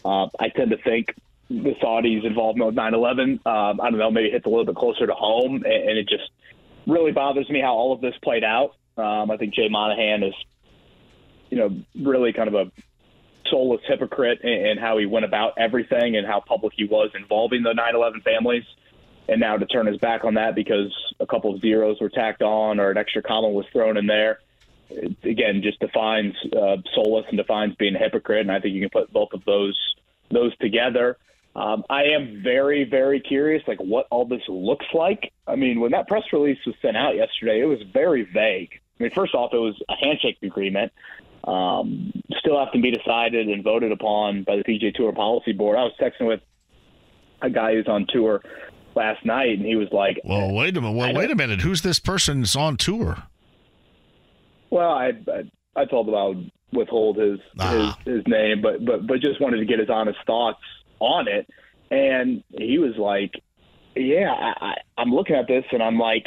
Uh, I tend to think the Saudis' involvement with 9/11, um, I don't know, maybe hits a little bit closer to home, and, and it just really bothers me how all of this played out. Um, I think Jay Monahan is, you know, really kind of a soulless hypocrite in, in how he went about everything and how public he was involving the 9/11 families. And now to turn his back on that because a couple of zeros were tacked on or an extra comma was thrown in there, it, again, just defines uh, soulless and defines being a hypocrite. And I think you can put both of those those together. Um, I am very, very curious, like what all this looks like. I mean, when that press release was sent out yesterday, it was very vague. I mean, first off, it was a handshake agreement, um, still have to be decided and voted upon by the PGA Tour Policy Board. I was texting with a guy who's on tour last night, and he was like, "Well, wait a minute. Well, wait a minute. Who's this person that's on tour?" Well, I I, I told him I would withhold his, Ah. his his name, but but but just wanted to get his honest thoughts on it. And he was like, "Yeah, I, I'm looking at this, and I'm like,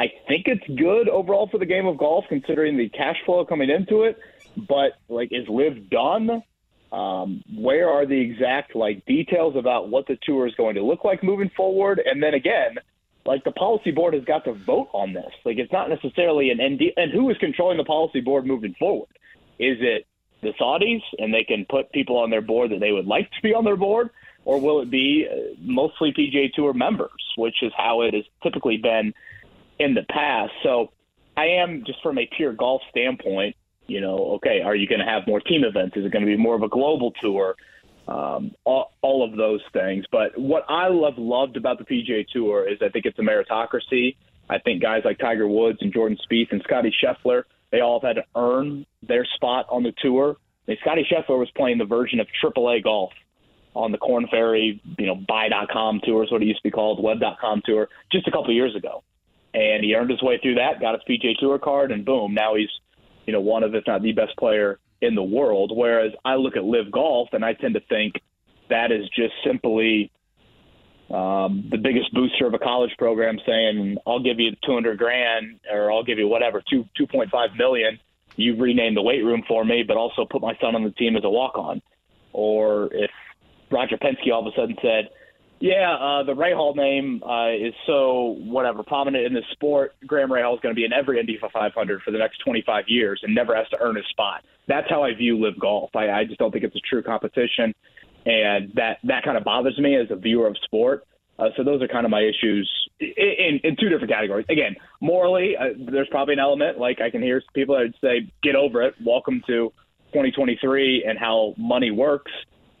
I think it's good overall for the game of golf, considering the cash flow coming into it. But like, is LIV done? Um, where are the exact like details about what the tour is going to look like moving forward? And then again, like the policy board has got to vote on this. Like, it's not necessarily an ND. And who is controlling the policy board moving forward? Is it the Saudis, and they can put people on their board that they would like to be on their board, or will it be uh, mostly PGA Tour members, which is how it has typically been in the past? So I am just from a pure golf standpoint, you know, okay, are you going to have more team events? Is it going to be more of a global tour? Um, all, all of those things. But what I love loved about the PGA Tour is I think it's a meritocracy. I think guys like Tiger Woods and Jordan Spieth and Scotty Scheffler, they all have had to earn their spot on the tour. Mean, Scotty Scheffler was playing the version of AAA golf on the Korn Ferry, you know, buy.com tour is what it used to be called, web.com tour, just a couple of years ago. And he earned his way through that, got his PGA Tour card, and boom, now he's, you know, one of, if not the best player in the world. Whereas I look at LIV Golf and I tend to think that is just simply um, the biggest booster of a college program saying, I'll give you 200 grand or I'll give you whatever, two, 2.5 million. You rename the weight room for me, but also put my son on the team as a walk on. Or if Roger Penske all of a sudden said, yeah, uh, the Rahal name uh, is so whatever prominent in this sport. Graham Rahal is going to be in every Indy 500 for the next 25 years and never has to earn his spot. That's how I view LIV Golf. I, I just don't think it's a true competition, and that that kind of bothers me as a viewer of sport. Uh, so those are kind of my issues in, in, in two different categories. Again, morally, uh, there's probably an element like I can hear people that would say, "Get over it. Welcome to 2023 and how money works."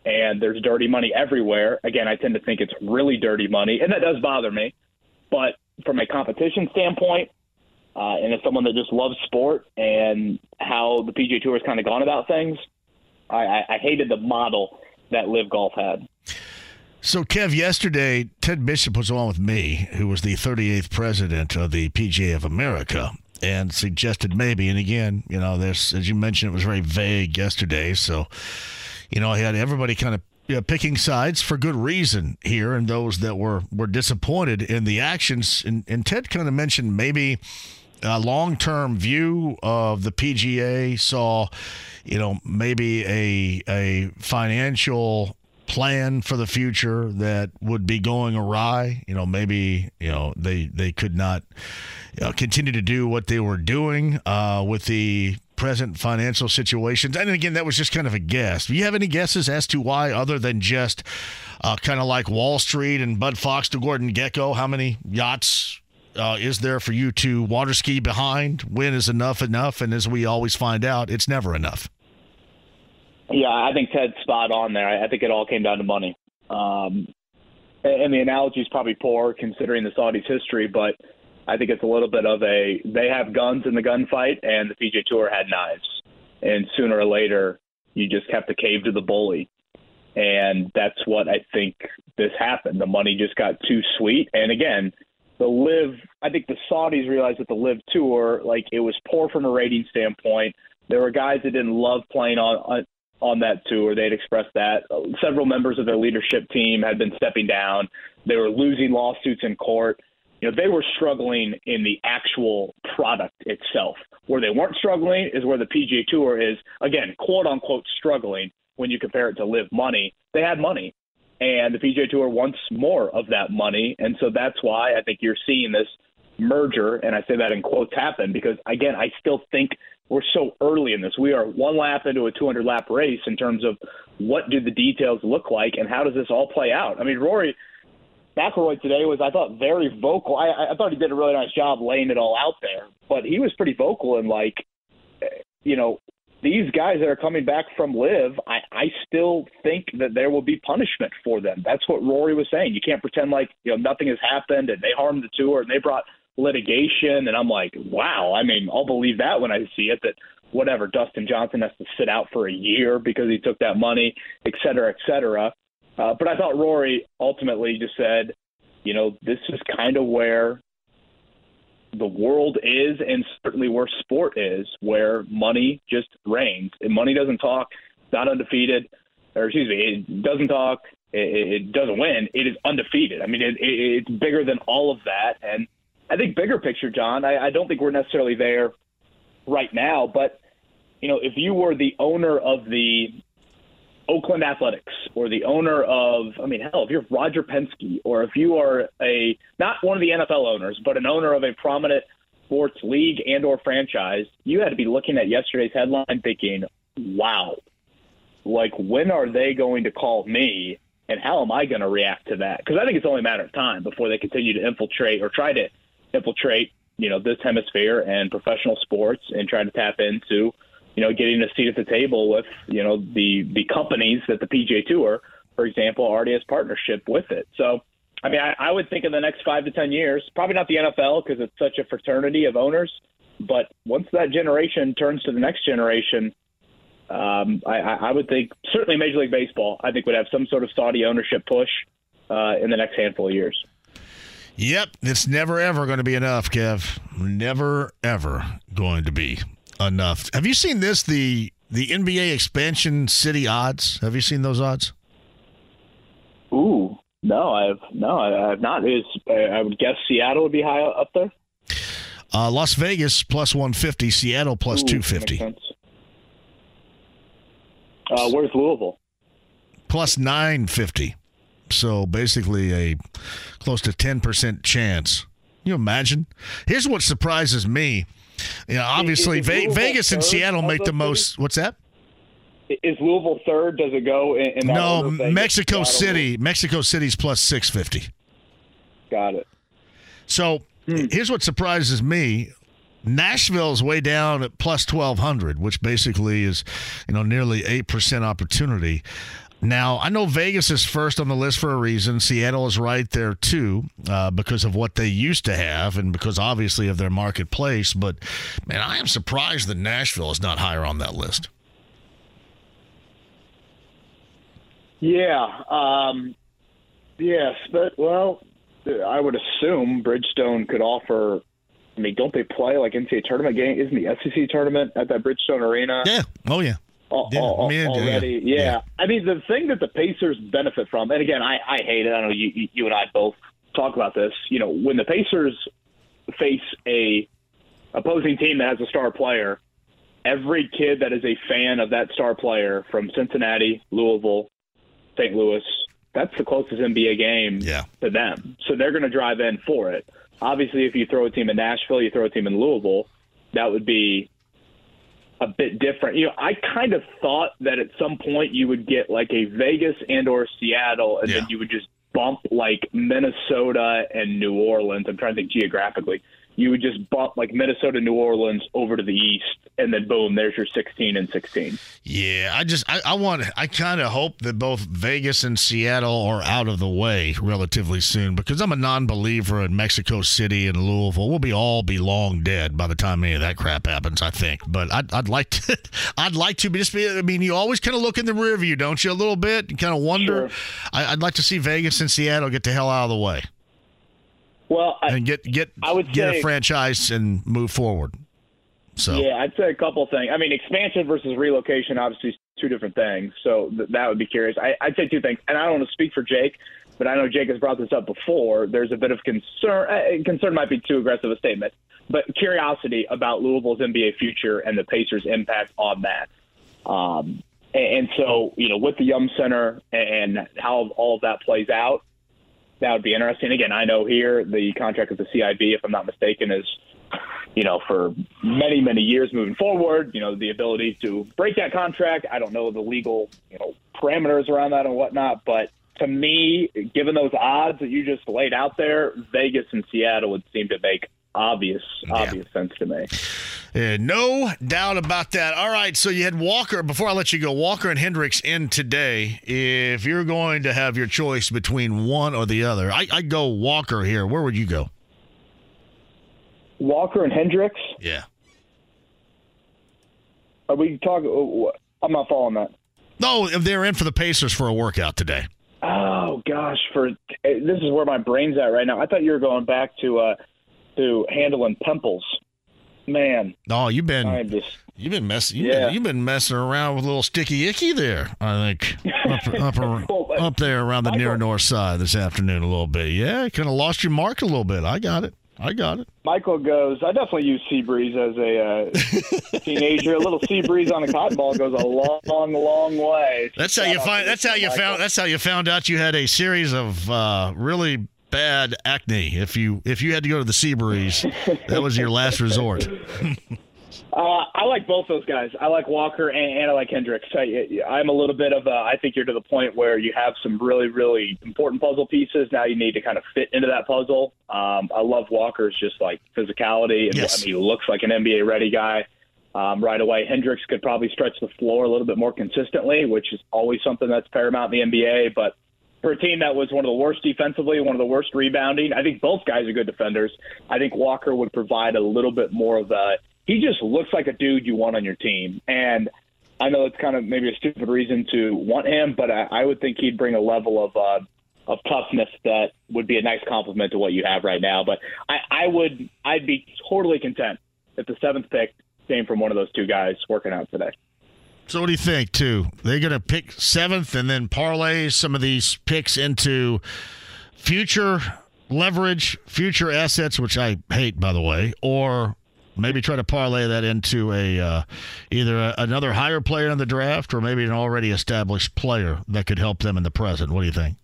and there's dirty money everywhere. Again, I tend to think it's really dirty money, and that does bother me. But from a competition standpoint, uh, and as someone that just loves sport and how the PGA Tour has kind of gone about things, I, I, I hated the model that LIV Golf had. So, Kev, yesterday, Ted Bishop was on with me, who was the 38th president of the PGA of America, and suggested maybe, and again, you know, there's, as you mentioned, it was very vague yesterday. So, you know, he had everybody kind of you know, picking sides for good reason here, and those that were were disappointed in the actions. And, and Ted kind of mentioned maybe a long term view of the PGA saw, you know, maybe a a financial plan for the future that would be going awry. You know, maybe you know they they could not you know, continue to do what they were doing uh, with the present financial situations. And again, that was just kind of a guess. Do you have any guesses as to why, other than just uh, kind of like Wall Street and Bud Fox to Gordon Gekko, how many yachts uh, is there for you to water ski behind? When is enough enough? And as we always find out, it's never enough. Yeah, I think Ted's spot on there. I think it all came down to money. Um, and the analogy is probably poor considering the Saudis' history, but I think it's a little bit of a they have guns in the gunfight, and the PGA Tour had knives, and sooner or later you just have to cave to the bully, and that's what I think this happened. The money just got too sweet, and again, the LIV. I think the Saudis realized that the LIV tour, like it was poor from a rating standpoint. There were guys that didn't love playing on. on on that tour. They'd expressed that. Several members of their leadership team had been stepping down. They were losing lawsuits in court you know, they were struggling in the actual product itself. Where they weren't struggling is where the PGA Tour is, again, quote unquote, struggling when you compare it to LIV money. They had money, and the PGA Tour wants more of that money. And so that's why I think you're seeing this merger, and I say that in quotes, happen because, again, I still think we're so early in this. We are one lap into a 200 lap race in terms of what do the details look like and how does this all play out. I mean, Rory McIlroy today was, I thought, very vocal. I, I thought he did a really nice job laying it all out there, but he was pretty vocal in like, eh, you know, these guys that are coming back from LIV, I, I still think that there will be punishment for them. That's what Rory was saying. You can't pretend like you know nothing has happened and they harmed the tour and they brought litigation. And I'm like, wow. I mean, I'll believe that when I see it. That whatever Dustin Johnson has to sit out for a year because he took that money, et cetera, et cetera. Uh, but I thought Rory ultimately just said, you know, this is kind of where the world is, and certainly where sport is, where money just reigns. And money doesn't talk. Not undefeated, or excuse me, it doesn't talk. It, it doesn't win. It is undefeated. I mean, it, it, it's bigger than all of that. And I think bigger picture, John. I, I don't think we're necessarily there right now, but you know, if you were the owner of the Oakland Athletics or the owner of, I mean, hell, if you're Roger Penske or if you are a not one of the NFL owners, but an owner of a prominent sports league and or franchise, you had to be looking at yesterday's headline thinking, "Wow, like when are they going to call me?" And how am I going to react to that? Because I think it's only a matter of time before they continue to infiltrate or try to infiltrate, you know, this hemisphere and professional sports and try to tap into you know, getting a seat at the table with, you know, the the companies that the PGA Tour, for example, already has partnership with it. So, I mean, I, I would think in the next five to ten years, probably not the NFL because it's such a fraternity of owners, but once that generation turns to the next generation, um, I, I would think certainly Major League Baseball, I think would have some sort of Saudi ownership push uh, in the next handful of years. Yep, it's never ever going to be enough, Kev. Never ever going to be enough. Have you seen this? The the NBA expansion city odds. Have you seen those odds? Ooh, no, I have no, I have not. Is I would guess Seattle would be high up there. Uh, Las Vegas plus one fifty, Seattle plus two fifty. Uh, where's Louisville? Plus nine fifty. So basically a close to ten percent chance. Can you imagine? Here's what surprises me. You know, obviously, Vegas and Seattle make the most. What's that? Is Louisville third? Does it go in? in no, Mexico City. Mexico City's plus six fifty. Got it. So hmm. here's what surprises me. Nashville's way down at plus 1200, which basically is, you know, nearly 8% opportunity. Now, I know Vegas is first on the list for a reason. Seattle is right there too, uh, because of what they used to have and because obviously of their marketplace. But, man, I am surprised that Nashville is not higher on that list. Yeah. Um, yes. But, well, I would assume Bridgestone could offer. I mean, don't they play like NCAA tournament game? Isn't the SEC tournament at that Bridgestone Arena? Yeah. Oh, yeah yeah, already. Yeah. yeah. I mean, the thing that the Pacers benefit from, and again, I, I hate it. I know you, you and I both talk about this. You know, when the Pacers face a opposing team that has a star player, every kid that is a fan of that star player from Cincinnati, Louisville, St. Louis, that's the closest NBA game yeah. to them. So they're going to drive in for it. Obviously, if you throw a team in Nashville, you throw a team in Louisville, that would be a bit different. You know, I kind of thought that at some point you would get like a Vegas and or Seattle, and yeah. then you would just bump like Minnesota and New Orleans. I'm trying to think geographically you would just bump like Minnesota, New Orleans over to the east, and then boom, there's your 16 and 16. Yeah, I just I, I want I kind of hope that both Vegas and Seattle are out of the way relatively soon because I'm a non-believer in Mexico City and Louisville. We'll be all be long dead by the time any of that crap happens, I think. But I'd, I'd like to [laughs] I'd like to just be. I mean, you always kind of look in the rear view, don't you? A little bit, and kind of wonder. Sure. I, I'd like to see Vegas and Seattle get the hell out of the way. Well, I, and get get I would get say, a franchise and move forward. So yeah, I'd say a couple things. I mean, expansion versus relocation, obviously, two different things. So th- that would be curious. I, I'd say two things, and I don't want to speak for Jake, but I know Jake has brought this up before. There's a bit of concern. Uh, concern might be too aggressive a statement, but curiosity about Louisville's NBA future and the Pacers' impact on that. Um, and, and so, you know, with the Yum Center and how all of that plays out, that would be interesting. Again, I know here the contract with the CIB, if I'm not mistaken, is you know for many many years moving forward. You know the ability to break that contract. I don't know the legal you know parameters around that and whatnot, but to me, given those odds that you just laid out there, Vegas and Seattle would seem to make obvious obvious sense to me. Yeah, no doubt about that. All right, so you had Walker. Before I let you go, Walker and Hendricks in today. If you're going to have your choice between one or the other, I, I go Walker here. Where would you go? Walker and Hendricks. Yeah. Are we talking? I'm not following that. No, if they're in for the Pacers for a workout today. Oh gosh, for this is where my brain's at right now. I thought you were going back to uh to handling pimples. Man, Oh, you've been I'm just you've been messing you've, Yeah. been, you've been messing around with a little sticky icky there. I think up [laughs] up, ar- up there around the near north side this afternoon a little bit. Yeah, you kind of lost your mark a little bit. I got it. I got it. Michael goes. I definitely use sea breeze as a uh, [laughs] teenager. A little sea breeze on a cotton ball goes a long, long, long way. That's how you find. That's how you Michael. found. That's how you found out you had a series of uh, really bad acne. If you if you had to go to the sea breeze, that was your last resort. [laughs] Uh, I like both those guys. I like Walker and, and I like Hendricks. I, I'm a little bit of a. I think you're to the point where you have some really, really important puzzle pieces. Now you need to kind of fit into that puzzle. Um, I love Walker's just like physicality, and Yes. I mean, he looks like an NBA ready guy. Um, right away, Hendricks could probably stretch the floor a little bit more consistently, which is always something that's paramount in the NBA. But for a team that was one of the worst defensively, one of the worst rebounding, I think both guys are good defenders. I think Walker would provide a little bit more of a. He just looks like a dude you want on your team, and I know it's kind of maybe a stupid reason to want him, but I, I would think he'd bring a level of uh, of toughness that would be a nice compliment to what you have right now. But I, I would I'd be totally content if the seventh pick came from one of those two guys working out today. So what do you think? Too they're going to pick seventh and then parlay some of these picks into future leverage, future assets, which I hate by the way, or maybe try to parlay that into a uh, either a, another higher player in the draft or maybe an already established player that could help them in the present. What do you think?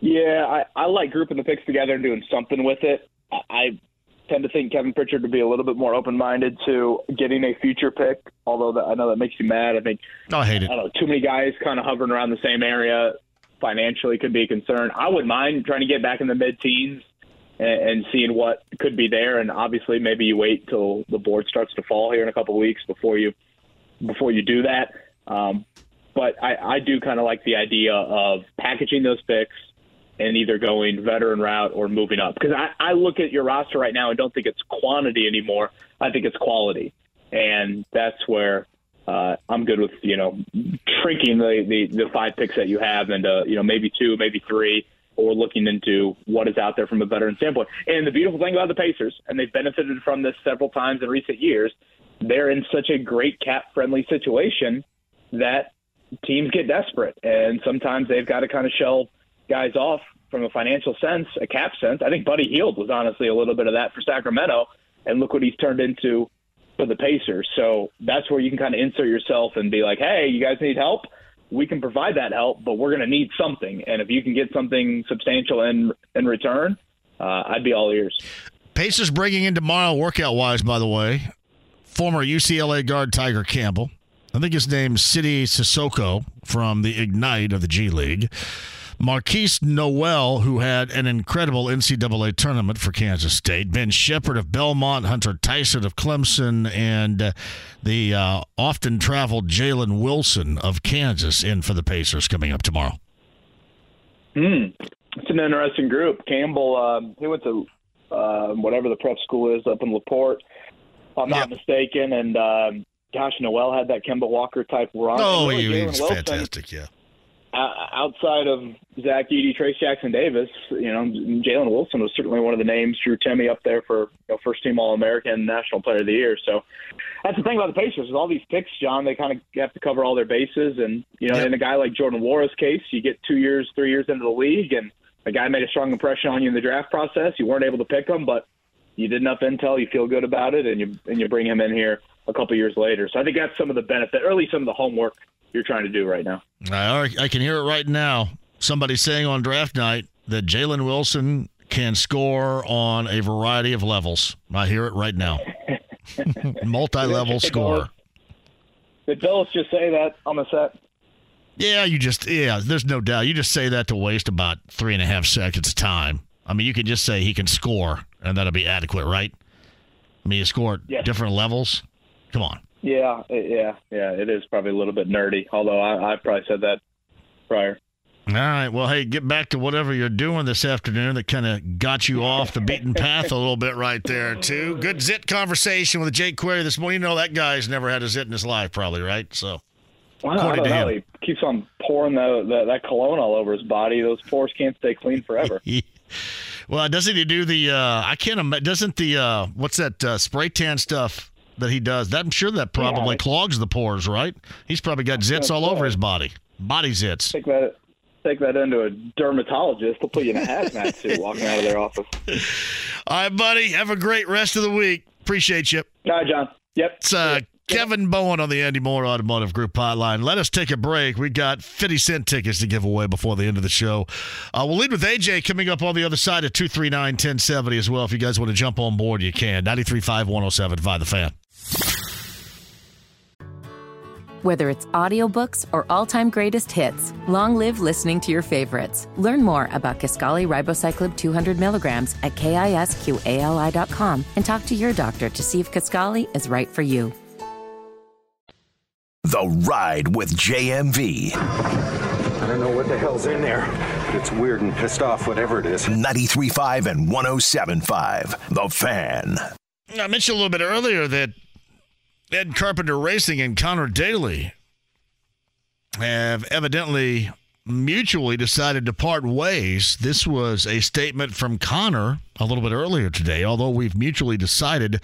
Yeah, I, I like grouping the picks together and doing something with it. I, I tend to think Kevin Pritchard would be a little bit more open minded to getting a future pick, although that, I know that makes you mad. I think I hate it. I don't know, too many guys kind of hovering around the same area financially could be a concern. I wouldn't mind trying to get back in the mid teens and, and seeing what could be there. And obviously, maybe you wait till the board starts to fall here in a couple of weeks before you before you do that. Um, but I, I do kind of like the idea of packaging those picks and either going veteran route or moving up. Because I, I look at your roster right now and don't think it's quantity anymore. I think it's quality, and that's where uh, I'm good with you know shrinking the, the the five picks that you have into you know maybe two, maybe three, or looking into what is out there from a veteran standpoint. And the beautiful thing about the Pacers, and they've benefited from this several times in recent years, they're in such a great cap friendly situation that teams get desperate, and sometimes they've got to kind of shell guys off from a financial sense, a cap sense. I think Buddy Hield was honestly a little bit of that for Sacramento, and look what he's turned into for the Pacers. So that's where you can kind of insert yourself and be like, hey, you guys need help? We can provide that help, but we're going to need something. And if you can get something substantial in in return, uh, I'd be all ears. Pacers bringing in tomorrow, workout wise, by the way, former UCLA guard Tyger Campbell. I think his name's Sidy Cissoko from the Ignite of the G League. Markquis Nowell, who had an incredible NCAA tournament for Kansas State. Ben Sheppard of Belmont, Hunter Tyson of Clemson, and uh, the uh, often traveled Jalen Wilson of Kansas in for the Pacers coming up tomorrow. Hmm. It's an interesting group. Campbell, um, he went to uh, whatever the prep school is up in Laporte, if I'm not mistaken. And um, gosh, Noel had that Kemba Walker type run. Oh, he, really, he was Wilson, fantastic, yeah. Outside of Zach Edey, Trayce Jackson Davis, you know, Jalen Wilson was certainly one of the names. Drew Timme up there for you know, first team All American, National Player of the Year. So that's the thing about the Pacers is all these picks, John. They kind of have to cover all their bases, and you know, in a guy like Jordan Warren's case, you get two years, three years into the league, and a guy made a strong impression on you in the draft process. You weren't able to pick him, but you did enough intel. You feel good about it, and you and you bring him in here a couple years later. So I think that's some of the benefit, or at least some of the homework you're trying to do right now. I, I can hear it right now. Somebody saying on draft night, that Jalen Wilson can score on a variety of levels. I hear it right now. [laughs] Multi-level score. Did Bilas just say that on the set? Yeah, you just yeah. There's no doubt. You just say that to waste about three and a half seconds of time. I mean, you can just say he can score, and that'll be adequate, right? I mean, you score at Yes. different levels. Come on. Yeah, yeah, yeah. It is probably a little bit nerdy, although I, I probably said that prior. All right. Well, hey, get back to whatever you're doing this afternoon that kind of got you off the beaten [laughs] path a little bit right there, too. Good zit conversation with Jake Query this morning. You know that guy's never had a zit in his life, probably, right? So, Well, I don't know. him. He keeps on pouring the, the, that cologne all over his body. Those pores can't stay clean forever. [laughs] Well, doesn't he do the? Uh, I can't imagine. Doesn't the? Uh, what's that uh, spray tan stuff that he does? That I'm sure that probably Yeah. clogs the pores, right? He's probably got zits all over his body, body zits. Take that take that into a dermatologist. They'll put you in a hazmat suit [laughs] walking out of their office. All right, buddy. Have a great rest of the week. Appreciate you. All right, John. Yep. It's uh, Kevin Bowen on the Andy Mohr Automotive Group hotline. Let us take a break. We got 50 cent tickets to give away before the end of the show. Uh, we'll lead with AJ coming up on the other side at 239 1070 as well. If you guys want to jump on board, you can. 93.5 107 the fan. Whether it's audiobooks or all-time greatest hits, long live listening to your favorites. Learn more about Kisqali Ribociclib 200 milligrams at kisqali.com and talk to your doctor to see if Kaskali is right for you. The Ride with JMV. I don't know what the hell's in there, but it's weird and pissed off, whatever it is. 93.5 and 107.5. The Fan. I mentioned a little bit earlier that Ed Carpenter Racing and Connor Daly have evidently mutually decided to part ways. This was a statement from Connor a little bit earlier today, although we've mutually decided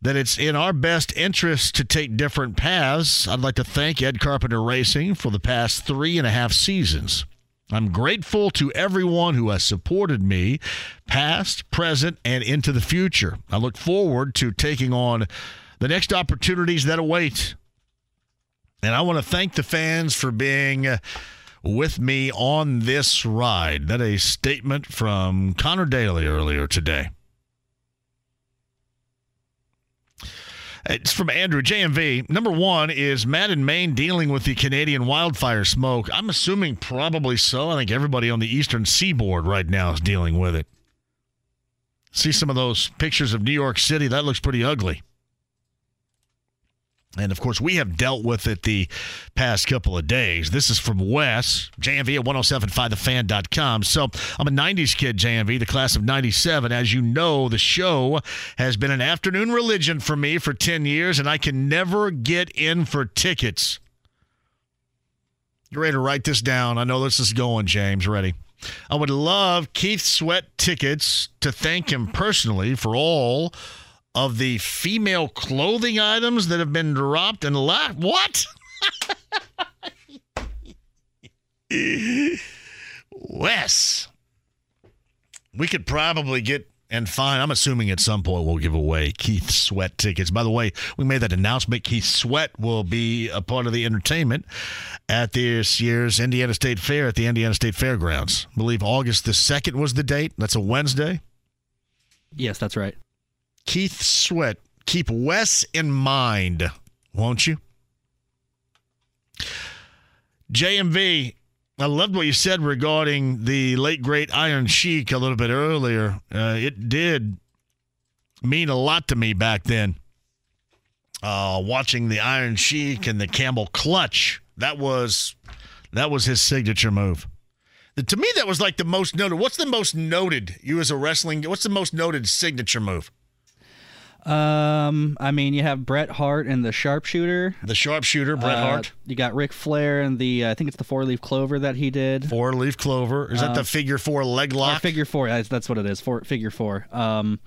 that it's in our best interest to take different paths. I'd like to thank Ed Carpenter Racing for the past three and a half seasons. I'm grateful to everyone who has supported me, past, present, and into the future. I look forward to taking on the next opportunities that await. And I want to thank the fans for being uh, with me on this ride. That a statement from Connor Daly earlier today. It's from Andrew JMV. Number one is Matt in Maine dealing with the Canadian wildfire smoke. I'm assuming probably so. I think everybody on the eastern seaboard right now is dealing with it. See some of those pictures of New York City. That looks pretty ugly. And of course, we have dealt with it the past couple of days. This is from Wes, JMV at 1075thefan.com. So I'm a 90s kid, JMV, the class of 97. As you know, the show has been an afternoon religion for me for 10 years, and I can never get in for tickets. You ready to write this down? I know this is going, James. Ready? I would love Keith Sweat tickets to thank him personally for all of the female clothing items that have been dropped and left. What? Wes, we could probably get and find. I'm assuming at some point we'll give away Keith Sweat tickets. By the way, we made that announcement. Keith Sweat will be a part of the entertainment at this year's Indiana State Fair at the Indiana State Fairgrounds. I believe August the 2nd was the date. That's a Wednesday. Yes, that's right. Keith Sweat. Keep Wes in mind, won't you? JMV, I loved what you said regarding the late great Iron Sheik a little bit earlier. Uh, it did mean a lot to me back then. Uh, watching the Iron Sheik and the Camel Clutch, that was that was his signature move. The- to me, that was like the most noted. What's the most noted? You as a wrestling, what's the most noted signature move? Um, I mean, you have Bret Hart and the sharpshooter. The sharpshooter, Bret Uh, Hart. You got Ric Flair and the uh, I think it's the four leaf clover that he did. Four leaf clover. Is that the Um, figure four leg lock? figure four. That's, that's what it is. Four figure four. Um,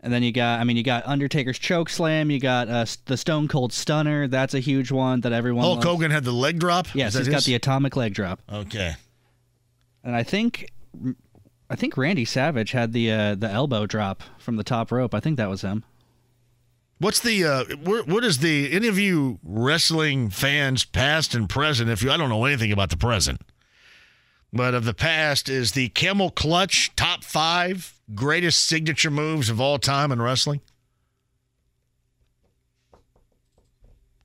and then you got I mean you got Undertaker's choke slam. You got uh, the Stone Cold Stunner. That's a huge one that everyone. Hulk loves. Hogan had the leg drop. Yes, he's got the atomic leg drop. Okay. And I think I think Randy Savage had the uh, the elbow drop from the top rope. I think that was him. What's the uh, what is the any of you wrestling fans, past and present? If you, I don't know anything about the present, but of the past is the camel clutch top five greatest signature moves of all time in wrestling.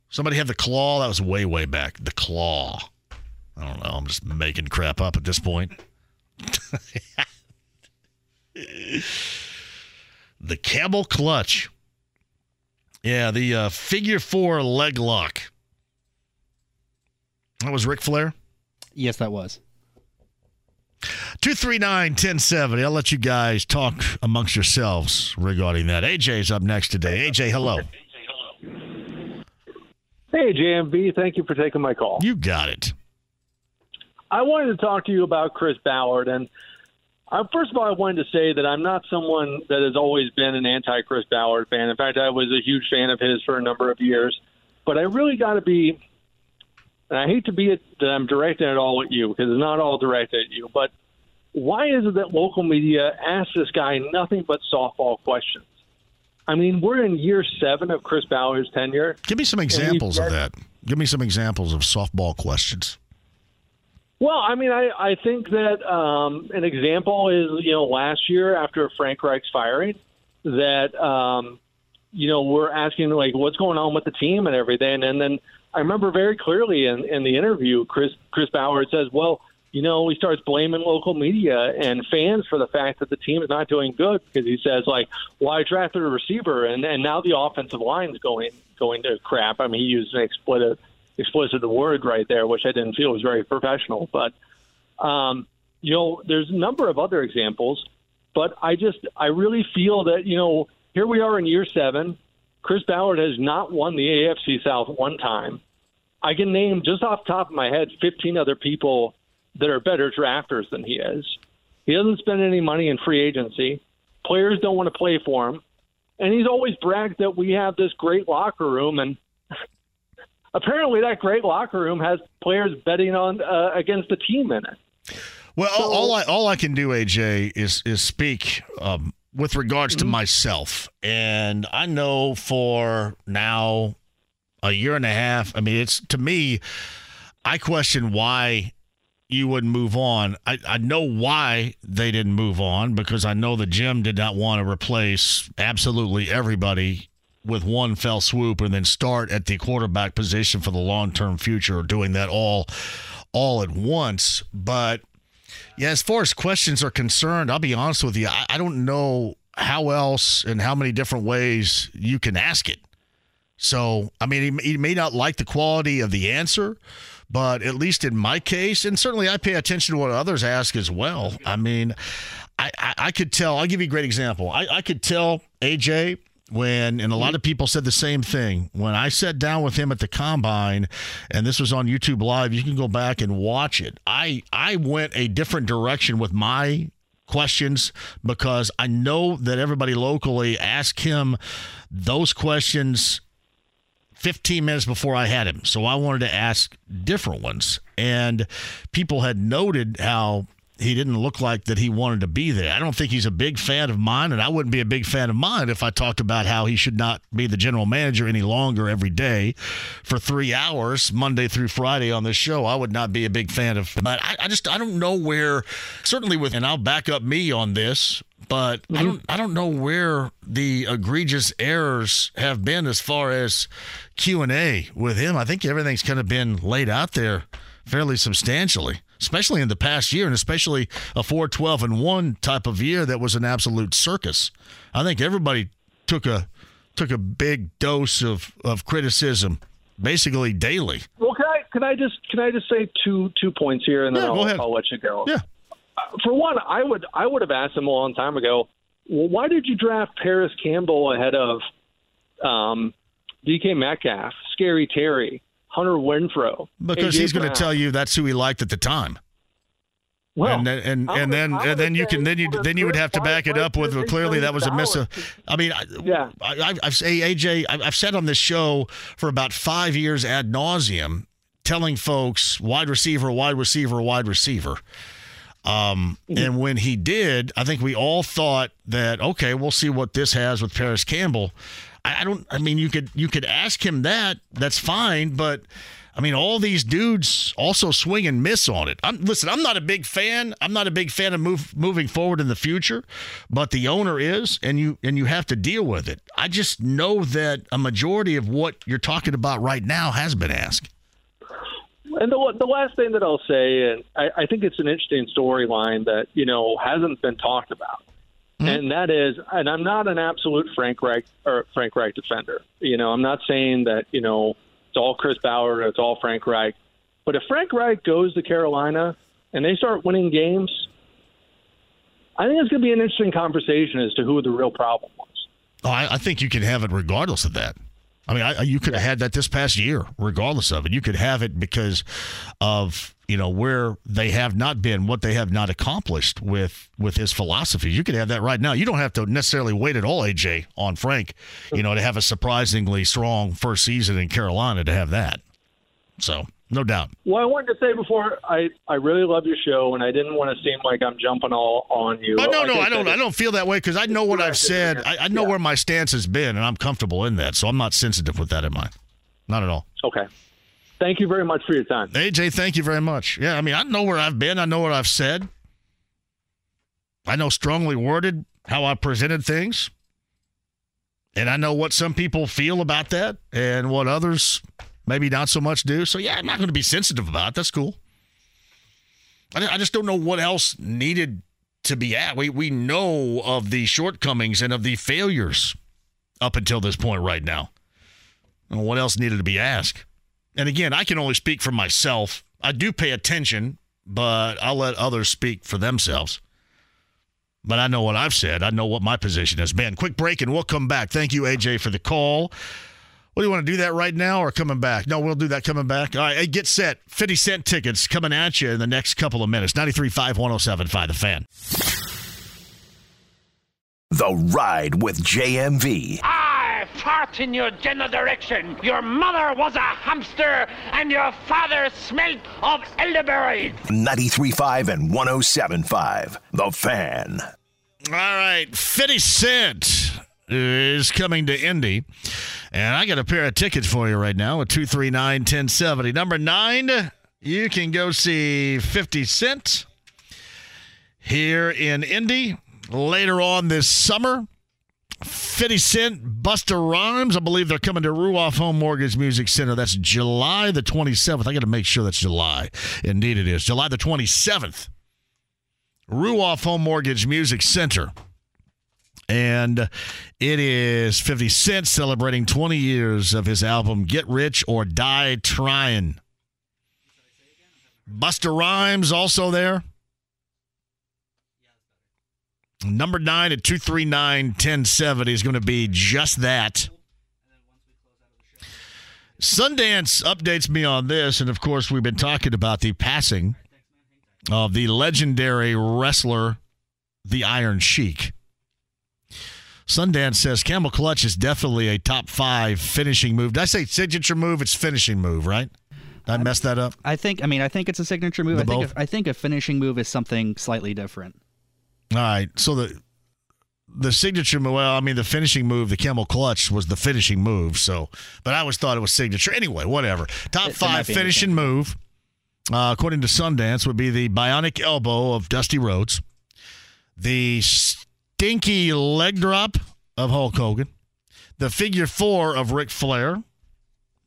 Somebody had the claw. That was way, way back. The claw. I don't know. I'm just making crap up at this point. [laughs] the camel clutch. Yeah, the uh, figure four leg lock. That was Ric Flair? Yes, that was. 239 1070. I'll let you guys talk amongst yourselves regarding that. AJ's up next today. AJ, hello. Hey, JMV. Thank you for taking my call. You got it. I wanted to talk to you about Chris Ballard. And uh, first of all, I wanted to say that I'm not someone that has always been an anti Chris Ballard fan. In fact, I was a huge fan of his for a number of years. But I really got to be, and I hate to be it, that I'm directing it all at you because it's not all directed at you, but why is it that local media asks this guy nothing but softball questions? I mean, we're in year seven of Chris Ballard's tenure. Give me some examples of that. Give me some examples of softball questions. Well, I mean, I, I think that um, an example is, you know, last year after Frank Reich's firing, that, um, you know, we're asking, like, what's going on with the team and everything. And then I remember very clearly in, in the interview, Chris, Chris Ballard says, well, you know, he starts blaming local media and fans for the fact that the team is not doing good because he says, like, well, drafted a receiver and, and now the offensive line's going going to crap. I mean, he used an explicit explicit word right there, which I didn't feel was very professional. But um, you know, there's a number of other examples, but I just I really feel that you know here we are in year seven. Chris Ballard has not won the AFC South one time. I can name just off the top of my head 15 other people that are better drafters than he is. He doesn't spend any money in free agency. Players don't want to play for him. And he's always bragged that we have this great locker room. And apparently, that great locker room has players betting on uh, against the team in it. Well, so, all I all I can do, AJ, is is speak um, with regards to mm-hmm. myself, and I know for now a year and a half. I mean, it's to me, I question why you wouldn't move on. I, I know why they didn't move on because I know the Jim did not want to replace absolutely everybody with one fell swoop and then start at the quarterback position for the long term future, doing that all all at once. But yeah, as far as questions are concerned, I'll be honest with you, I, I don't know how else and how many different ways you can ask it. So, I mean, he, he may not like the quality of the answer, but at least in my case, and certainly I pay attention to what others ask as well. I mean, I, I, I could tell, I'll give you a great example. I, I could tell AJ when, and a lot mm-hmm. of people said the same thing, when I sat down with him at the combine, and this was on YouTube Live, you can go back and watch it. I, I went a different direction with my questions because I know that everybody locally asked him those questions 15 minutes before I had him. So I wanted to ask different ones. And people had noted how he didn't look like that he wanted to be there. I don't think he's a big fan of mine, and I wouldn't be a big fan of mine if I talked about how he should not be the general manager any longer every day for three hours, Monday through Friday on this show. I would not be a big fan of. But I, I just I don't know where. Certainly with, and I'll back up me on this but mm-hmm. I don't I don't know where the egregious errors have been as far as Q and A with him. I think everything's kind of been laid out there fairly substantially, especially in the past year, and especially a 4 12 and 1 type of year that was an absolute circus. I think everybody took a took a big dose of, of criticism basically daily. Well, can I can I just can I just say two two points here, and then yeah, I'll, I'll let you go. Yeah for one, I would I would have asked him a long time ago. Well, why did you draft Parris Campbell ahead of um, DK Metcalf, Scary Terry, Hunter Renfrow? Because AJ he's going to tell you that's who he liked at the time. Well, and then, and, and then and then you can then you then you would have to back it up with well, $15 clearly that was a miss. I mean, I, Yeah. I, I've say AJ, I've I've said on this show for about five years ad nauseum, telling folks wide receiver, wide receiver, wide receiver. Um, and when he did, I think we all thought that okay, we'll see what this has with Parris Campbell. I, I don't. I mean, you could you could ask him that. That's fine, but I mean, all these dudes also swing and miss on it. I'm, listen, I'm not a big fan. I'm not a big fan of move, moving forward in the future, but the owner is, and you and you have to deal with it. I just know that a majority of what you're talking about right now has been asked. And the the last thing that I'll say, and I, I think it's an interesting storyline that you know hasn't been talked about, Mm-hmm. and that is, and I'm not an absolute Frank Reich or Frank Reich defender. You know, I'm not saying that you know it's all Chris Bauer, or it's all Frank Reich, but if Frank Reich goes to Carolina and they start winning games, I think it's going to be an interesting conversation as to who the real problem was. Oh, I, I think you can have it regardless of that. I mean, I, you could have had that this past year, regardless of it. You could have it because of you know where they have not been, what they have not accomplished with with his philosophy. You could have that right now. You don't have to necessarily wait at all, AJ, on Frank. You know, to have a surprisingly strong first season in Carolina to have that. So no doubt. Well, I wanted to say before, I I really love your show, and I didn't want to seem like I'm jumping all on you. Oh no, Like no, I said, don't. I don't feel that way because I know what I've said. I, I know where my stance has been, and I'm comfortable in that. So I'm not sensitive with that in mind. Not at all. Okay. Thank you very much for your time. AJ, thank you very much. Yeah, I mean, I know where I've been. I know what I've said. I know strongly worded how I presented things. And I know what some people feel about that and what others maybe not so much do. So, yeah, I'm not going to be sensitive about it. That's cool. I, just don't know what else needed to be at. We, we know of the shortcomings and of the failures up until this point right now. What else needed to be asked? And again, I can only speak for myself. I do pay attention, but I'll let others speak for themselves. But I know what I've said. I know what my position has been. Quick break and we'll come back. Thank you, AJ, for the call. What do you want to do that right now or coming back? No, we'll do that coming back. All right, hey, get set. 50 cent tickets coming at you in the next couple of minutes. 93.5, 107.5, The Fan. The Ride with JMV. Ah! I fart in your general direction. Your mother was a hamster, and your father smelt of elderberries. 93.5 and 107.5. The Fan. All right, 50 Cent is coming to Indy. And I got a pair of tickets for you right now at 239 1070. Number nine, you can go see 50 Cent here in Indy later on this summer. 50 Cent, Busta Rhymes. I believe they're coming to Ruoff Home Mortgage Music Center. That's July the 27th. I got to make sure that's July. Indeed, it is. July the 27th. Ruoff Home Mortgage Music Center. And it is 50 Cent celebrating 20 years of his album Get Rich or Die Trying. Busta Rhymes also there. Number nine at 239 1070 is going to be just that. Sundance updates me on this. And of course, we've been talking about the passing of the legendary wrestler, the Iron Sheik. Sundance says Camel Clutch is definitely a top five finishing move. Did I say signature move? It's finishing move, right? Did I messed that up? I think. I mean, I think it's a signature move. The I think. both? A, I think a finishing move is something slightly different. All right. So the the signature move, well, I mean, the finishing move, the camel clutch was the finishing move. So, but I always thought it was signature. Anyway, whatever. Top It- five finishing move, uh, according to Sundance, would be the bionic elbow of Dusty Rhodes, the stinky leg drop of Hulk Hogan, the figure four of Ric Flair.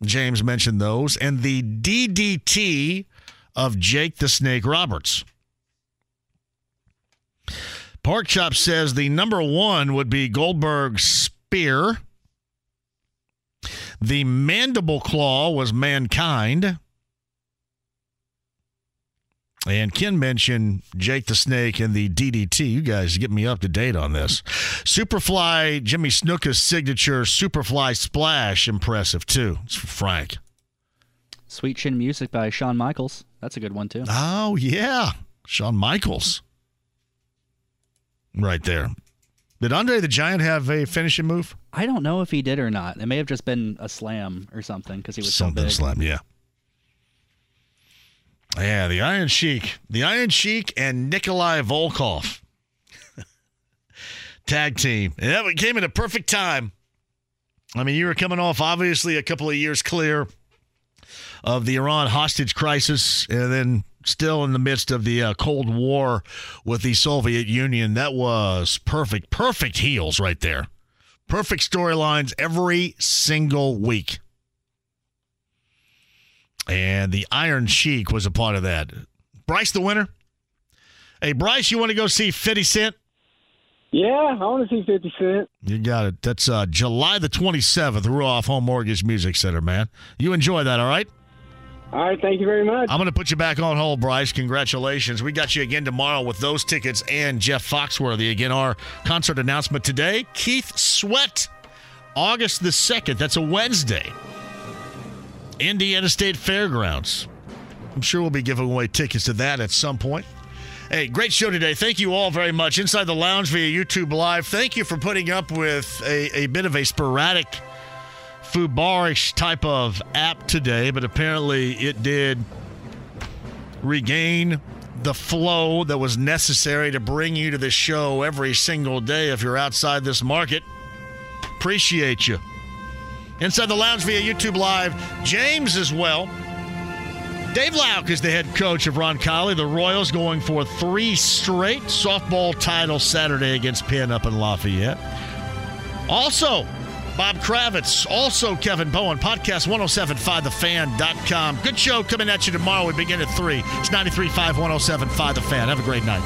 James mentioned those, and the DDT of Jake the Snake Roberts. Pork Chop says the number one would be Goldberg's spear. The mandible claw was mankind. And Ken mentioned Jake the Snake and the DDT. You guys get me up to date on this. Superfly, Jimmy Snuka's signature Superfly Splash, impressive too. It's for Frank. Sweet Chin Music by Shawn Michaels. That's a good one too. Oh, yeah. Shawn Michaels. Right there. Did Andre the Giant have a finishing move? I don't know if he did or not. It may have just been a slam or something because he was Something so big. slam, yeah. Yeah, the Iron Sheik. The Iron Sheik and Nikolai Volkov. [laughs] Tag team. And that came at a perfect time. I mean, you were coming off obviously a couple of years clear of the Iran hostage crisis, and then still in the midst of the uh, Cold War with the Soviet Union. That was perfect, perfect heels right there. Perfect storylines every single week. And the Iron Sheik was a part of that. Bryce, the winner. Hey, Bryce, you want to go see 50 Cent? Yeah, I want to see 50 Cent. You got it. That's uh, July the 27th, Ruoff Home Mortgage Music Center, man. You enjoy that, all right? All right, thank you very much. I'm going to put you back on hold, Bryce. Congratulations. We got you again tomorrow with those tickets and Jeff Foxworthy. Again, our concert announcement today Keith Sweat, August the 2nd. That's a Wednesday. Indiana State Fairgrounds. I'm sure we'll be giving away tickets to that at some point. Hey, great show today. Thank you all very much. Inside the Lounge via YouTube Live. Thank you for putting up with a, a bit of a sporadic Fubarish type of app today, but apparently it did regain the flow that was necessary to bring you to this show every single day if you're outside this market. Appreciate you. Inside the Lounge via YouTube Live, James as well. Dave Lauck is the head coach of Roncalli. The Royals going for three straight softball titles Saturday against Penn up in Lafayette. Also, Bob Kravitz, also Kevin Bowen, podcast 1075thefan.com. Good show coming at you tomorrow. We begin at 3. It's 93.5 1075 The Fan. Have a great night.